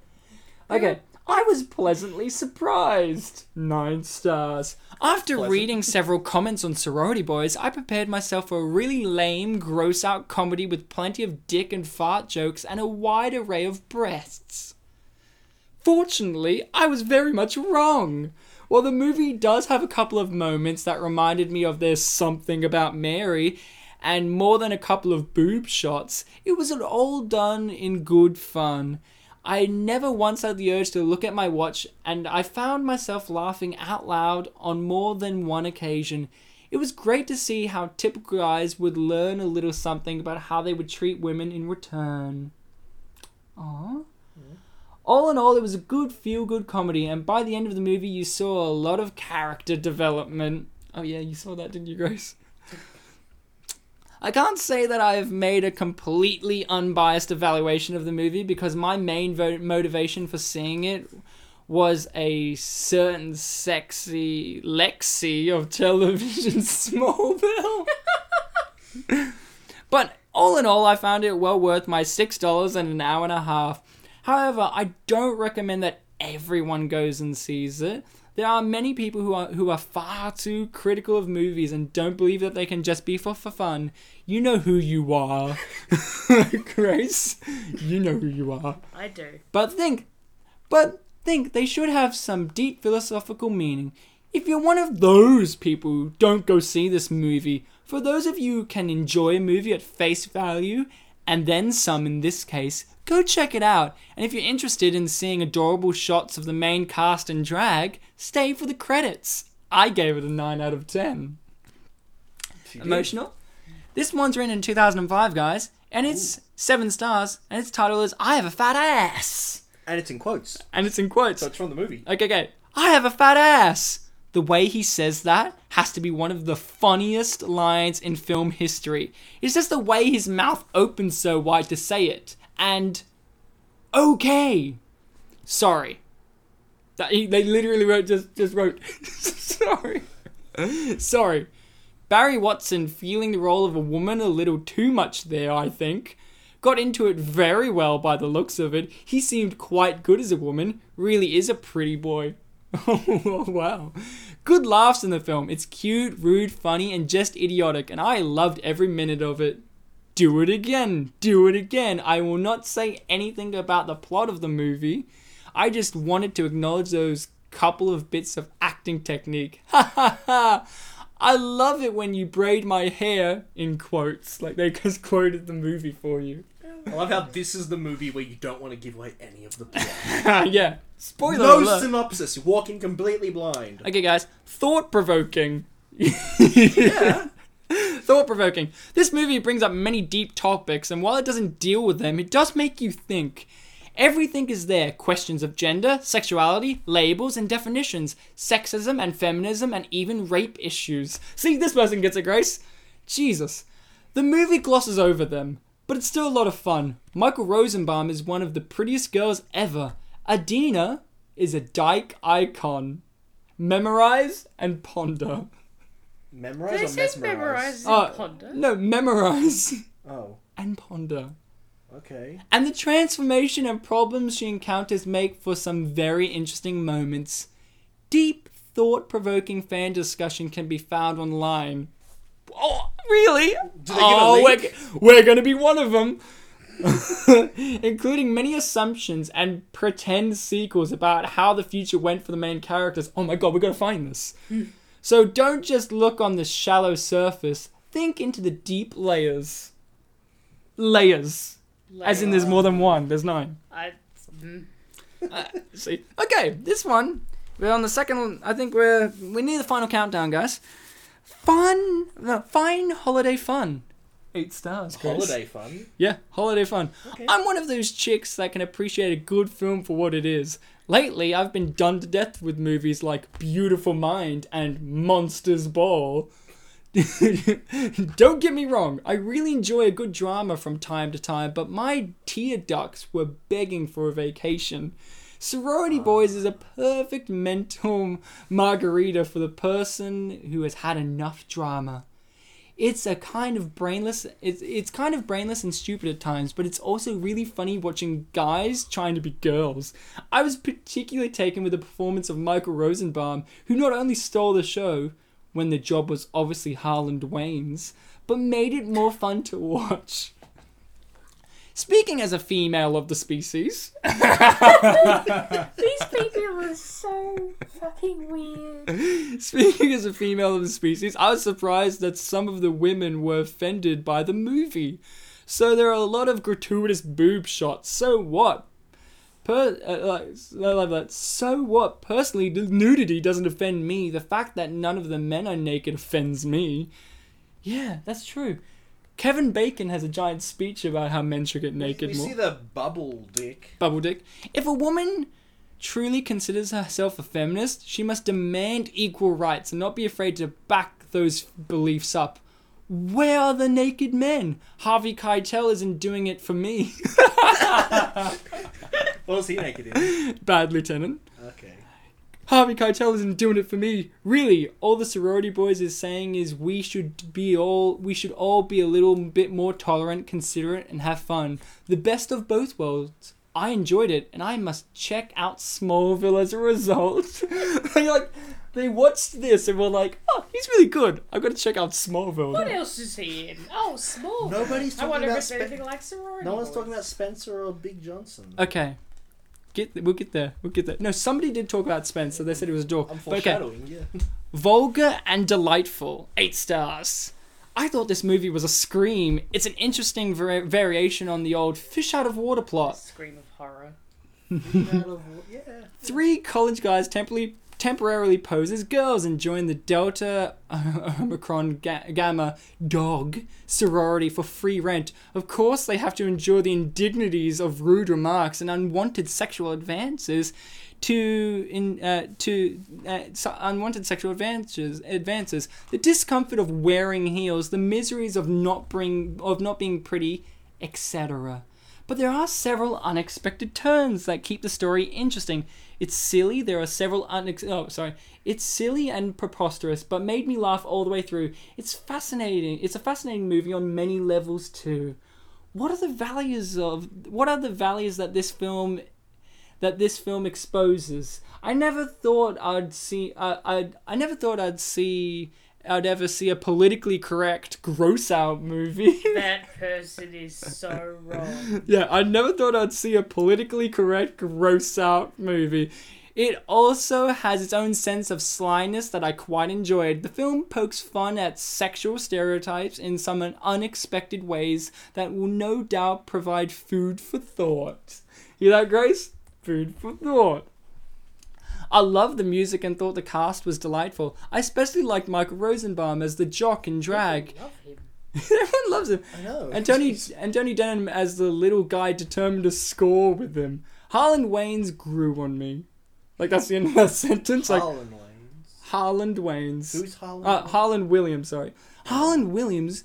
Okay. I was pleasantly surprised. Nine stars. After
Pleasant.
reading several comments on Sorority Boys, I prepared myself for a really lame, gross out comedy with plenty of dick and fart jokes and a wide array of breasts. Fortunately, I was very much wrong. While the movie does have a couple of moments that reminded me of There's Something About Mary, and more than a couple of boob shots, it was all done in good fun. I never once had the urge to look at my watch, and I found myself laughing out loud on more than one occasion. It was great to see how typical guys would learn a little something about how they would treat women in return. Aww. All in all, it was a good feel good comedy, and by the end of the movie, you saw a lot of character development. Oh, yeah, you saw that, didn't you, Grace? I can't say that I've made a completely unbiased evaluation of the movie because my main vo- motivation for seeing it was a certain sexy Lexi of television Smallville. but all in all, I found it well worth my $6 and an hour and a half. However, I don't recommend that everyone goes and sees it. There are many people who are who are far too critical of movies and don't believe that they can just be for, for fun. You know who you are. Grace, you know who you are.
I do.
But think, but think they should have some deep philosophical meaning. If you're one of those people, who don't go see this movie. For those of you who can enjoy a movie at face value, and then some in this case, go check it out. And if you're interested in seeing adorable shots of the main cast and drag, stay for the credits. I gave it a 9 out of 10. Emotional? This one's written in 2005, guys, and it's 7 stars, and its title is I Have a Fat Ass.
And it's in quotes.
And it's in quotes.
So it's from the movie.
Okay, okay. I have a fat ass. The way he says that has to be one of the funniest lines in film history. It's just the way his mouth opens so wide to say it. And okay. Sorry. That he, they literally wrote just just wrote sorry. sorry. Barry Watson feeling the role of a woman a little too much there, I think. Got into it very well by the looks of it. He seemed quite good as a woman. Really is a pretty boy. oh, wow. Good laughs in the film. It's cute, rude, funny, and just idiotic, and I loved every minute of it. Do it again. Do it again. I will not say anything about the plot of the movie. I just wanted to acknowledge those couple of bits of acting technique. Ha ha ha. I love it when you braid my hair in quotes, like they just quoted the movie for you.
I love how this is the movie where you don't want to give away any of the plot.
yeah. Spoiler
no
alert.
synopsis. You're walking completely blind.
Okay, guys. Thought provoking.
Yeah.
Thought provoking. This movie brings up many deep topics, and while it doesn't deal with them, it does make you think. Everything is there questions of gender, sexuality, labels, and definitions, sexism and feminism, and even rape issues. See, this person gets it, Grace. Jesus. The movie glosses over them, but it's still a lot of fun. Michael Rosenbaum is one of the prettiest girls ever. Adina is a dyke icon. Memorize and ponder.
Memorize
They
or
say
mesmerize?
memorize and
Uh,
ponder.
No, memorize
Oh,
and ponder.
okay.
And the transformation and problems she encounters make for some very interesting moments. Deep, thought provoking fan discussion can be found online. Oh, really?
Do they give a
oh,
link?
We're, we're gonna be one of them. Including many assumptions and pretend sequels about how the future went for the main characters. Oh my god, we gotta find this. So don't just look on the shallow surface, think into the deep layers. Layers. As in, there's more than one. There's nine.
I, mm.
See. Okay, this one. We're on the second. I think we're we're near the final countdown, guys. Fun, no, fine holiday fun. Eight stars. Chris.
Holiday fun.
Yeah, holiday fun.
Okay.
I'm one of those chicks that can appreciate a good film for what it is. Lately, I've been done to death with movies like Beautiful Mind and Monsters Ball. Don't get me wrong, I really enjoy a good drama from time to time, but my tear ducts were begging for a vacation. Sorority ah. Boys is a perfect mental margarita for the person who has had enough drama it's a kind of brainless it's it's kind of brainless and stupid at times but it's also really funny watching guys trying to be girls. I was particularly taken with the performance of michael rosenbaum who not only stole the show when the job was obviously harland wayne's but made it more fun to watch Speaking as a female of the species,
These people are so fucking weird.
speaking as a female of the species, I was surprised that some of the women were offended by the movie. So there are a lot of gratuitous boob shots. So what? Per, uh, like. So what? Personally, nudity doesn't offend me. The fact that none of the men are naked offends me. Yeah, that's true. Kevin Bacon has a giant speech about how men should get naked
we
more.
see the bubble dick.
Bubble dick. If a woman truly considers herself a feminist, she must demand equal rights and not be afraid to back those beliefs up. Where are the naked men? Harvey Keitel isn't doing it for me.
What was he naked in?
Bad lieutenant.
Okay.
Harvey Keitel isn't doing it for me. Really, all the sorority boys is saying is we should be all we should all be a little bit more tolerant, considerate, and have fun. The best of both worlds. I enjoyed it, and I must check out Smallville as a result. they like they watched this and were like, "Oh, he's really good. I've got to check out Smallville."
What
now."
else is he in? Oh, Smallville.
Nobody's
I
talking
wonder if
about
it's
Spe-
anything like sorority.
No one's
boys.
talking about Spencer or Big Johnson.
Okay, get we'll get there. We'll get there. No, somebody did talk about Spencer. They said it was a dork.
I'm
But okay.
foreshadowing, yeah.
Vulgar and delightful. Eight stars. I thought this movie was a scream. It's an interesting vari- variation on the old fish out of water plot.
Scream of horror.
Out of- yeah.
Three college guys temporarily temporarily pose as girls and join the Delta Omicron ga- Gamma dog sorority for free rent. Of course, they have to endure the indignities of rude remarks and unwanted sexual advances. To in uh, to uh, so- unwanted sexual advances, advances, the discomfort of wearing heels, the miseries of not bring of not being pretty, etc. But there are several unexpected turns that keep the story interesting. It's silly. There are several unex. Oh, sorry. It's silly and preposterous, but made me laugh all the way through. It's fascinating. It's a fascinating movie on many levels too. What are the values of? What are the values that this film that this film exposes. I never thought I'd see. Uh, I I never thought I'd see. I'd ever see a politically correct gross out movie.
That person is so wrong.
yeah, I never thought I'd see a politically correct gross out movie. It also has its own sense of slyness that I quite enjoyed. The film pokes fun at sexual stereotypes in some unexpected ways that will no doubt provide food for thought. You that, Grace? Food for thought. I loved the music and thought the cast was delightful. I especially liked Michael Rosenbaum as the jock in drag. Everyone loves him.
I know.
And Tony and Tony Denman as the little guy determined to score with him. Harlan Waynes grew on me. Like that's the end of that sentence. Like
Harlan Waynes.
Harlan Waynes.
Who's Harlan?
uh, Harland Williams, sorry. Harland Williams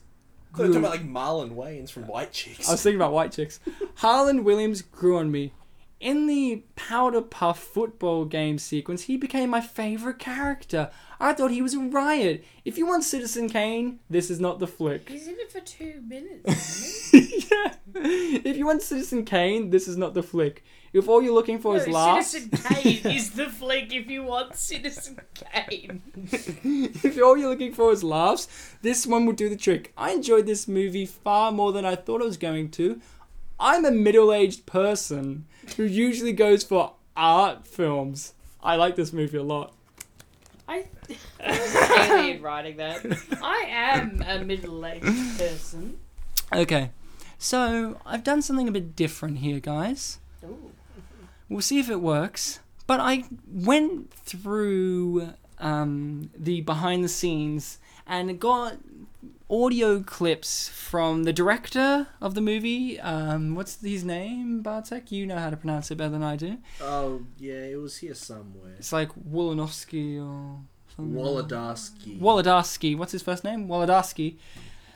I thought you were
grew-
talking about like Marlon Wayans from White Chicks.
I was thinking about white chicks. Harland Williams grew on me. In the Powder Puff football game sequence, he became my favorite character. I thought he was a riot. If you want Citizen Kane, this is not the flick.
He's in it for two minutes.
yeah. If you want Citizen Kane, this is not the flick. If all you're looking for
he?
is laughs,
Citizen Kane is the flick if you want Citizen Kane.
if all you're looking for is laughs, this one will do the trick. I enjoyed this movie far more than I thought I was going to. I'm a middle-aged person who usually goes for art films. I like this movie a lot.
I alien writing that. I am a middle-aged person.
Okay, so I've done something a bit different here, guys.
Ooh.
We'll see if it works. But I went through um, the behind the scenes and got audio clips from the director of the movie. Um, what's his name, Bartek? You know how to pronounce it better than I do.
oh yeah, it was here somewhere.
It's like Wolonovsky or something.
Wolodarsky.
Wolodarsky. What's his first name? Wolodarsky.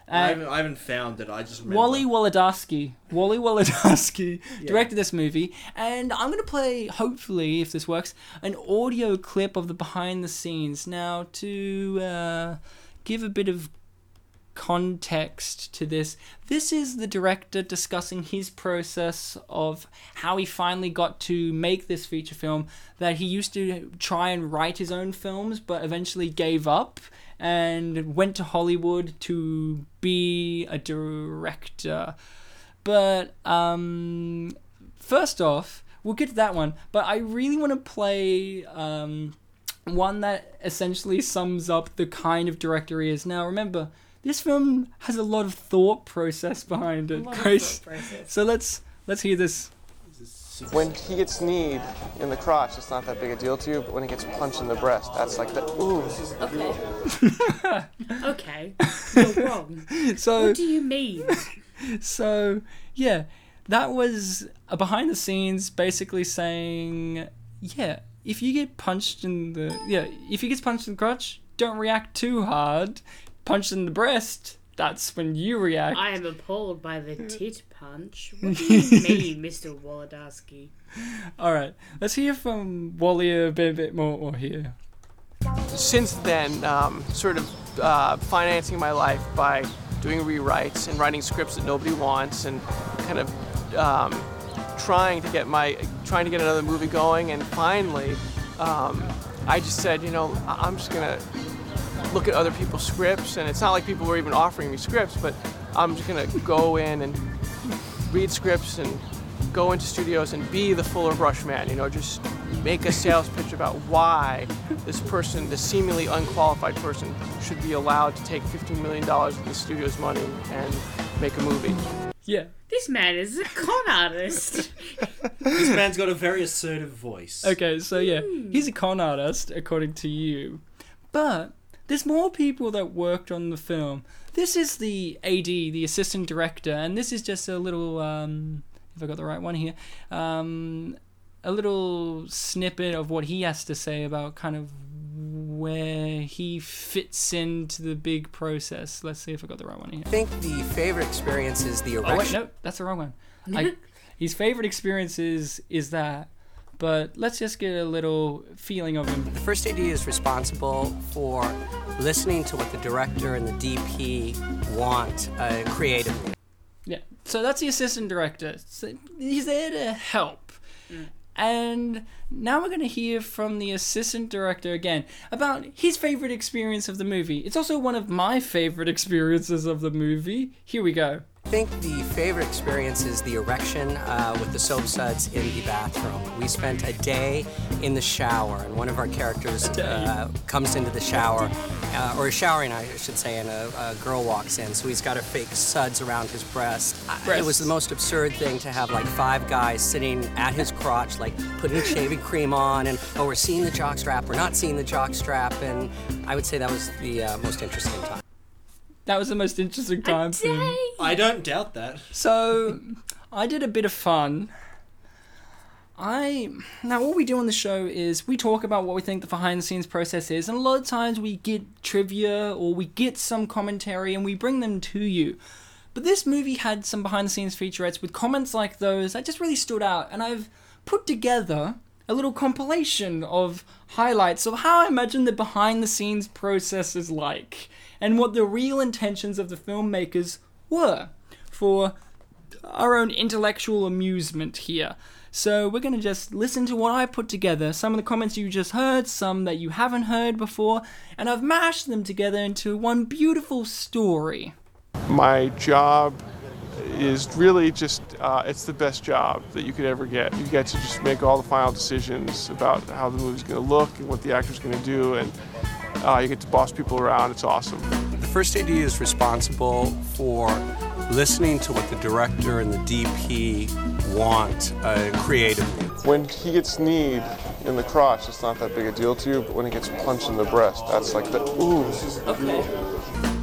I,
Uh,
haven't, I haven't found it. I just remember.
Wally Wolodarsky. Wally Wolodarsky
Yeah.
directed this movie, and I'm gonna play, hopefully, if this works, an audio clip of the behind the scenes. Now, to uh, give a bit of context to this, this is the director discussing his process of how he finally got to make this feature film. That he used to try and write his own films, but eventually gave up and went to Hollywood to be a director. But um, first off, we'll get to that one. But I really want to play um, one that essentially sums up the kind of director he is. Now, remember, this film has a lot of thought process behind it, Grace. So let's let's hear this.
When he gets kneed in the crotch, it's not that big a deal to you, but when he gets punched in the breast, that's like the ooh.
Okay. okay. You're wrong.
So
What do you mean?
So, yeah, that was a behind the scenes basically saying, yeah, if you get punched in the yeah, if you get punched in the crotch, don't react too hard. Punched in the breast, that's when you react.
I am appalled by the tit punch. What do you mean, Mr. Wolodarsky?
All right, let's hear from Wally a bit, bit more here.
Since then, um, sort of uh, financing my life by doing rewrites and writing scripts that nobody wants, and kind of um, trying to get my trying to get another movie going. And finally, um, I just said, you know, I'm just gonna look at other people's scripts, and it's not like people were even offering me scripts, but I'm just gonna go in and read scripts and go into studios and be the Fuller Brush man. You know, just make a sales pitch about why this person, this seemingly unqualified person, should be allowed to take $15 million of the studio's money and make a movie.
Yeah.
This man is a con artist.
This man's got a very assertive voice.
Okay, so yeah, he's a con artist, according to you. But there's more people that worked on the film. This is the AD, the assistant director, and this is just a little, um, if I got the right one here, um, a little snippet of what he has to say about kind of where he fits into the big process. Let's see if I got the right one here.
I think the favorite experience is the
Oh
erection.
wait, no, that's the wrong one. I, his favorite experiences is that, but let's just get a little feeling of him.
The first AD is responsible for listening to what the director and the DP want uh, creatively.
Yeah. So that's the assistant director. So he's there to help. And now we're going to hear from the assistant director again about his favorite experience of the movie. It's also one of my favorite experiences of the movie. Here we go.
I think the favorite experience is the erection uh, with the soap suds in the bathroom. We spent a day in the shower, and one of our characters uh, comes into the shower, uh, or is showering, I should say, and a, a girl walks in. So he's got a fake suds around his breast. I- It was the most absurd thing to have like five guys sitting at his crotch, like putting shaving cream on, and oh, we're seeing the jock strap, we're not seeing the jock strap, and I would say that was the uh, most interesting time.
That was the most interesting time for me.
I don't doubt that.
So, I did a bit of fun. I now what we do on the show is we talk about what we think the behind the scenes process is, and a lot of times we get trivia or we get some commentary and we bring them to you. But this movie had some behind the scenes featurettes with comments like those that just really stood out, and I've put together a little compilation of highlights of how I imagine the behind the scenes process is like, and what the real intentions of the filmmakers were for our own intellectual amusement here. So we're going to just listen to what I put together, some of the comments you just heard, some that you haven't heard before, and I've mashed them together into one beautiful story.
my job is really just uh, it's the best job that you could ever get you get to just make all the final decisions about how the movie's going to look and what the actor's going to do and uh, you get to boss people around it's awesome
The first AD is responsible for listening to what the director and the DP want uh, creatively.
When he gets kneed in the crotch, it's not that big a deal to you, but when he gets punched in the breast, that's like the ooh.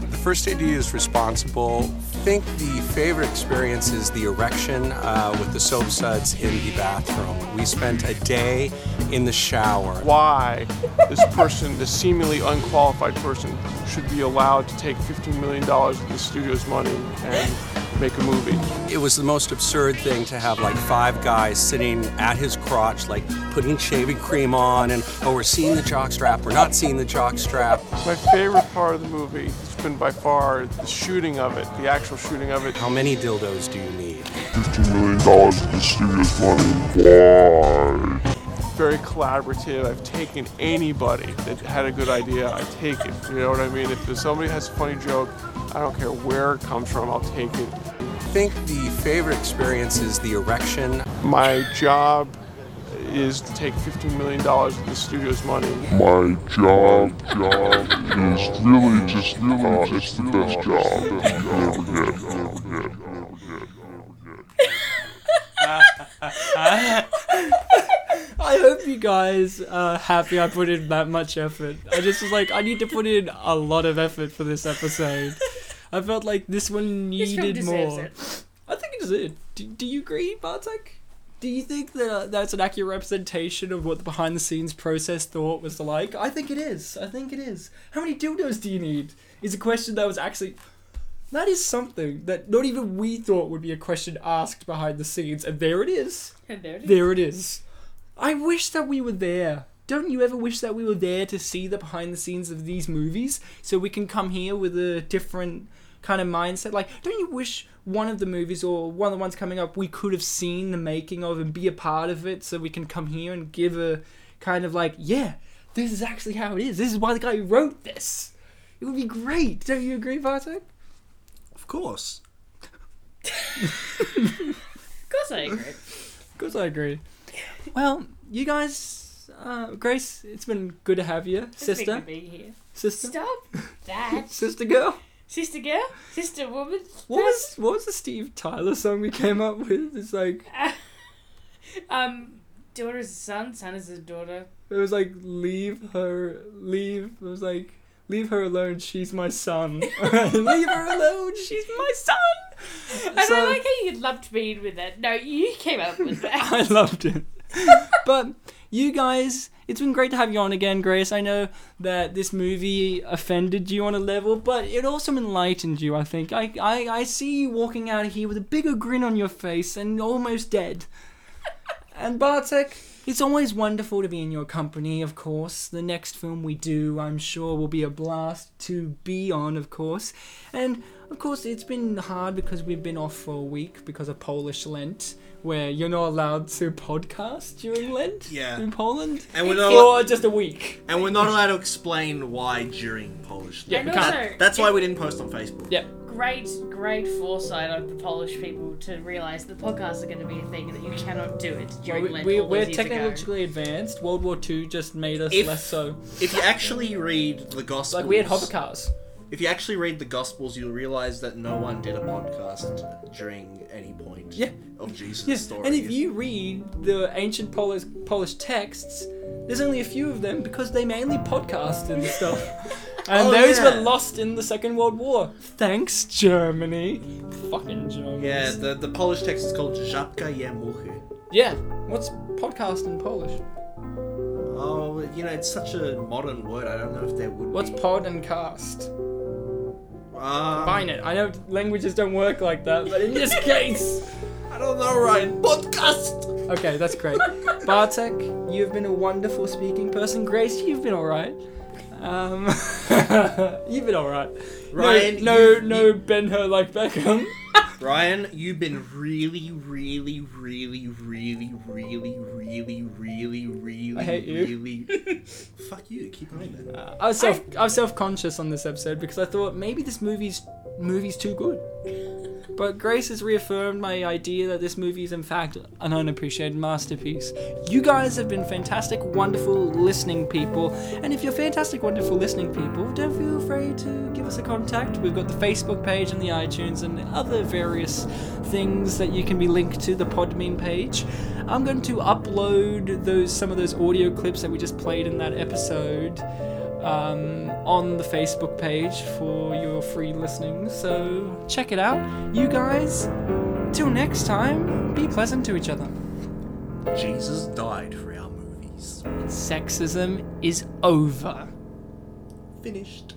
The first AD is responsible. I think the favorite experience is the erection uh, with the soap suds in the bathroom. We spent a day in the shower.
why this person this seemingly unqualified person should be allowed to take $15 million of the studio's money and make a movie
It was the most absurd thing to have like five guys sitting at his crotch, like putting shaving cream on, and oh, we're seeing the jock strap, we're not seeing the jock strap.
my favorite part of the movie has been by far the shooting of it the actual shooting of it
How many dildos do you need?
$15 million of the studio's money. Why?
very collaborative. I've taken anybody that had a good idea, I take it. You know what I mean? If somebody has a funny joke, I don't care where it comes from, I'll take it.
I think the favorite experience is the erection.
My job is to take $15 million of the studio's money.
My job, job is really just, uh, it's the best job.
I hope you guys are happy I put in that much effort. I just was like, I need to put in a lot of effort for this episode. I felt like this one needed
deserves
more.
it.
I think it. Do, do you agree, Bartek? Do you think that uh, that's an accurate representation of what the behind the scenes process thought was like? I think it is. I think it is. How many dildos do you need? Is a question that was actually. That is something that not even we thought would be a question asked behind the scenes, and there it is.
And there it is.
There it is. I wish that we were there. Don't you ever wish that we were there to see the behind the scenes of these movies so we can come here with a different kind of mindset? Like, don't you wish one of the movies or one of the ones coming up we could have seen the making of and be a part of it so we can come here and give a kind of like, yeah, this is actually how it is. This is why the guy who wrote this. It would be great. Don't you agree, Bartek?
Of course.
Of course I agree.
Of course, I agree. Well, you guys, uh, Grace, it's been good to have you,
It's been
sister,
good to be here.
sister,
Stop that.
sister girl.
Sister girl? Sister woman?
What was what was the Steve Tyler song we came up with? It's like
Um, daughter a son, son is a daughter.
it was like leave her, leave. It was like leave her alone. She's my son. leave her alone. She's my son.
And
So-
I like how you loved being with that. No, you came up with that.
I loved it. but you guys, it's been great to have you on again, Grace. I know that this movie offended you on a level, but it also enlightened you, I think. I, I, I see you walking out of here with a bigger grin on your face and almost dead. and Bartek, it's always wonderful to be in your company, of course. The next film we do, I'm sure, will be a blast to be on, of course. And of course, it's been hard because we've been off for a week because of Polish Lent, where you're not allowed to podcast during Lent
Yeah.
in Poland.
And we're not,
For just a week.
and we're not allowed to explain why during Polish.
Yeah,
and
we can't.
also,
That's why we didn't post on Facebook.
Yeah.
great, great foresight of the Polish people to realise that podcasts are going to be a thing and that you cannot do it during
We,
Lent
we,
all
we're
those years ago.
technologically advanced. World War II just made us
If-
less so.
If you actually read the Gospels,
Like we had hover cars.
If you actually read the Gospels, you'll realize that no one did a podcast during any point
Yeah.
of Jesus'
Yes,
story.
and if you read the ancient Polish Polish texts, there's only a few of them because they mainly podcast and stuff. And
Oh,
those
yeah.
were lost in the Second World War. Thanks, Germany. Fucking Germans.
yeah, the, the Polish text is called Żabka je muchy.
Yeah. What's podcast in Polish?
Oh, you know, it's such a modern word. I don't know if there would
What's
be.
pod and cast?
Um,
Combine it. I know languages don't work like that, but in this case.
I don't know, Ryan. Podcast.
Okay, that's great. Bartek, you've been a wonderful speaking person. Grace, you've been alright. Um, you've been alright.
Ryan,
no, no,
you-
no, bend her like Beckham.
Ryan, you've been really, really, really, really, really, really, really, really,
I hate you.
really. Fuck you. Keep going then.
Uh, I was self, I was self-conscious on this episode because I thought maybe this movie's movie's too good. But Grace has reaffirmed my idea that this movie is in fact an unappreciated masterpiece. You guys have been fantastic, wonderful listening people, and if you're fantastic, wonderful listening people, don't feel afraid to give us a contact. We've got the Facebook page and the iTunes and other various things that you can be linked to the Podbean page. I'm going to upload those some of those audio clips that we just played in that episode um, on the Facebook page for your free listening. So check it out. You guys, till next time, be pleasant to each other.
Jesus died for our movies.
Sexism is over.
Finished.